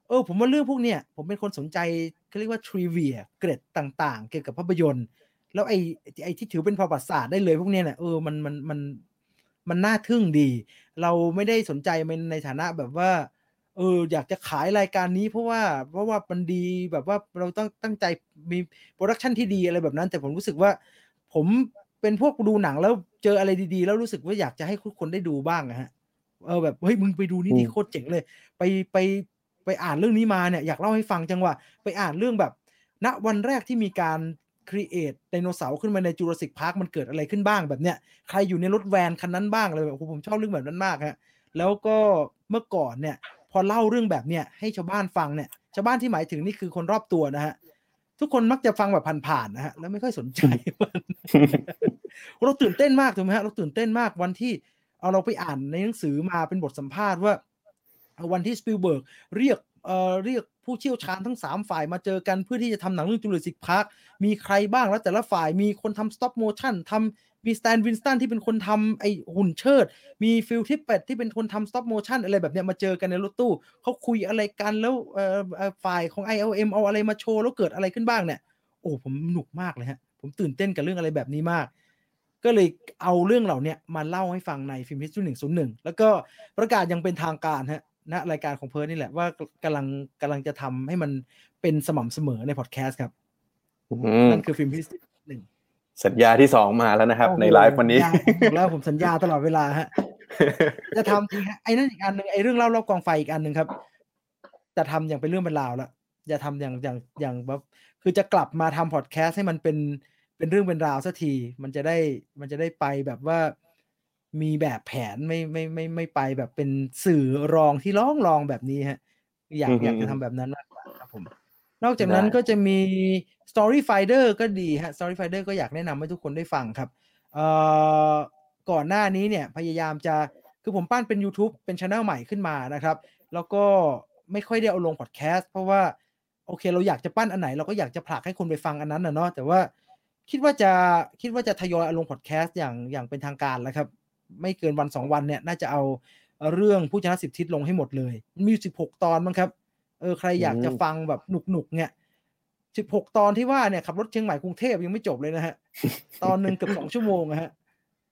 เออผมว่าเรื่องพวกเนี้ยผมเป็นคนสนใจเขาเรียกว่าทริเวียเกร็ดต่างๆ เกี่ยวกับภาพยนตร์ แล้วไอ้ไอ้ที่ถือเป็นประวัติศาสตร์ได้เลยพวกเนี้ยเนี่ยเออมันมันมันมันน่าทึ่งดี เราไม่ได้สนใจมันในฐานะแบบว่า เอออยากจะขายรายการนี้เพราะว่าเพราะว่ามันดีแบบว่าเราต้องตั้งใจมี production ที่ดีอะไรแบบนั้น แต่ผมรู้สึกว่า ผมเป็นพวกดูหนังแล้วเจออะไรดีๆ แล้วรู้สึกว่าอยากจะให้ทุกคนได้ดูบ้างนะฮะเออแบบเฮ้ยมึงไปดูนี่อืมดีโคตรเจ๋งเลย ไปไปไปอ่านเรื่องนี้มาเนี่ยอยากเล่าให้ฟังจังว่าไปอ่านเรื่องแบบ ณวันแรกที่มีการ create ไดโนเสาร์ขึ้นมาใน Jurassic Park มันเกิดอะไรขึ้นบ้างแบบเนี้ยใครอยู่ในรถแวนคันนั้นบ้างอะไรแบบโอ้โหผมชอบเรื่องแบบนั้นมากฮะแล้วก็เมื่อก่อนเนี่ย พอเล่าเรื่องแบบเนี้ยให้ชาวบ้านฟังเนี่ยชาวบ้านที่หมายถึงนี่คือคนรอบตัวนะฮะทุกคนมักจะฟังแบบผ่านๆนะฮะแล้วไม่ค่อยสนใจมันเราตื่นเต้นมากถูกไหมฮะเราตื่นเต้นมากวันที่เอาเราไปอ่านในหนังสือมาเป็นบทสัมภาษณ์ว่า วันที่สปิลเบิร์กเรียกเอ่อเรียกผู้เชี่ยวชาญทั้งสามฝ่ายมาเจอกันเพื่อที่จะทำหนังเรื่อง Jurassic Park มีใครบ้างแล้วแต่ละฝ่ายมีคนทำ stop motion ทำ มี Stan Winston ที่เป็นคนทำไอหุ่นเชิด มี Phil Tippett ที่เป็นคนทำ stop motion อะไรแบบเนี้ยมาเจอกันในรถตู้เขาคุยอะไรกันแล้วเอ่อเอ่อฝ่ายของ ILM เอาอะไรมาโชว์แล้วเกิดอะไรขึ้นบ้างเนี่ย โอ้ผมหนุกมากเลยฮะ ผมตื่นเต้นกับเรื่องอะไรแบบนี้มาก ก็เลยเอาเรื่องเหล่าเนี้ยมาเล่าให้ฟังใน Film Histo หนึ่งศูนย์หนึ่งแล้วก็ประกาศอย่างเป็นทางการฮะณรายการของเพิร์นนี่แหละว่ากำลังกำลังจะทำให้มันเป็นสม่ำเสมอในพอดแคสต์ครับอืมนั่นคือ Film Histo หนึ่ง สัญญาที่สองมาแล้วนะครับ ในไลฟ์วันนี้บอกแล้วผมสัญญาตลอดเวลาฮะจะทำจริงฮะไอ้นั่นอีกอันหนึ่งไอ้เรื่องเล่ารอบกองไฟอีกอันหนึ่งครับ จะทำอย่างเป็นเรื่องเป็นราวแล้วจะทำอย่างอย่างอย่างแบบคือจะกลับมาทำพอดแคสต์ให้มันเป็นเป็นเรื่องเป็นราวสักที มันจะได้มันจะได้ไปแบบว่ามีแบบแผนไม่ไม่ไม่ไม่ไปแบบเป็นสื่อรองที่รองรองแบบนี้ฮะ อยากอือฮึอยากจะทำแบบนั้นมากกว่าครับผม นอกจากนั้นได้ก็จะมี Story Finder ก็ดีฮะ Story Finder ก็อยากแนะนำให้ทุกคนได้ฟังครับเอ่อก่อนหน้านี้เนี่ยพยายามจะคือผมปั้นเป็น YouTube เป็นช anel ใหม่ขึ้นมานะครับ แล้วก็ไม่ค่อยได้เอาลงพอดแคสต์เพราะว่า โอเคเราอยากจะปั้นอันไหน เราก็อยากจะผลักให้คนไปฟังอันนั้นนะเนาะแต่ว่าคิดว่าจะคิดว่าจะทยอยเอาลงพอดแคสต์อย่างอย่างเป็นทางการแล้วครับ ไม่เกินวันสองวันเนี่ยน่าจะเอาเรื่องผู้ชนะสิบทิศลงให้หมดเลยมีสิบหกตอนมั้งครับเออใครอยากจะฟังแบบหนุกๆเนี่ย สิบหกตอนที่ว่าเนี่ยขับรถเชียงใหม่กรุงเทพยังไม่จบเลยนะฮะ ตอนหนึ่งเกือบสองชั่วโมงอะฮะ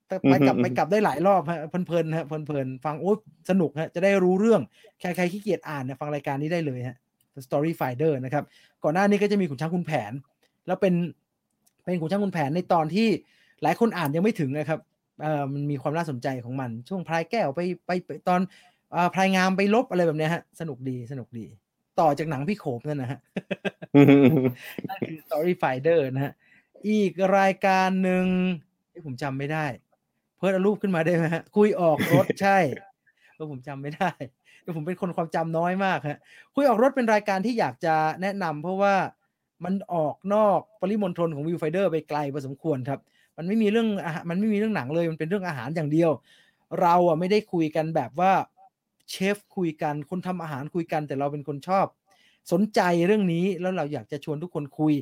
แต่ไปกลับอืมไปกลับได้หลายรอบฮะเพลินๆฮะเพลินๆฟังโอ้สนุกฮะจะได้รู้เรื่องใครใครขี้เกียจอ่านเนี่ยฟังรายการนี้ได้เลยฮะ Story Finder นะครับ ก่อนหน้านี้ก็จะมีขุนช้างคุณแผน แล้วเป็นเป็นขุนช้างคุณแผนในตอนที่หลายคนอ่านยังไม่ถึงนะครับเอ่อมันมีความน่าสนใจของมัน ช่วงพลายแก้วไปไปไปตอนเอ่อพลายงามไปลบอะไรแบบเนี้ยฮะสนุกดีสนุกดี ต่อจากหนังพี่โขมนั่นนะฮะนั่นคือ Story Finder นะฮะ อีกรายการหนึ่งที่ผมจำไม่ได้ เพิ่มรูปขึ้นมาได้ไหมฮะ คุยออกรถใช่เออผมจำไม่ได้เดี๋ยวผมเป็นคนความจำน้อยมากฮะ คุยออกรถเป็นรายการที่อยากจะแนะนำเพราะว่ามันออกนอกปริมณฑลของวิวไฟเดอร์ไปไกลพอสมควรครับ มันไม่มีเรื่องอาหารมันไม่มีเรื่องหนังเลย มันเป็นเรื่องอาหารอย่างเดียว เราอะไม่ได้คุยกันแบบว่า เชฟคุยกัน คนทำอาหารคุยกัน แต่เราเป็นคนชอบ สนใจเรื่องนี้แล้วเราอยากจะชวนทุกคนคุย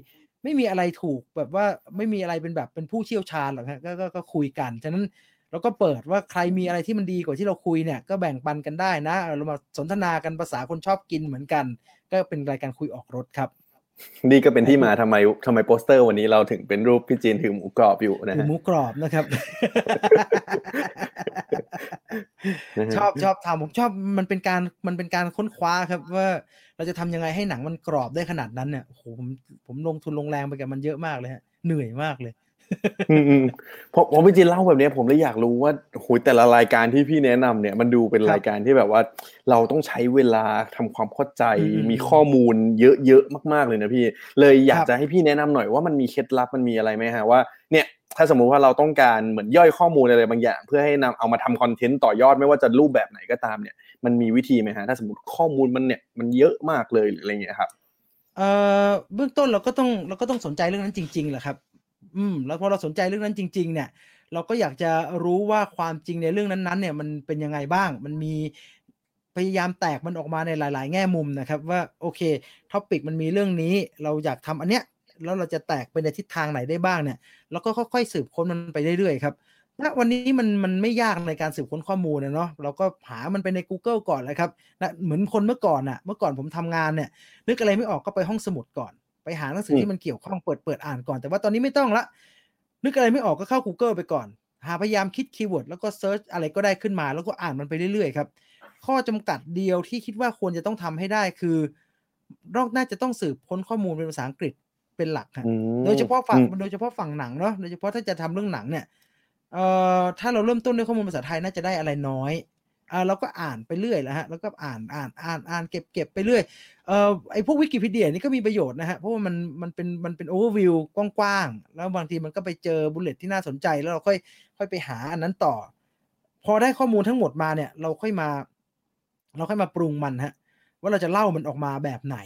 ไม่มีอะไรถูกแบบว่าไม่มีอะไรเป็นแบบเป็นผู้เชี่ยวชาญหรอกฮะกก็ก็คุยกันฉะนั้นเราก็เปิดว่าใครมีอะไรที่มันดีกว่าที่เราคุยเนี่ยก็แบ่งปันกันได้นะ เรามาสนทนากันภาษาคนชอบกินเหมือนกัน ก็เป็นรายการคุยออกรถครับนี่ก็เป็นที่มาทำไมทำไมโปสเตอร์วันนี้เราถึงเป็นรูปพี่จีนถือหมูกรอบอยู่นะคือฮะหมูกรอบนะครับนะฮะ ชอบชอบทำผมชอบมันเป็นการมันเป็นการค้นคว้าครับ ว่าเราจะทำยังไงให้หนังมันกรอบได้ขนาดนั้นเนี่ยโอ้โหผมผมลงทุนลงแรงไปกับมันเยอะมากเลยฮะเหนื่อยมากเลยอืมอืมพอพอพี่จีนเล่าแบบเนี้ยผมเลยอยากรู้ว่าโหยแต่ละรายการที่พี่แนะนำเนี่ย มันดูเป็นครับรายการที่แบบว่า เราต้องใช้เวลาทำความเข้าใจอืมอืมมีข้อมูลเยอะๆมาก ๆเลยนะพี่ เลยอยากครับจะให้พี่แนะนำหน่อยว่ามันมีเคล็ดลับมันมีอะไรไหมฮะว่าเนี่ย ถ้าสมมุติว่าเราต้องการเหมือนย่อยข้อมูลอะไรบางอย่าง เพื่อให้นำเอามาทำคอนเทนต์ต่อยอดไม่ว่าจะรูปแบบไหนก็ตามเนี่ย มันมีวิธีไหมฮะถ้าสมมติข้อมูลมันเนี่ยมันเยอะมากเลยหรืออะไรเงี้ยครับเอ่อเบื้องต้นเราก็ต้องเราก็ต้องสนใจเรื่องนั้นจริงๆแหละครับ อืม แล้วพอเราสนใจเรื่องนั้นจริง ๆ เนี่ย เราก็อยากจะรู้ว่าความจริงในเรื่องนั้นๆ เนี่ยมันเป็นยังไงบ้าง มันมีพยายามแตกมันออกมาในหลาย ๆ แง่มุมนะครับ ว่าโอเค topic มันมีเรื่องนี้ เราอยากทำอันเนี้ย แล้วเราจะแตกไปในทิศทางไหนได้บ้างเนี่ยเราก็ค่อยๆสืบค้นมันไปเรื่อยๆครับณวันนี้มันมันไม่ยากในการสืบค้นข้อมูลนะเนาะเราก็หามันไปใน Google ก่อนเลยครับนะเหมือนคนเมื่อก่อนอะเมื่อก่อนผมทำงานเนี่ยนึกอะไรไม่ออกก็ไปห้องสมุดก่อน ไปหาหนังสืออืมที่มันเกี่ยวข้องเปิดเปิดอ่านก่อนแต่ว่าตอนนี้ไม่ต้องละ นึกอะไรไม่ออกก็เข้า Google ไปก่อน หาพยายามคิด keyword แล้วก็ search อะไรก็ได้ขึ้นมา แล้วก็อ่านมันไปเรื่อยๆครับข้อจำกัดเดียวที่คิดว่าควรจะต้องทำให้ได้คือ นอกน่าจะต้องสืบค้นข้อมูลเป็นภาษาอังกฤษ เป็นหลักครับอืมโดยเฉพาะฝั่งอืมโดยเฉพาะฝั่งหนังเนาะโดยเฉพาะถ้าจะทำเรื่องหนังเนี่ยเอ่อถ้าเราเริ่มต้นด้วยข้อมูลภาษาไทยน่าจะได้อะไรน้อยอ่าเราก็อ่านไปเรื่อยแล้วฮะแล้วก็อ่านอ่านอ่านอ่านเก็บเก็บไปเรื่อยเอ่อไอพวกวิกิพีเดียนี่ก็มีประโยชน์นะฮะเพราะว่ามันมันเป็นมันเป็นโอเวอร์วิวกว้างๆแล้วบางทีมันก็ไปเจอ bullet ที่น่าสนใจแล้วเราค่อยค่อยไปหาอันนั้นต่อ พอได้ข้อมูลทั้งหมดมาเนี่ย เราค่อยมา เราค่อยมาปรุงมันฮะว่าเราจะเล่ามันออกมาแบบไหน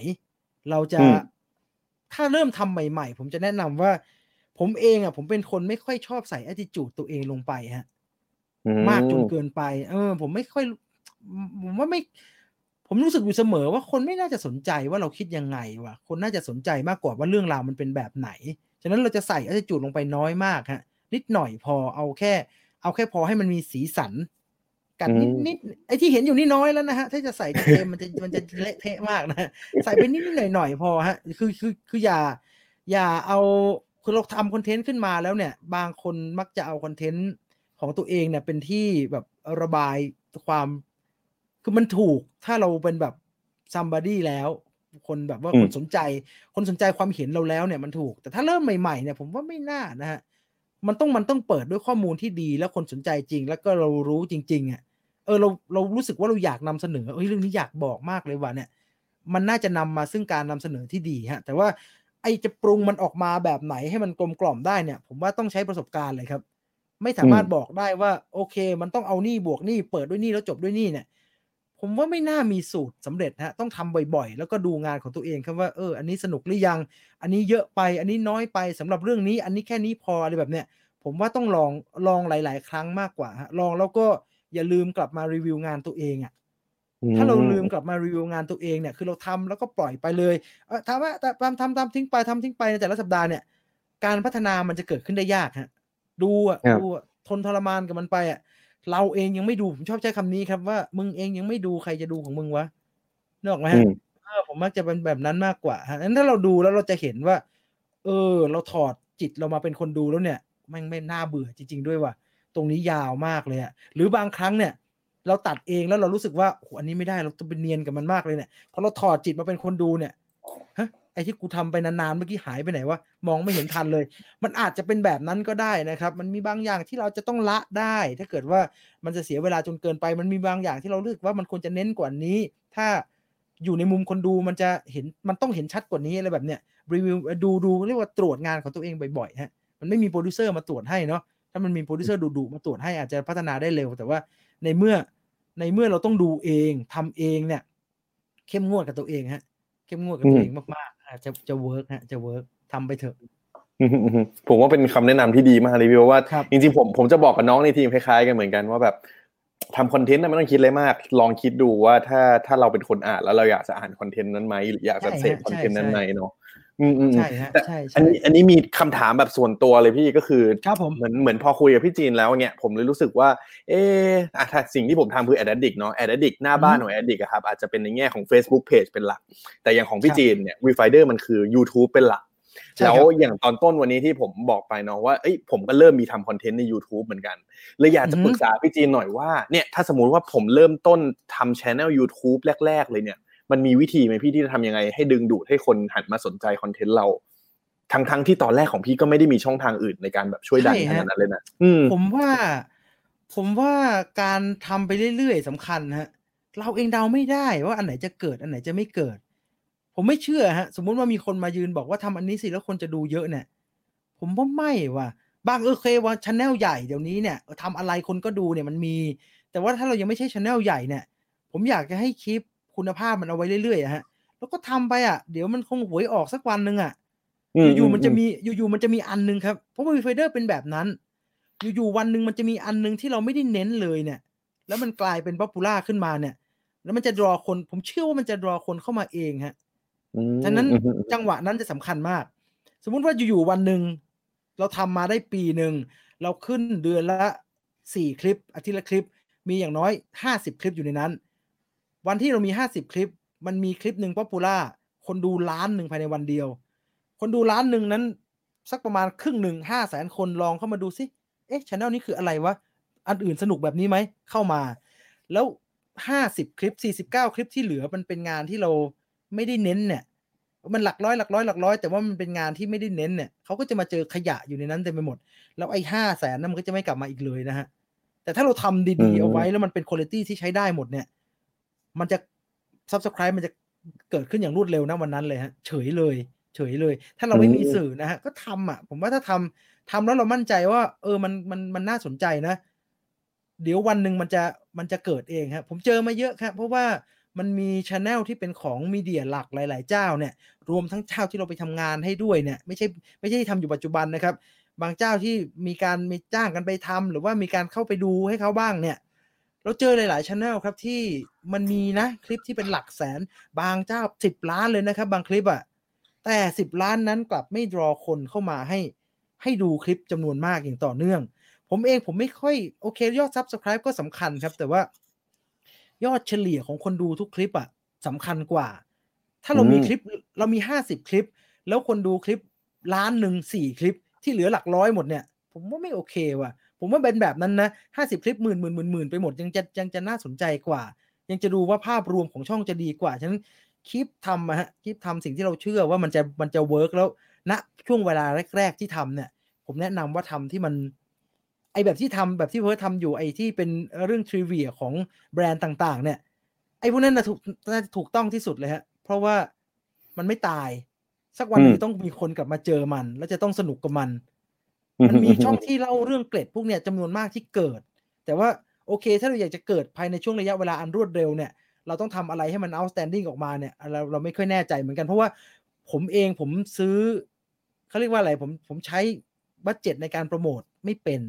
เราจะอืม ถ้าเริ่มทำใหม่ ๆ ผมจะแนะนำว่า ผมเองอะ ผมเป็นคนไม่ค่อยชอบใส่ attitude ตัวเองลงไปฮะอืมากจนเกินไป เออ ผมไม่ค่อย ผมว่าไม่ ผมรู้สึกอยู่เสมอว่าคนไม่น่าจะสนใจว่าเราคิดยังไงวะคนน่าจะสนใจมากกว่าว่าเรื่องราวมันเป็นแบบไหน ฉะนั้นเราจะใส่ attitude ลงไปน้อยมากฮะ นิดหน่อยพอเอาแค่ เอาแค่พอให้มันมีสีสัน กัดนิดนิดไอ้ที่เห็นอยู่นี่น้อยแล้วนะฮะถ้าจะใส่เต็มมันจะมันจะเละเทะมากนะฮะใส่ไปนิดนิดหน่อยหน่อยๆพอฮะคือคือคืออย่า อย่าเอาคือเราทำคอนเทนต์ขึ้นมาแล้วเนี่ย บางคนมักจะเอาคอนเทนต์ของตัวเองเนี่ยเป็นที่แบบระบายความ คือมันถูกถ้าเราเป็นแบบ somebody แล้ว คนแบบว่าอืมคนสนใจ คนสนใจความเห็นเราแล้วเนี่ยมันถูก แต่ถ้าเริ่มใหม่ๆเนี่ยผมว่าไม่น่านะฮะมันต้องมันต้องเปิดด้วยข้อมูลที่ดีแล้วคนสนใจจริง แล้วก็เรารู้จริง ๆอะเออเราเรารู้สึกว่าเราอยากนำเสนอเอ้ยเรื่องนี้อยากบอกมากเลยว่ะเนี่ย มันน่าจะนำมาซึ่งการนำเสนอที่ดีฮะ แต่ว่าไอจะปรุงมันออกมาแบบไหนให้มันกลมกล่อมได้เนี่ย ผมว่าต้องใช้ประสบการณ์เลยครับ ไม่สามารถบอกได้ว่า โอเค มันต้องเอานี่บวกนี่เปิดด้วยนี่แล้วจบด้วยนี่เนี่ย ผมว่าไม่น่ามีสูตรสำเร็จฮะต้องทำบ่อยๆ แล้วก็ดูงานของตัวเองครับว่าเอออันนี้สนุกหรือยัง อันนี้เยอะไป อันนี้น้อยไปสำหรับเรื่องนี้ อันนี้แค่นี้พออะไรแบบเนี้ยผมว่าต้องลองลองหลาย ๆ ครั้งมากกว่าฮะลองแล้วก็ อย่าลืมกลับมารีวิวงานตัวเองอะถ้าเราลืมกลับมารีวิวงานตัวเองเนี่ยคือเราทำแล้วก็ปล่อยไปเลยเออทำว่าแต่ทำทำทำทิ้งไปทำทิ้งไปในแต่ละสัปดาห์เนี่ยการพัฒนามันจะเกิดขึ้นได้ยากฮะดูอะครับดูอะทนทรมานกับมันไปอะเราเองยังไม่ดูผมชอบใช้คำนี้ครับว่ามึงเองยังไม่ดูใครจะดูของมึงวะนึกออกไหมอืฮะมเออผมมักจะเป็นแบบนั้นมากกว่าฮะงั้นถ้าเราดูแล้วเราจะเห็นว่า เออ เราถอดจิตเรามาเป็นคนดูแล้วเนี่ยแม่งไม่น่าเบื่อจริง ๆ ด้วยว่ะ ตรงนี้ยาวมากเลยอะหรือบางครั้งเนี่ย เราตัดเองแล้วเรารู้สึกว่าโอ้โหอันนี้ไม่ได้เราต้องเป็นเนียนกับมันมากเลยเนี่ยพอเราถอดจิตมาเป็นคนดูเนี่ยฮะไอ้ที่กูทำไปนานๆเมื่อกี้หายไปไหนวะมองไม่เห็นทันเลย มันอาจจะเป็นแบบนั้นก็ได้นะครับ มันมีบางอย่างที่เราจะต้องละได้ ถ้าเกิดว่ามันจะเสียเวลาจนเกินไป มันมีบางอย่างที่เรารู้สึกว่ามันควรจะเน้นกว่านี้ ถ้าอยู่ในมุมคนดูมันจะเห็นมันต้องเห็นชัดกว่านี้อะไรแบบเนี้ยรีวิวดูดูเรียกว่าตรวจงานของตัวเองบ่อยๆฮะมันไม่มีโปรดิวเซอร์มาตรวจให้เนาะ ถ้ามันมีโปรดิวเซอร์ดุๆมาตรวจให้อาจจะพัฒนาได้เร็ว แต่ว่าในเมื่อในเมื่อเราต้องดูเองทำเองเนี่ย เข้มงวดกับตัวเองฮะ เข้มงวดกับตัวเองมากๆอาจจะจะ work ฮะจะ work ทำไปเถอะอืมอืมอืมผมว่าเป็นคำแนะนำที่ดีมากเลยพี่เพราะว่าครับจริงๆผมผมจะบอกกับน้องในทีมคล้ายๆกันเหมือนกันว่าแบบทำ content น่ะไม่ต้องคิดอะไรมาก ลองคิดดูว่าถ้าถ้าเราเป็นคนอ่านแล้วเราอยากจะอ่าน content นั้นไหมหรืออยากจะเสพ content นั้นไหมเนาะ อืมอืมอืมใช่ฮะแต่ใช่ใช่อันนี้อันนี้มีคำถามแบบส่วนตัวเลยพี่ก็คือครับผมเหมือนเหมือนพอคุยกับพี่จีนแล้วเนี่ยผมเลยรู้สึกว่า เอออะถ้าสิ่งที่ผมทำคือ Ad Addict เนาะ Ad Addict หน้าบ้านของ Ad Addict อะครับอาจจะเป็นในแง่ของ Facebook Page เป็นหลัก แต่อย่างของพี่ครับจีนเนี่ย Refinder มันคือ YouTube เป็นหลักใช่แล้วครับอย่างตอนต้นวันนี้ที่ผมบอกไปเนาะว่าเอ้ยผมก็เริ่มมีทำคอนเทนต์ใน YouTube เหมือนกันเลยอยากจะอือฮึปรึกษาพี่จีนหน่อยว่าเนี่ยถ้าสมมุติว่าผมเริ่มต้นทำช anel YouTube แรก ๆ เลยเนี่ย มันมีวิธีไหมพี่ที่จะทำยังไงให้ดึงดูดให้คนหันมาสนใจคอนเทนต์เราทั้งทั้งที่ตอนแรกของพี่ก็ไม่ได้มีช่องทางอื่นในการแบบช่วยดันใช่ขฮะนาดนั้นเลยนะอืมผมว่า ผมว่าการทำไปเรื่อยๆสำคัญฮะ เราเองเดาไม่ได้ว่าอันไหนจะเกิดอันไหนจะไม่เกิด ผมไม่เชื่อฮะ สมมุติว่ามีคนมายืนบอกว่าทำอันนี้สิแล้วคนจะดูเยอะเนี่ย ผมว่าไม่ว่ะบางเออเคยว่าชแนลใหญ่เดี๋ยวนี้เนี่ยทำอะไรคนก็ดูเนี่ยมันมี แต่ว่าถ้าเรายังไม่ใช่ชแนลใหญ่เนี่ย ผมอยากจะให้คลิป คุณภาพมันเอาไว้เรื่อยๆอะฮะ แล้วก็ทำไปอะ เดี๋ยวมันคงหวยออกสักวันหนึ่งอะ อยู่ๆมันจะมีอยู่ๆมันจะมีอันหนึงครับ เพราะว่าวีไฟเดอร์เป็นแบบนั้น อยู่ๆวันหนึ่งมันจะมีอันหนึงที่เราไม่ได้เน้นเลยเนี่ย แล้วมันกลายเป็น popular ขึ้นมาเนี่ย แล้วมันจะรอคน ผมเชื่อว่ามันจะรอคนเข้ามาเองฮะอืมฉะนั้นอืมอืมจังหวะนั้นจะสำคัญมาก สมมุติว่าอยู่ๆวันหนึ่งเราทำมาได้ปีหนึ่งเราขึ้นเดือนละสี่คลิปอาทิตย์ละคลิป มีอย่างน้อยห้าสิบคลิปอยู่ในนั้น วันที่เรามีห้าสิบคลิป มันมีคลิปหนึ่ง popular คนดูล้านหนึ่งภายในวันเดียว คนดูล้านหนึ่งนั้น สักประมาณครึ่งหนึ่งห้าแสนคนลองเข้ามาดูซิเอ๊ะช anel นี้คืออะไรวะ อันอื่นสนุกแบบนี้ไหมเข้ามา แล้วห้าสิบคลิปสี่สิบเก้าคลิปที่เหลือมันเป็นงานที่เราไม่ได้เน้นเนี่ยมันหลักร้อยหลักร้อยหลักร้อยแต่ว่ามันเป็นงานที่ไม่ได้เน้นเนี่ยเขาก็จะมาเจอขยะอยู่ในนั้นเต็มไปหมด แล้วไอ้ห้าแสนนั้นมันก็จะไม่กลับมาอีกเลยนะฮะแต่ถ้าเราทำดีๆเอาไว้แล้วมันเป็นคุณภาพที่ใช้ได้หมดเนี่ย มันจะ subscribe มันจะเกิดขึ้นอย่างรวดเร็วนะวันนั้นเลยฮะ เฉยเลย เฉยเลย ถ้าเราไม่มีสื่อนะฮะก็ทำอะ ผมว่าถ้าทำทำแล้วเรามั่นใจว่า เออมันมันมันน่าสนใจนะ เดี๋ยววันหนึ่งมันจะมันจะเกิดเองครับผมเจอมาเยอะครับเพราะว่ามันมีช anel ที่เป็นของมีเดียหลักหลาย ๆ เจ้าเนี่ย รวมทั้งเจ้าที่เราไปทำงานให้ด้วยเนี่ย ไม่ใช่ไม่ใช่ที่ทำอยู่ปัจจุบันนะครับ บางเจ้าที่มีการมีจ้างกันไปทำหรือว่ามีการเข้าไปดูให้เขาบ้างเนี่ย เราเจอหลายๆช anel ครับที่มันมีนะคลิปที่เป็นหลักแสน บางเจ้าสิบล้านเลยนะครับ บางคลิปอะแต่สิบล้านนั้นกลับไม่รอคนเข้ามาให้ให้ดูคลิปจำนวนมากอย่างต่อเนื่อง ผมเองผมไม่ค่อยโอเคยอด Subscribe ก็สำคัญครับ แต่ว่ายอดเฉลี่ยของคนดูทุกคลิปอะสำคัญกว่า ถ้าเรามีคลิปเรามีห้าสิบคลิป แล้วคนดูคลิปล้านหนึ่งสี่คลิปที่เหลือหลักร้อยหมดเนี่ย ผมว่าไม่โอเคว่ะ ผมว่าเป็นแบบนั้นนะห้าสิบคลิปหมื่นหมื่นหมื่นหมื่นไปหมดยังจะยังจะน่าสนใจกว่า ยังจะดูว่าภาพรวมของช่องจะดีกว่าฉะนั้นคลิปทำอะฮะคลิปทำสิ่งที่เราเชื่อว่ามันจะมันจะเวิร์กแล้วณช่วงเวลาแรก ๆที่ทำเนี่ย ผมแนะนำว่าทำที่มัน ไอแบบที่ทำแบบที่เพิร์ททำอยู่ไอที่เป็นเรื่องทริเวียของแบรนด์ต่าง ๆ เนี่ย ไอพวกนั้นนะถูกน่าจะถูกต้องที่สุดเลยฮะ เพราะว่ามันไม่ตาย สักวันหนึงต้องมีคนกลับมาเจอมัน แล้วจะต้องสนุกกับมัน มันมีช่องที่เล่าเรื่องเกร็ดพวกเนี้ยจำนวนมากที่เกิด แต่ว่าโอเค ถ้าเราอยากจะเกิดภายในช่วงระยะเวลาอันรวดเร็วเนี่ย เราต้องทำอะไรให้มัน outstanding ออกมาเนี่ยเราเราไม่ค่อยแน่ใจเหมือนกัน เพราะว่าผมเองผมซื้อเขาเรียกว่าอะไรผมผมใช้บัตเจ็ตในการโปรโมทไม่เป็น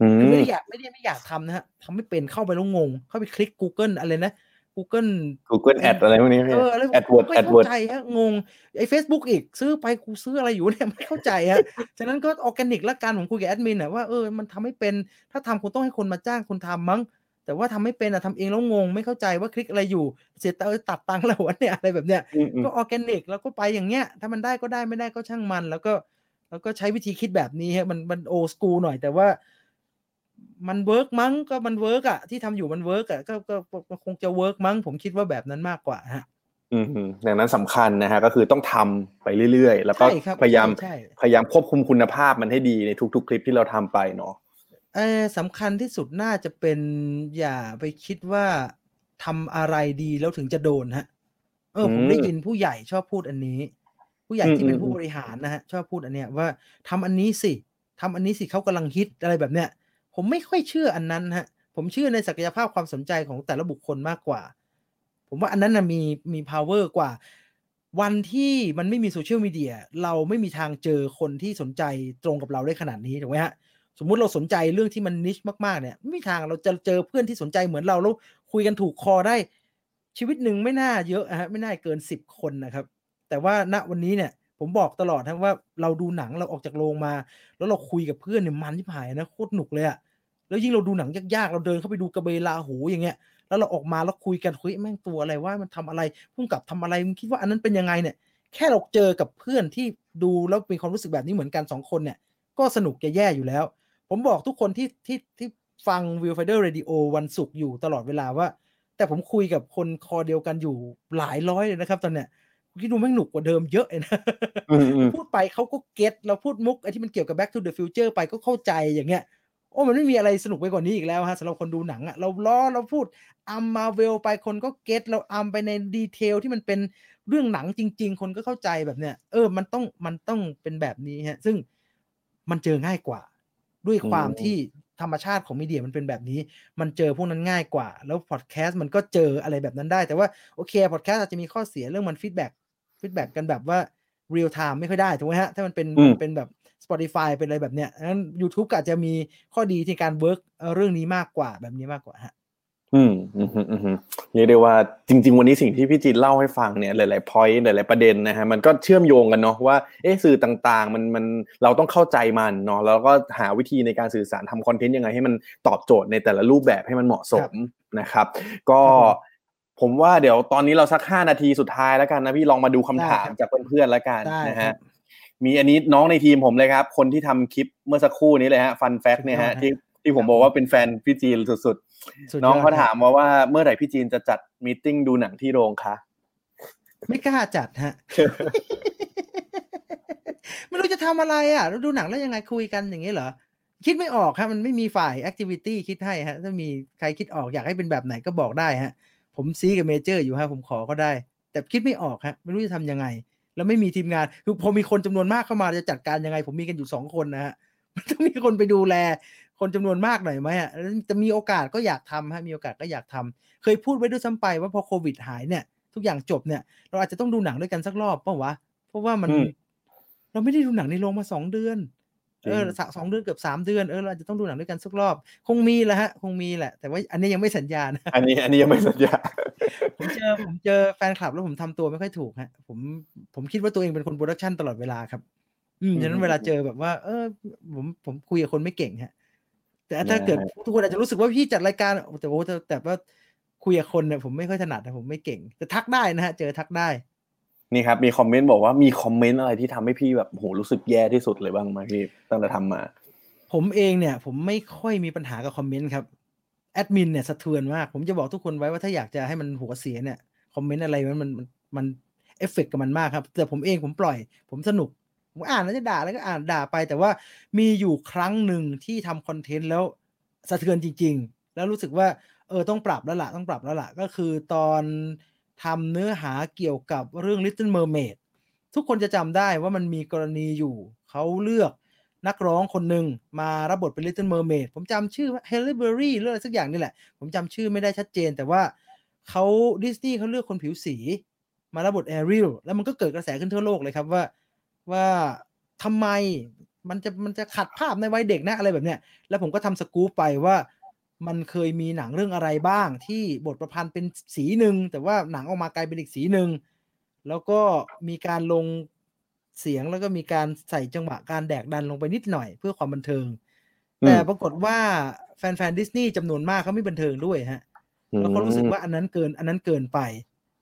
อืคือไม่มได้อยากไม่ได้ไม่อยากทำนะฮะทำไม่เป็นเข้าไปแล้วงง เข้าไปคลิก Google อะไรนะ Google Google Ad อะไรพวกนี้พี่เออแล้ว AdWord ไม่ AdWord เข้าใจฮะงงไอ้ Facebook อีกซื้อไปกูซื้ออะไรอยู่เนี่ยไม่เข้าใจฮะฉะนั้นก็ออร์แกนิกละกันผมคุยกับแอดมินอะว่าเออมันทำไม่เป็นถ้าทำคุณต้องให้คนมาจ้างคุณทำมั้ง แต่ว่าทำไม่เป็นอะทำเองแล้วงง ไม่เข้าใจว่าคลิกอะไรอยู่ เสียตังค์ตัดตังค์แล้ววะเนี่ยอะไรแบบเนี้ยอืมอืมก็ออร์แกนิกแล้วก็ไปอย่างเงี้ยถ้ามันได้ก็ได้ไม่ได้ก็ช่างมัน แล้วก็แล้วก็ใช้วิธีคิดแบบนี้ฮะมันมันโอสกูหน่อยแต่ว่า มัน work มั้งก็มัน work อะที่ทำอยู่มัน work อะก็ก็ก็ก็คงจะ work มั้ง ผมคิดว่าแบบนั้นมากกว่าฮะอืมอืมดังนั้นสำคัญนะฮะก็คือต้องทำไปเรื่อยๆ แล้วก็ใช่ครับพยายามใช่ใช่พยายามควบคุมคุณภาพมันให้ดีในทุก ๆ คลิปที่เราทำไปเนาะเออสำคัญที่สุดน่าจะเป็นอย่าไปคิดว่าทำอะไรดีแล้วถึงจะโดนฮะ เออผมได้อืมยินผู้ใหญ่ชอบพูดอันนี้ ผู้ใหญ่อืมที่เป็นอืมผู้บริหารนะฮะชอบพูดอันเนี้ยว่าทำอันนี้สิทำอันนี้สิเขากำลังฮิตอะไรแบบเนี้ย ผมไม่ค่อยเชื่ออันนั้นฮะ ผมเชื่อในศักยภาพความสนใจของแต่ละบุคคลมากกว่า ผมว่าอันนั้นนะมีมี power กว่า วันที่มันไม่มีโซเชียลมีเดียเราไม่มีทางเจอคนที่สนใจตรงกับเราได้ขนาดนี้ถูกไหมฮะสมมุติเราสนใจเรื่องที่มันนิชมากๆเนี่ยไม่มีทางเราจะเจอเพื่อนที่สนใจเหมือนเราแล้วคุยกันถูกคอได้ชีวิตหนึ่งไม่น่าเยอะอะฮะไม่น่าเกินสิบคนนะครับ แต่ว่าณวันนี้เนี่ย ผมบอกตลอดทั้งว่าเราดูหนังเราออกจากโรงมา แล้วเราคุยกับเพื่อนเนี่ยมันที่ผายนะโคตรหนุกเลยอะแล้วยิ่งเราดูหนังยากๆ เราเดินเข้าไปดูกระเบลาหูอย่างเงี้ย แล้วเราออกมาแล้วคุยกันคุยแม่งตัวอะไรว่ามันทำอะไรพุ่งกับทำอะไรมึงคิดว่าอันนั้นเป็นยังไงเนี่ย แค่เราเจอกับเพื่อนที่ดูแล้วมีความรู้สึกแบบนี้เหมือนกันสองคนเนี่ย ก็สนุกจะแย่อยู่แล้ว ผมบอกทุกคนที่ที่ที่ฟัง w i l f i d e r Radio วันศุกร์อยู่ตลอดเวลาว่า แต่ผมคุยกับคนคอเดียวกันอยู่หลายร้อยเลยนะครับ ตอนเนี้ย คิดดูแม่งหนุกกว่าเดิมเยอะเลยนะอืมอืมพูดไปเขาก็เก็ตเราพูดมุกไอ้ที่มันเกี่ยวกับ back to the future ไปก็เข้าใจอย่างเงี้ยโอ้มันไม่มีอะไรสนุกไปกว่านี้อีกแล้วฮะสำหรับคนดูหนังอะเราล้อเราพูดอัมมาเวลไปคนก็เก็ตเราอัมไปในดีเทลที่มันเป็นเรื่องหนังจริง ๆ คนก็เข้าใจแบบเนี้ยเออมันต้องมันต้องเป็นแบบนี้ฮะ ซึ่งมันเจอง่ายกว่า ด้วยความอืมที่ธรรมชาติของ media มันเป็นแบบนี้ มันเจอพวกนั้นง่ายกว่า แล้วพอดแคสต์มันก็เจออะไรแบบนั้นได้ แต่ว่าโอเคพอดแคสต์อาจจะมีข้อเสียเรื่องมัน feedback feedback กันแบบว่า real-time ไม่ค่อยได้ถูกไหมฮะ ถ้ามันเป็นอืมเป็นแบบ Spotify เป็นอะไรแบบเนี้ยงั้น YouTube ก็อาจจะมีข้อดีในการ work เรื่องนี้มากกว่าแบบนี้มากกว่าฮะอืมอืมอืมอืมเรียกได้ว่าจริง ๆ วันนี้สิ่งที่พี่จีนเล่าให้ฟังเนี่ยหลายๆ point หลายๆประเด็นนะฮะมันก็เชื่อมโยงกันเนาะว่าเอ๊ะสื่อต่างๆ มันมันเราต้องเข้าใจมันเนาะแล้วก็หาวิธีในการสื่อสารทำ content ยังไงให้มันตอบโจทย์ในแต่ละรูปแบบให้มันเหมาะสมนะครับ ก็ครับ ผมผมว่าเดี๋ยวตอนนี้เราสักห้านาทีสุดท้ายแล้วกันนะพี่ลองมาดูคำถามได้ครับจากเพื่อนๆแล้วกันได้นะครัฮะบมีอันนี้น้องในทีมผมเลยครับ คนที่ทำคลิปเมื่อสักครู่นี้เลยฮะ fun fact เนี่ยฮะสุดยอดฮะที่ที่ผมบอกว่าเป็นแฟนพี่จีนสุดๆสุดน้องยดเขาครับถามมาว่าเมื่อไหร่พี่จีนจะจัด meeting ดูหนังที่โรงคะไม่กล้าจัดฮะไม่รู้จะทำอะไรอะเราดูหนังแล้วยังไงคุยกันอย่างนี้เหรอ คิดไม่ออกครับมันไม่มีฝ่าย activity คิดให้ฮะ ถ้ามีใครคิดออกอยากให้เป็นแบบไหนก็บอกได้ฮะ ผมซีกับเมเจอร์อยู่ฮะผมขอก็ได้ แต่คิดไม่ออกฮะไม่รู้จะทำยังไง แล้วไม่มีทีมงานคือพอมีคนจำนวนมากเข้ามาจะจัดการยังไง ผมมีกันอยู่สองคนนะฮะมันต้องมีคนไปดูแล คนจำนวนมากหน่อยไหมฮะแล้วจะมีโอกาสก็อยากทำฮะมีโอกาสก็อยากทำเคยพูดไว้ด้วยซ้ำไปว่าพอโควิดหายเนี่ย ทุกอย่างจบเนี่ย เราอาจจะต้องดูหนังด้วยกันสักรอบเปล่าวะเพราะว่ามันอืมเราไม่ได้ดูหนังในโรงมาสองเดือนจริง เออสะสองเดือนเกือบสามเดือนเออเราอาจจะต้องดูหนังด้วยกันสักรอบ คงมีแหละฮะ คงมีแหละ แต่ว่าอันนี้ยังไม่สัญญานะอันนี้อันนี้ยังไม่สัญญา ผมเจอผมเจอแฟนคลับแล้วผมทำตัวไม่ค่อยถูกฮะ ผมผมคิดว่าตัวเองเป็นคน production ตลอดเวลาครับ อืมอืมฉะนั้นเวลาเจอแบบว่า เออ ผมผมคุยกับคนไม่เก่งฮะ แต่ถ้าเกิดนะฮะทุกคนอาจจะรู้สึกว่าพี่จัดรายการแต่โอ้แต่แต่ว่าคุยกับคนเนี่ยผมไม่ค่อยถนัดนะผมไม่เก่งแต่ทักได้นะฮะ เจอทักได้ นี่ครับมี comment บอกว่ามี comment อะไรที่ทำให้พี่แบบโหรู้สึกแย่ที่สุดเลยบ้างไหมพี่ตั้งแต่ทำมา ผมเองเนี่ย ผมไม่ค่อยมีปัญหากับ comment ครับแอดมินเนี่ยสะเทือนมาก ผมจะบอกทุกคนไว้ว่าถ้าอยากจะให้มันหัวเสียเนี่ย comment อะไรมันมันมันเอฟเฟกกับมันมากครับ แต่ผมเองผมปล่อย ผมสนุกผมอ่านแล้วจะด่าแล้วก็อ่านด่าไป แต่ว่ามีอยู่ครั้งหนึ่งที่ทำคอนเทนต์แล้วสะเทือนจริง ๆ แล้วรู้สึกว่าเออต้องปรับแล้วล่ะต้องปรับแล้วล่ะก็คือตอน ทำเนื้อหาเกี่ยวกับเรื่อง Little Mermaid ทุกคนจะจำได้ว่ามันมีกรณีอยู่ เขาเลือกนักร้องคนหนึ่งมารับบทเป็น Little Mermaid ผมจำชื่อว่า Halle Berry หรืออะไรสักอย่างนี่แหละ ผมจำชื่อไม่ได้ชัดเจน แต่ว่าเขาดิสนีย์เขาเลือกคนผิวสี มารับบทแอริลแล้วมันก็เกิดกระแสขึ้นทั่วโลกเลยครับว่าว่าทำไมมันจะมันจะขัดภาพในวัยเด็กนะอะไรแบบเนี้ย แล้วผมก็ทำสกู๊ปไปว่า มันเคยมีหนังเรื่องอะไรบ้าง ที่บทประพันธ์เป็นสีหนึ่งแต่ว่าหนังออกมากลายเป็นอีกสีหนึ่งแล้วก็มีการลงเสียงแล้วก็มีการใส่จังหวะการแดกดันลงไปนิดหน่อยเพื่อความบันเทิงอืมแต่ปรากฏว่าแฟนๆดิสนีย์จำนวนมากเขาไม่บันเทิงด้วยฮะแล้วเขารู้สึกว่าอันนั้นเกินอันนั้นเกินไป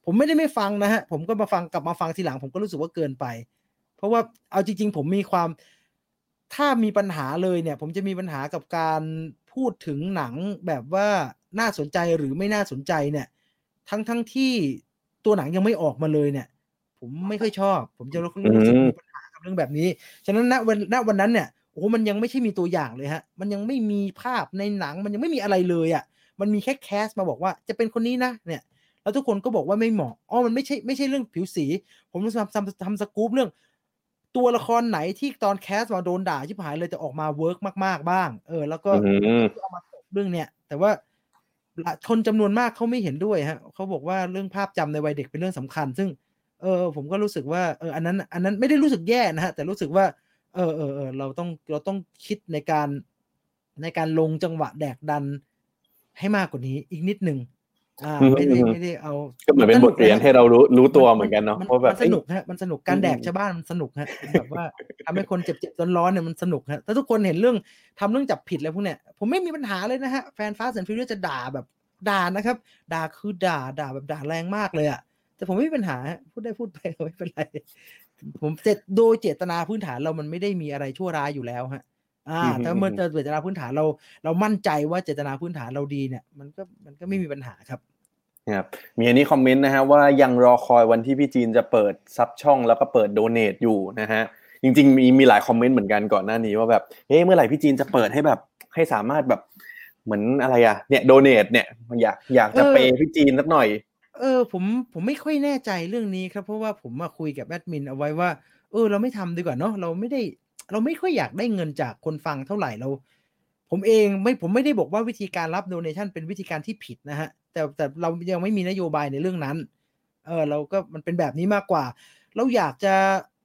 ผมไม่ได้ไม่ฟังนะฮะ ผมก็มาฟังกลับมาฟังทีหลัง ผมก็รู้สึกว่าเกินไป เพราะว่าเอาจริง ๆ ผมมีความถ้ามีปัญหาเลยเนี่ย ผมจะมีปัญหากับการ พูดถึงหนังแบบว่าน่าสนใจหรือไม่น่าสนใจเนี่ย ทั้งทั้งที่ตัวหนังยังไม่ออกมาเลยเนี่ย ผมไม่ค่อยชอบ ผมจะรู้สึกมีปัญหากับเรื่องแบบนี้ ฉะนั้นณวันณวันนั้นเนี่ยโอ้มันยังไม่ใช่มีตัวอย่างเลยฮะ มันยังไม่มีภาพในหนัง มันยังไม่มีอะไรเลยอะ มันมีแค่ cast มาบอกว่าจะเป็นคนนี้นะเนี่ย แล้วทุกคนก็บอกว่าไม่เหมาะอ๋อมันไม่ใช่ไม่ใช่เรื่องผิวสี ผมทำทำทำสกู๊ปเรื่อง ตัวละครไหนที่ตอน cast มาโดนด่าชิบหายเลยจะออกมา work มาก ๆ บ้าง เออ แล้วก็อืมเอามาตกเรื่องเนี้ยแต่ว่าคนจำนวนมากเขาไม่เห็นด้วยฮะเขาบอกว่าเรื่องภาพจำในวัยเด็กเป็นเรื่องสำคัญ ซึ่ง เออ ผมก็รู้สึกว่าเอออันนั้น อันนั้นไม่ได้รู้สึกแย่นะฮะแต่รู้สึกว่า เออเออเออเราต้องเราต้องคิดในการในการลงจังหวะแดกดันให้มากกว่านี้อีกนิดหนึ่ง อ่าอืมไม่ได้อืมไม่ได้เอาก็เหมือนเป็นบทเรียนให้เรารู้รู้ตัวเหมือนกันเนาะมันเพราะแบบมันสนุกฮะมันสนุกการแดกอืมชาวบ้านมันสนุกฮะแบบว่าทำให้คนเจ็บเจ็บร้อนๆเนี่ยมันสนุกฮะถ้าทุกคนเห็นเรื่องทำเรื่องจับผิดอะไรพวกเนี้ยผมไม่มีปัญหาเลยนะฮะแฟนฟ้าสันฟิวจะด่าแบบด่านะครับ ด่าคือด่าด่าแบบด่าแรงมากเลยอะแต่ผมไม่มีปัญหาฮะพูดได้พูดไปไม่เป็นไรผมเจตโดยเจตนาพื้นฐานเรามันไม่ได้มีอะไรชั่วร้ายอยู่แล้วฮะอ่าอือฮึถ้าเมื่ออือฮึเจตนาพื้นฐานเรา เรามั่นใจว่าเจตนาพื้นฐานเราดีเนี่ย มันก็มันก็ไม่มีปัญหาครับ ครับมีอันนี้คอมเมนต์นะฮะว่ายังรอคอยวันที่พี่จีนจะเปิดซับช่องแล้วก็เปิดโดเน a อยู่นะฮะจริงๆมีมีหลายคอมเมนต์เหมือนกันก่อนหน้านี้ว่าแบบเฮ้ยเมื่อไหร่พี่จีนจะเปิดให้แบบให้สามารถแบบเหมือนอะไรอะเนี่ยโดเน a เนี่ยอยากอยากจะเออเปย์พี่จีนสักหน่อย เออผมผมไม่ค่อยแน่ใจเรื่องนี้ครับ เพราะว่าผมมาคุยกับแอดมินเอาไว้ว่า เออ เราไม่ทำดีกว่าเนาะเราไม่ได้เราไม่ค่อยอยากได้เงินจากคนฟังเท่าไหร่เรา ผมเองไม่ผมไม่ได้บอกว่าวิธีการรับ donation เป็นวิธีการที่ผิดนะฮะ แต่แต่เรายังไม่มีนโยบายในเรื่องนั้น เออเราก็มันเป็นแบบนี้มากกว่า เราอยากจะ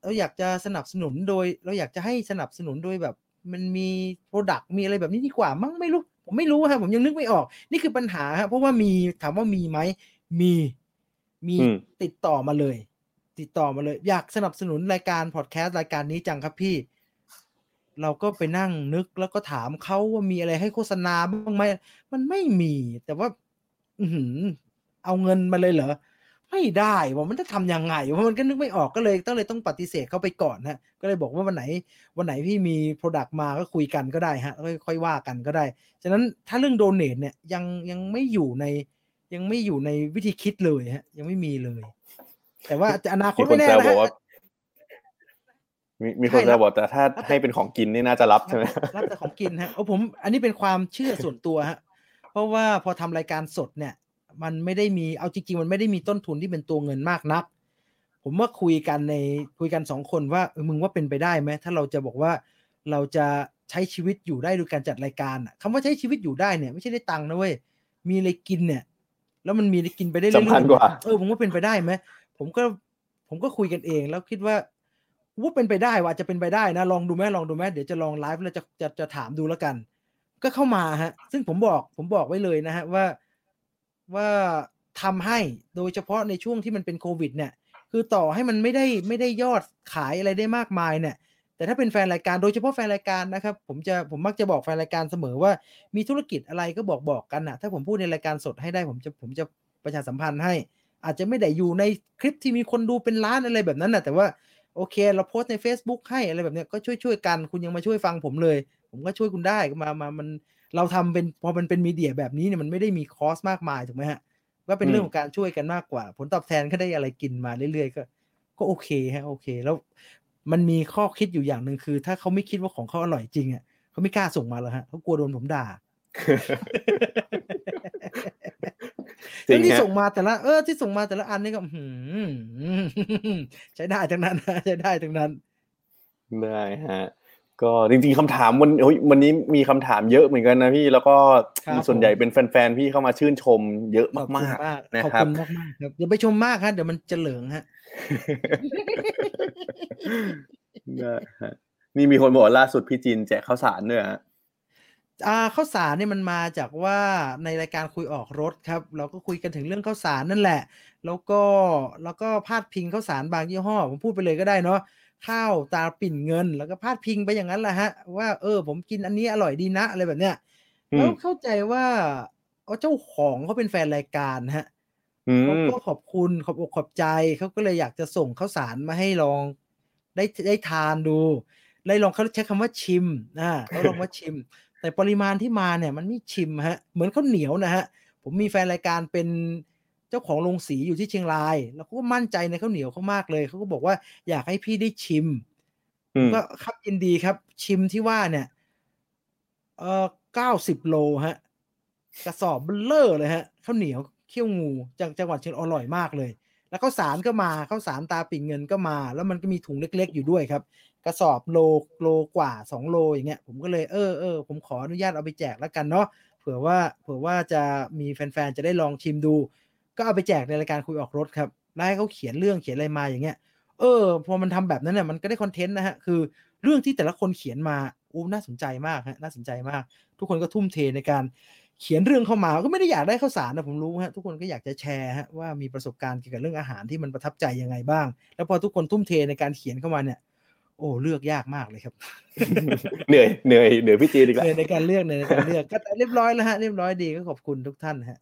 เราอยากจะสนับสนุนโดย เราอยากจะให้สนับสนุนโดยแบบ มันมี product มีอะไรแบบนี้ดีกว่า มั้งไม่รู้ ผมไม่รู้ฮะผมยังนึกไม่ออก นี่คือปัญหาฮะเพราะว่ามีถามว่ามีไหมมีมีอืมติดต่อมาเลย ติดต่อมาเลย อยากสนับสนุนรายการพอดแคสต์รายการนี้จังครับพี่ เราก็ไปนั่งนึกแล้วก็ถามเขาว่ามีอะไรให้โฆษณาบ้างไหมมันไม่มี แต่ว่า อือหือเอาเงินมาเลยเหรอ ไม่ได้ว่ามันจะทำยังไงว่ามันก็นึกไม่ออกก็เลยต้องเลยต้องปฏิเสธเข้าไปก่อนฮะ ก็เลยบอกว่าวันไหน วันไหนพี่มีโปรดักต์มาก็คุยกันก็ได้ฮะค่อยค่อยว่ากันก็ได้ ฉะนั้นถ้าเรื่องโดเนทเนี่ยยังยังไม่อยู่ในยังไม่อยู่ในวิธีคิดเลยฮะ ยังไม่มีเลย แต่ว่าจะอนาคมีตคไม่นแน่แซวนะบอกฮะว่ามีมีคนแซวบอกแต่ถ้าให้เป็นของกินนี่น่าจะรับใช่ไหมรับแต่ของกินฮะโอ้ผม อันนี้เป็นความเชื่อส่วนตัวฮะ เพราะว่าพอทำรายการสดเนี่ย มันไม่ได้มีเอาจริงๆมันไม่ได้มีต้นทุนที่เป็นตัวเงินมากนัก ผมว่าคุยกันในคุยกันสองคนว่าเออมึงว่าเป็นไปได้ไหมถ้าเราจะบอกว่าเราจะใช้ชีวิตอยู่ได้โดยการจัดรายการอะคำว่าใช้ชีวิตอยู่ได้เนี่ย ไม่ใช่ได้ตังค์นะเว้ยมีอะไรกินเนี่ย แล้วมันมีอะไรกินไปได้เรื่อยๆสำคัญกว่าเออผมว่าเป็นไปได้ไหมผมก็ผมก็คุยกันเองแล้วคิดว่าว่าเป็นไปได้ว่าอาจจะเป็นไปได้นะ ลองดูไหมลองดูไหมเดี๋ยวจะลองไลฟ์แล้วจะจะจะถามดูแล้วกัน ก็เข้ามาฮะ ซึ่งผมบอกผมบอกไว้เลยนะฮะว่าว่าทำให้โดยเฉพาะในช่วงที่มันเป็นโควิด เนี่ย คือต่อให้มันไม่ได้ไม่ได้ยอดขายอะไรได้มากมายเนี่ย แต่ถ้าเป็นแฟนรายการโดยเฉพาะแฟนรายการนะครับ ผมจะผมมักจะบอกแฟนรายการเสมอว่า มีธุรกิจอะไรก็บอกบอกกันนะถ้าผมพูดในรายการสดให้ได้ ผมจะผมจะประชาสัมพันธ์ให้ อาจจะไม่ได้อยู่ในคลิปที่มีคนดูเป็นล้านอะไรแบบนั้นนะแต่ว่าโอเค เราโพสต์ใน Facebook ให้อะไรแบบเนี้ยก็ช่วยช่วยกัน คุณยังมาช่วยฟังผมเลย ผมก็ช่วยคุณได้มามามันเราทำเป็นพอมันเป็นมีเดียแบบนี้เนี่ยมันไม่ได้มีคอสมากมายถูกไหมฮะก็เป็นเรื่องของการช่วยกันมากกว่า ผลตอบแทนก็ได้อะไรกินมาเรื่อยๆ ก็ ก็โอเคฮะโอเค แล้วมันมีข้อคิดอยู่อย่างหนึ่งคือ ถ้าเขาไม่คิดว่าของเขาอร่อยจริงอะเขาไม่กล้าส่งมาแล้วฮะเขากลัวโดนผมด่าจริงแล้วที่ฮะส่งมาแต่ละเออที่ส่งมาแต่ละอันนี่ก็อื้อหือใช้ได้ทั้งนั้นนะใช้ได้ทั้งนั้น ได้ฮะ ก็จริงๆคำถามวันโอ้ยวันนี้มีคำถามเยอะเหมือนกันนะพี่แล้วก็ครับส่วนใหญ่ผมเป็นแฟนๆพี่เข้ามาชื่นชมเยอะขอบคุณมากมากๆนะขอบครับคุณมากมากๆครับอย่าไปชมมากฮะเดี๋ยวมันจะเหลืองฮะได้ฮะนี่มีคนบอกว่าล่าสุดพี่จีนแจกข้าวสารด้วยฮะอ่าข้าวสารเนี่ยมันมาจากว่าในรายการคุยออกรถครับ เราก็คุยกันถึงเรื่องข้าวสารนั่นแหละ แล้วก็แล้วก็พาดพิงข้าวสารบางยี่ห้อผมพูดไปเลยก็ได้เนาะ ข้าวตาปิ่นเงิน แล้วก็พาดพิงไปอย่างนั้นแหละฮะ ว่าเออ ผมกินอันนี้อร่อยดีนะอะไรแบบเนี้ยอืมแล้วเข้าใจว่าเอาเจ้าของเขาเป็นแฟนรายการฮะอืเขามก็ขอบคุณขอบอกขอบใจเขาก็เลยอยากจะส่งข้าวสารมาให้ลองได้ได้ทานดูได้ลองเขาใช้คำว่าชิมอ่าเขาลองว่าชิม แต่ปริมาณที่มาเนี่ยมันไม่ชิมฮะ เหมือนข้าวเหนียวนะฮะ ผมมีแฟนรายการเป็นเจ้าของโรงสีอยู่ที่เชียงราย แล้วเขาก็มั่นใจในข้าวเหนียวเขามากเลยเขาก็บอกว่าอยากให้พี่ได้ชิมอืมก็ครับยินดีครับ ชิมที่ว่าเนี่ย เออเก้าสิบโลฮะ กระสอบเบลเลอร์เลยฮะข้าวเหนียวขี้ยวงูจากจังหวัดเชียงอร่อยมากเลย แล้วข้าวสารก็มาข้าวสารตาปิ่งเงินก็มา แล้วมันก็มีถุงเล็ก ๆ อยู่ด้วยครับ กระสอบโลโลกว่าสองโลอย่างเงี้ย ผมก็เลยเออเออผมขออนุญาตเอาไปแจกแล้วกันเนาะเผื่อว่าเผื่อว่าจะมีแฟนๆจะได้ลองชิมดู ก็เอาไปแจกในรายการคุยออกรถครับแล้วให้เขาเขียนเรื่องเขียนอะไรมาอย่างเงี้ย เออ พอมันทำแบบนั้นเนี่ยมันก็ได้คอนเทนต์นะฮะ คือเรื่องที่แต่ละคนเขียนมาอู้น่าสนใจมากฮะ น่าสนใจมาก ทุกคนก็ทุ่มเทในการเขียนเรื่องเข้ามา ก็ไม่ได้อยากได้ข้าวสารนะผมรู้ฮะ ทุกคนก็อยากจะแชร์ฮะว่ามีประสบการณ์เกี่ยวกับเรื่องอาหารที่มันประทับใจยังไงบ้าง แล้วพอทุกคนทุ่มเทในการเขียนเข้ามาเนี่ย โอ้เลือกยากมากเลยครับ เหนื่อยเหนื่อยเหนื่อยพี่จีนอีกแล้วในการเลือกในการเลือกก็เรียบร้อยแล้วฮะ เรียบร้อยดีก็ขอบคุณทุกท่านฮะ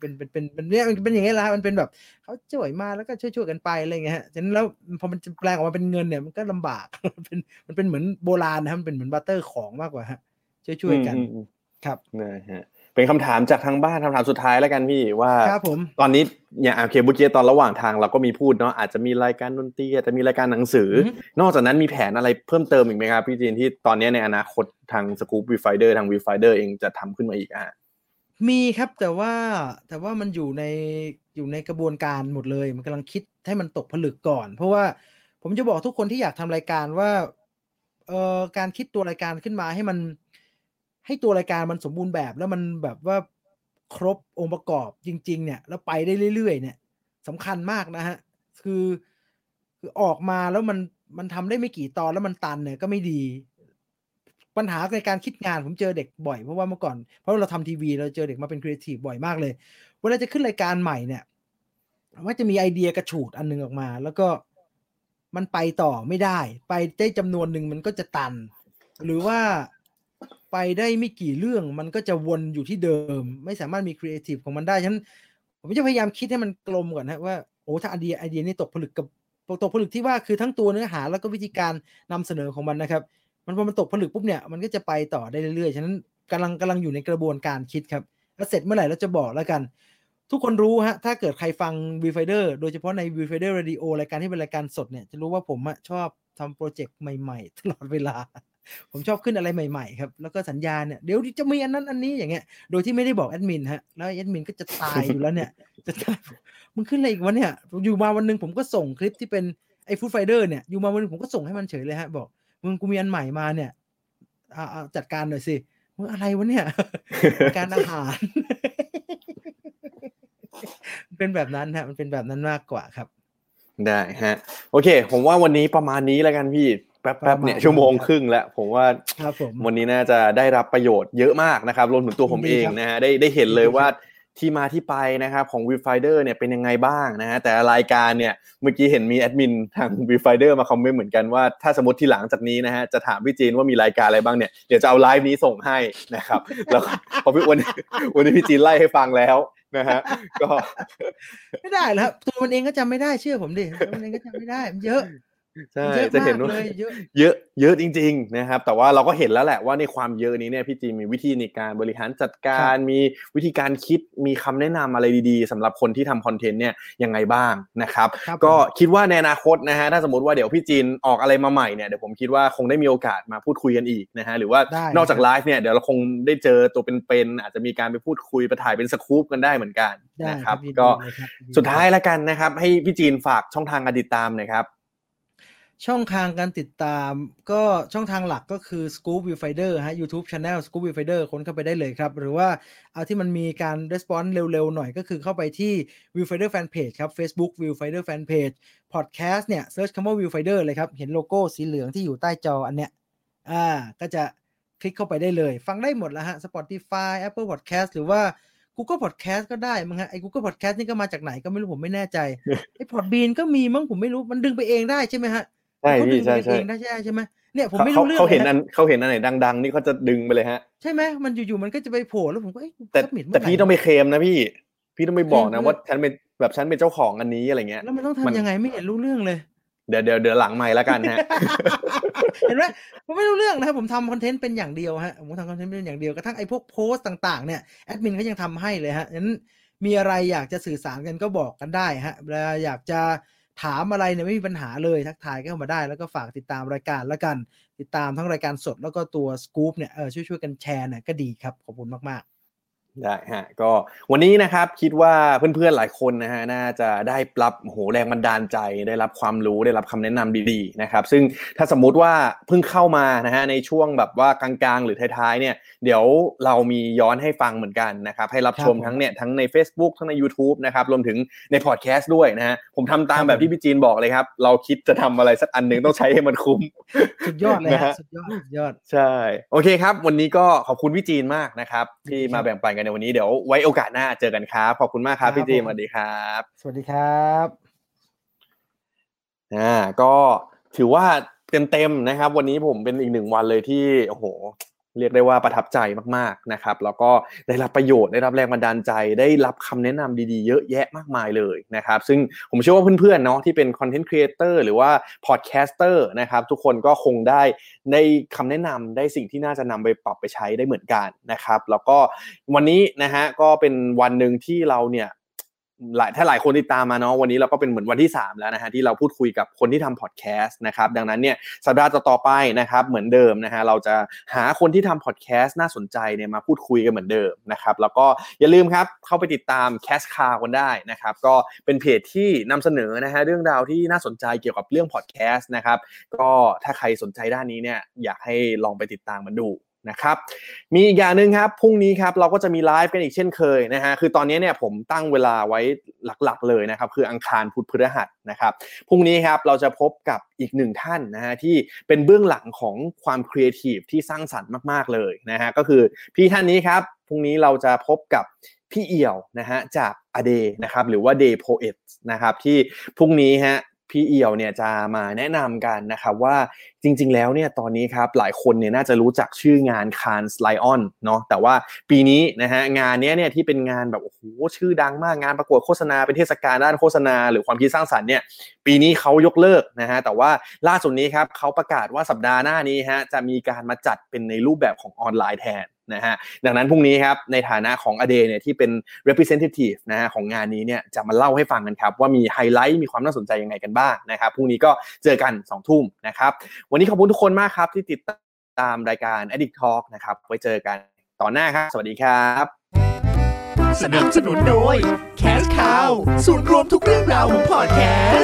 เป็นเป็นเป็นเป็นเนี่ยมันเป็นอย่างนี้แหละฮะมันเป็นแบบเขาช่วยมาแล้วก็ช่วยช่วยๆกันไปอะไรเงี้ยฮะฉะนั้นแล้วพอมันจะแปลงออกมาเป็นเงินเนี่ยมันก็ลำบากมันเป็นมันเป็นเหมือนโบราณนะครับมันเป็นเหมือน barter ของมากกว่าฮะช่วยช่วยๆกันอืมอืมครับนะฮะเป็นคำถามจากทางบ้านคำถามสุดท้ายแล้วกันพี่ว่าครับผมตอนนี้อย่างโอเคเมื่อกี้ตอนระหว่างทางเราก็มีพูดเนาะอาจจะมีรายการดนตรีอาจจะมีรายการหนังสือออฮึนอกจากนั้นมีแผนอะไรเพิ่มเติมอีกไหมครับพี่จีนที่ตอนนี้ในอนาคตทางสกู๊ปวีไฟเดอร์ทางวีไฟเดอร์เองจะทำขึ้นมาอีกอะ มีครับ แต่ว่าแต่ว่ามันอยู่ในอยู่ในกระบวนการหมดเลย มันกำลังคิดให้มันตกผลึกก่อน เพราะว่าผมจะบอกทุกคนที่อยากทำรายการว่าเอ่อการคิดตัวรายการขึ้นมาให้มัน ให้ตัวรายการมันสมบูรณ์แบบแล้วมันแบบว่าครบองค์ประกอบจริง ๆ เนี่ย แล้วไปได้เรื่อย ๆ เนี่ยสำคัญมากนะฮะ คือคือออกมาแล้วมันมันทำได้ไม่กี่ตอนแล้วมันตันเนี่ยก็ไม่ดี ปัญหาในการคิดงานผมเจอเด็กบ่อยเพราะว่าเมื่อก่อนเพราะเราทำทีวีเราเจอเด็กมาเป็นครีเอทีฟบ่อยมากเลยเวลาจะขึ้นรายการใหม่เนี่ยว่าจะมีไอเดียกระฉูดอันหนึ่งออกมา แล้วก็มันไปต่อไม่ได้ ไปได้จำนวนหนึ่งมันก็จะตัน หรือว่าไปได้ไม่กี่เรื่องมันก็จะวนอยู่ที่เดิม ไม่สามารถมีครีเอทีฟของมันได้ฉะนั้นผมจะพยายามคิดให้มันกลมก่อนนะว่าโอ้ถ้าไอเดียไอเดียนี่ตกผลึกกับตกผลึกที่ว่าคือทั้งตัวเนื้อหาแล้วก็วิธีการนำเสนอของมันนะครับ มันพอมันตกผลึกปุ๊บเนี่ยมันก็จะไปต่อได้เรื่อยๆ ฉะนั้นกำลังกำลังอยู่ในกระบวนการคิดครับแล้วเสร็จเมื่อไหร่เราจะบอกแล้วกัน ทุกคนรู้ฮะ ถ้าเกิดใครฟัง v ีไฟเดอร์โดยเฉพาะใน v ีไฟเดอร์รดิโอรายการที่เป็นรายการสดเนี่ยจะรู้ว่าผมชอบทำโปรเจกต์ใหม่ๆ ตลอดเวลา ผมชอบขึ้นอะไรใหม่ๆครับ แล้วก็สัญญาเนี่ยเดี๋ยวจะมีอันนั้นอันนี้อย่างเงี้ย โดยที่ไม่ได้บอกแอดมินฮะ แล้วแอดมินก็จะตายอยู่แล้วเนี่ย จะตายมึงขึ้นอะไรอีกวะเนี่ย อยู่มาวันหนึ่งผมก็ส่งคลิปที่เป็นไอ้ฟู้ดไฟเดอร์เนี่ย อยู่มาวันนึงผมก็ส่งให้มันเฉยเลยฮะบอก มึงกูมีอันใหม่มาเนี่ยอ่าอ่าจัดการหน่อยสิมึงอะไรวะเนี่ย การอาหารมันเป็นแบบนั้นฮะ มันเป็นแบบนั้นมากกว่าครับ ได้ฮะ โอเค ผมว่าวันนี้ประมาณนี้แล้วกันพี่แป๊บๆเนี่ยประมาณชั่วโมงนี้ครับครึ่งแล้วผมว่าครับผมวันนี้น่าจะได้รับประโยชน์เยอะมากนะครับรวมถึงตัวผมยินดีเองครับนะฮะได้ได้เห็นเลยยินดีครับว่า ที่มาที่ไปนะครับของ v i e w Finder เนี่ยเป็นยังไงบ้างนะฮะแต่รายการเนี่ยเมื่อกี้เห็นมีแอดมินทาง v i e w Finder มาคอมเมนต์เหมือนกันว่าถ้าสมมติที่หลังจากนี้นะฮะจะถามพี่จีนว่ามีรายการอะไรบ้างเนี่ยเดี๋ยวจะเอาไลฟ์นี้ส่งให้นะครับแล้วพอพี่วันนี้วันนี้พี่จีนไล่ให้ฟังแล้วนะฮะก็ไม่ได้แล้วตัวมันเองก็จำไม่ได้เชื่อผมดิตัวมันเองก็จำไม่ได้มันเยอะ ใช่เยอะจะมาเห็นกว่าเลยเยอะเยอะเยอะจริง ๆ นะครับ แต่ว่าเราก็เห็นแล้วแหละว่าในความเยอะนี้เนี่ยพี่จีมีวิธีในการบริหารจัดการ มีวิธีการคิดมีคำแนะนำอะไรดีๆสำหรับคนที่ทำคอนเทนต์เนี่ยยังไงบ้างนะครับครับก็ผมคิดว่าในอนาคตนะฮะถ้าสมมติว่าเดี๋ยวพี่จีนออกอะไรมาใหม่เนี่ยเดี๋ยวผมคิดว่าคงได้มีโอกาสมาพูดคุยกันอีกนะฮะหรือว่าได้นอกจากครับไลฟ์เนี่ยเดี๋ยวเราคงได้เจอตัวเป็นๆอาจจะมีการไปพูดคุยไปถ่ายเป็นสกู๊ปกันได้เหมือนกันได้นะคครัรับบยินดีก็เลยครับยินดีสุดท้ายแล้วกันนะครับ ให้พี่จีนฝากช่องทางการติดตามหน่อยครับ ช่องทางการติดตามก็ช่องทางหลักก็คือ Scoop Viewfinder ฮะ YouTube Channel Scoop Viewfinder ค้นเข้าไปได้เลยครับ หรือว่าเอาที่มันมีการ response เร็วๆ หน่อยก็คือเข้าไปที่ Viewfinder Fanpage ครับ Facebook Viewfinder Fanpage Podcast เนี่ย search คำว่า Viewfinder เลยครับ เห็นโลโก้สีเหลืองที่อยู่ใต้จออันเนี้ยอ่าก็จะคลิกเข้าไปได้เลย ฟังได้หมดแล้วฮะ Spotify Apple Podcast หรือว่า Google Podcast ก็ได้มั้งฮะไอ้ Google Podcast นี่ก็มาจากไหนก็ไม่รู้ผมไม่แน่ใจไอ้ Podbean ก็มีมั้งผมไม่รู้มันดึงไปเองได้ใช่ไหมฮะ ใช่เขาดึพี่งใช่ไปใช่เองได้ใช่ใช่ไหมเนี่ยผมเขาไม่รู้เรื่องเขาเห็นลยอันเขาเห็นอันไหนดัง ๆ นี่เขาจะดึงไปเลยฮะ ใช่ไหมมันอยู่ๆมันก็จะไปโผล่แล้วผมก็เอ๊ะแต่ submit เมื่อไหร่แต่พี่ต้องไปเคลมนะพี่ พี่ต้องไปบอกนะเคลมว่าฉันเป็นแบบฉันเป็นเจ้าของอันนี้อะไรเงี้ยแล้วมันต้องมันทำยังไงไม่เห็นรู้เรื่องเลยเดี๋ยวเดี๋ยวเดี๋ยวหลังไมค์แล้วกันฮะ เห็นไหมผมไม่รู้เรื่องนะครับผมทำคอนเทนต์เป็นอย่างเดียวฮะผมทำคอนเทนต์เป็นอย่างเดียวกระทั่งไอ้พวกโพสต์ต่างๆเนี่ยแอดมินเขายังทำให้เลยฮะฉะนั้นมีอะไรอยากจะสื่อสารกันก็บอกกันได้ฮะเวลาอยากจะ ถามอะไรเนี่ยไม่มีปัญหาเลยทักทายเข้ามาได้ แล้วก็ฝากติดตามรายการแล้วกัน ติดตามทั้งรายการสดแล้วก็ตัวสกู๊ปเนี่ยเออช่วยๆกันแชร์เน่ยก็ดีครับขอบคุณมาก ได้ฮะก็วันนี้นะครับคิดว่าเพื่อนๆหลายคนนะฮะน่าจะได้รับโหแรงบันดาลใจ ได้รับความรู้ได้รับคำแนะนำดีๆนะครับซึ่งถ้าสมมุติว่าเพิ่งเข้ามานะฮะในช่วงแบบว่ากลางๆ หรือท้ายๆเนี่ยเดี๋ยวเรามีย้อนให้ฟังเหมือนกันนะครับให้รับชมครับผมทั้งเนี่ยทั้งใน Facebook ทั้งใน YouTube นะครับรวมถึงในพอดแคสต์ด้วยนะฮะผมทำตามแบบที่พี่จีนบอกเลยครับ เราคิดจะทำอะไรสักอันหนึ่งต้องใช้ให้มันคุ้มสุดยอดเลยนะฮะฮะสุดยอดสุดยอดใช่โอเคครับ วันนี้ก็ขอบคุณพี่จีนมากนะครับที่ครัมาบแบ่งปันกันในวันนี้เดี๋ยวไว้โอกาสหน้าเจอกันครับ ขอบคุณมากครับครับพี่จีนผมสวัสดีครับ สวัสดีครับอ่าก็ถือว่าเต็มๆนะครับ วันนี้ผมเป็นอีกหนึ่งวันเลยที่โอ้โห เรียกได้ว่าประทับใจมากๆนะครับ แล้วก็ได้รับประโยชน์ได้รับแรงบันดาลใจ ได้รับคำแนะนำดีๆ เยอะแยะมากมายเลยนะครับ ซึ่งผมเชื่อว่าเพื่อนๆเนาะที่เป็น content creator หรือว่า podcaster นะครับ ทุกคนก็คงได้ได้คำแนะนำได้สิ่งที่น่าจะนำไปปรับไปใช้ได้เหมือนกันนะครับ แล้วก็วันนี้นะฮะก็เป็นวันหนึ่งที่เราเนี่ย หลายถ้าหลายคนติดตามมาเนาะวันนี้เราก็เป็นเหมือนวันที่ 3 แล้วนะฮะที่เราพูดคุยกับคนที่ทำพอดแคสต์นะครับดังนั้นเนี่ยสัปดาห์ต่อไปนะครับเหมือนเดิมนะฮะเราจะหาคนที่ทำพอดแคสต์น่าสนใจเนี่ยมาพูดคุยกันเหมือนเดิมนะครับแล้วก็อย่าลืมครับเข้าไปติดตามแคสคาร์กันได้นะครับก็เป็นเพจที่นำเสนอนะฮะเรื่องราวที่น่าสนใจเกี่ยวกับเรื่องพอดแคสต์นะครับก็ถ้าใครสนใจด้านนี้เนี่ยอยากให้ลองไปติดตามมันดู นะครับมีอีกอย่างหนึ่งครับพรุ่งนี้ครับเราก็จะมีไลฟ์กันอีกเช่นเคยนะฮะคือตอนนี้เนี่ยผมตั้งเวลาไว้หลักๆเลยนะครับคืออังคารพุธพฤหัสนะครับพรุ่งนี้ครับเราจะพบกับอีกหนึ่งท่านนะฮะที่เป็นเบื้องหลังของความครีเอทีฟที่สร้างสรรค์มากๆเลยนะฮะก็คือพี่ท่านนี้ครับพรุ่งนี้เราจะพบกับพี่เอี่ยวนะฮะจากอเดนะครับหรือว่า Day Poets นะครับที่พรุ่งนี้ฮะ พี่เอี่ยวเนี่ยจะมาแนะนำกันนะครับว่าจริง ๆ แล้วเนี่ยตอนนี้ครับหลายคนเนี่ยน่าจะรู้จักชื่องาน Cannes Lion เนาะแต่ว่าปีนี้นะฮะงานเนี้ยเนี่ยที่เป็นงานแบบโอ้โหชื่อดังมากงานประกวดโฆษณาเป็นเทศกาลด้านโฆษณา หรือความคิดสร้างสรรค์เนี่ยปีนี้เขายกเลิกนะฮะแต่ว่าล่าสุดนี้ครับเขาประกาศว่าสัปดาห์หน้านี้ฮะจะมีการมาจัดเป็นในรูปแบบของออนไลน์แทน นะฮะดังนั้นพรุ่งนี้ครับในฐานะของอเดเนี่ยที่เป็น representative นะฮะของงานนี้เนี่ยจะมาเล่าให้ฟังกันครับ ว่ามีไฮไลท์มีความน่าสนใจยังไงกันบ้างนะครับพรุ่งนี้ก็เจอกัน2องทุ่มนะครับ วันนี้ขอบคุณทุกคนมากครับ ที่ติดตามรายการ Addict Talk นะครับไว้เจอกันต่อนหน้าครับ สวัสดีครับ สนับสนุนโดย Cash Cow ศูนย์รวมทุกเรื่องราวของพอดแคส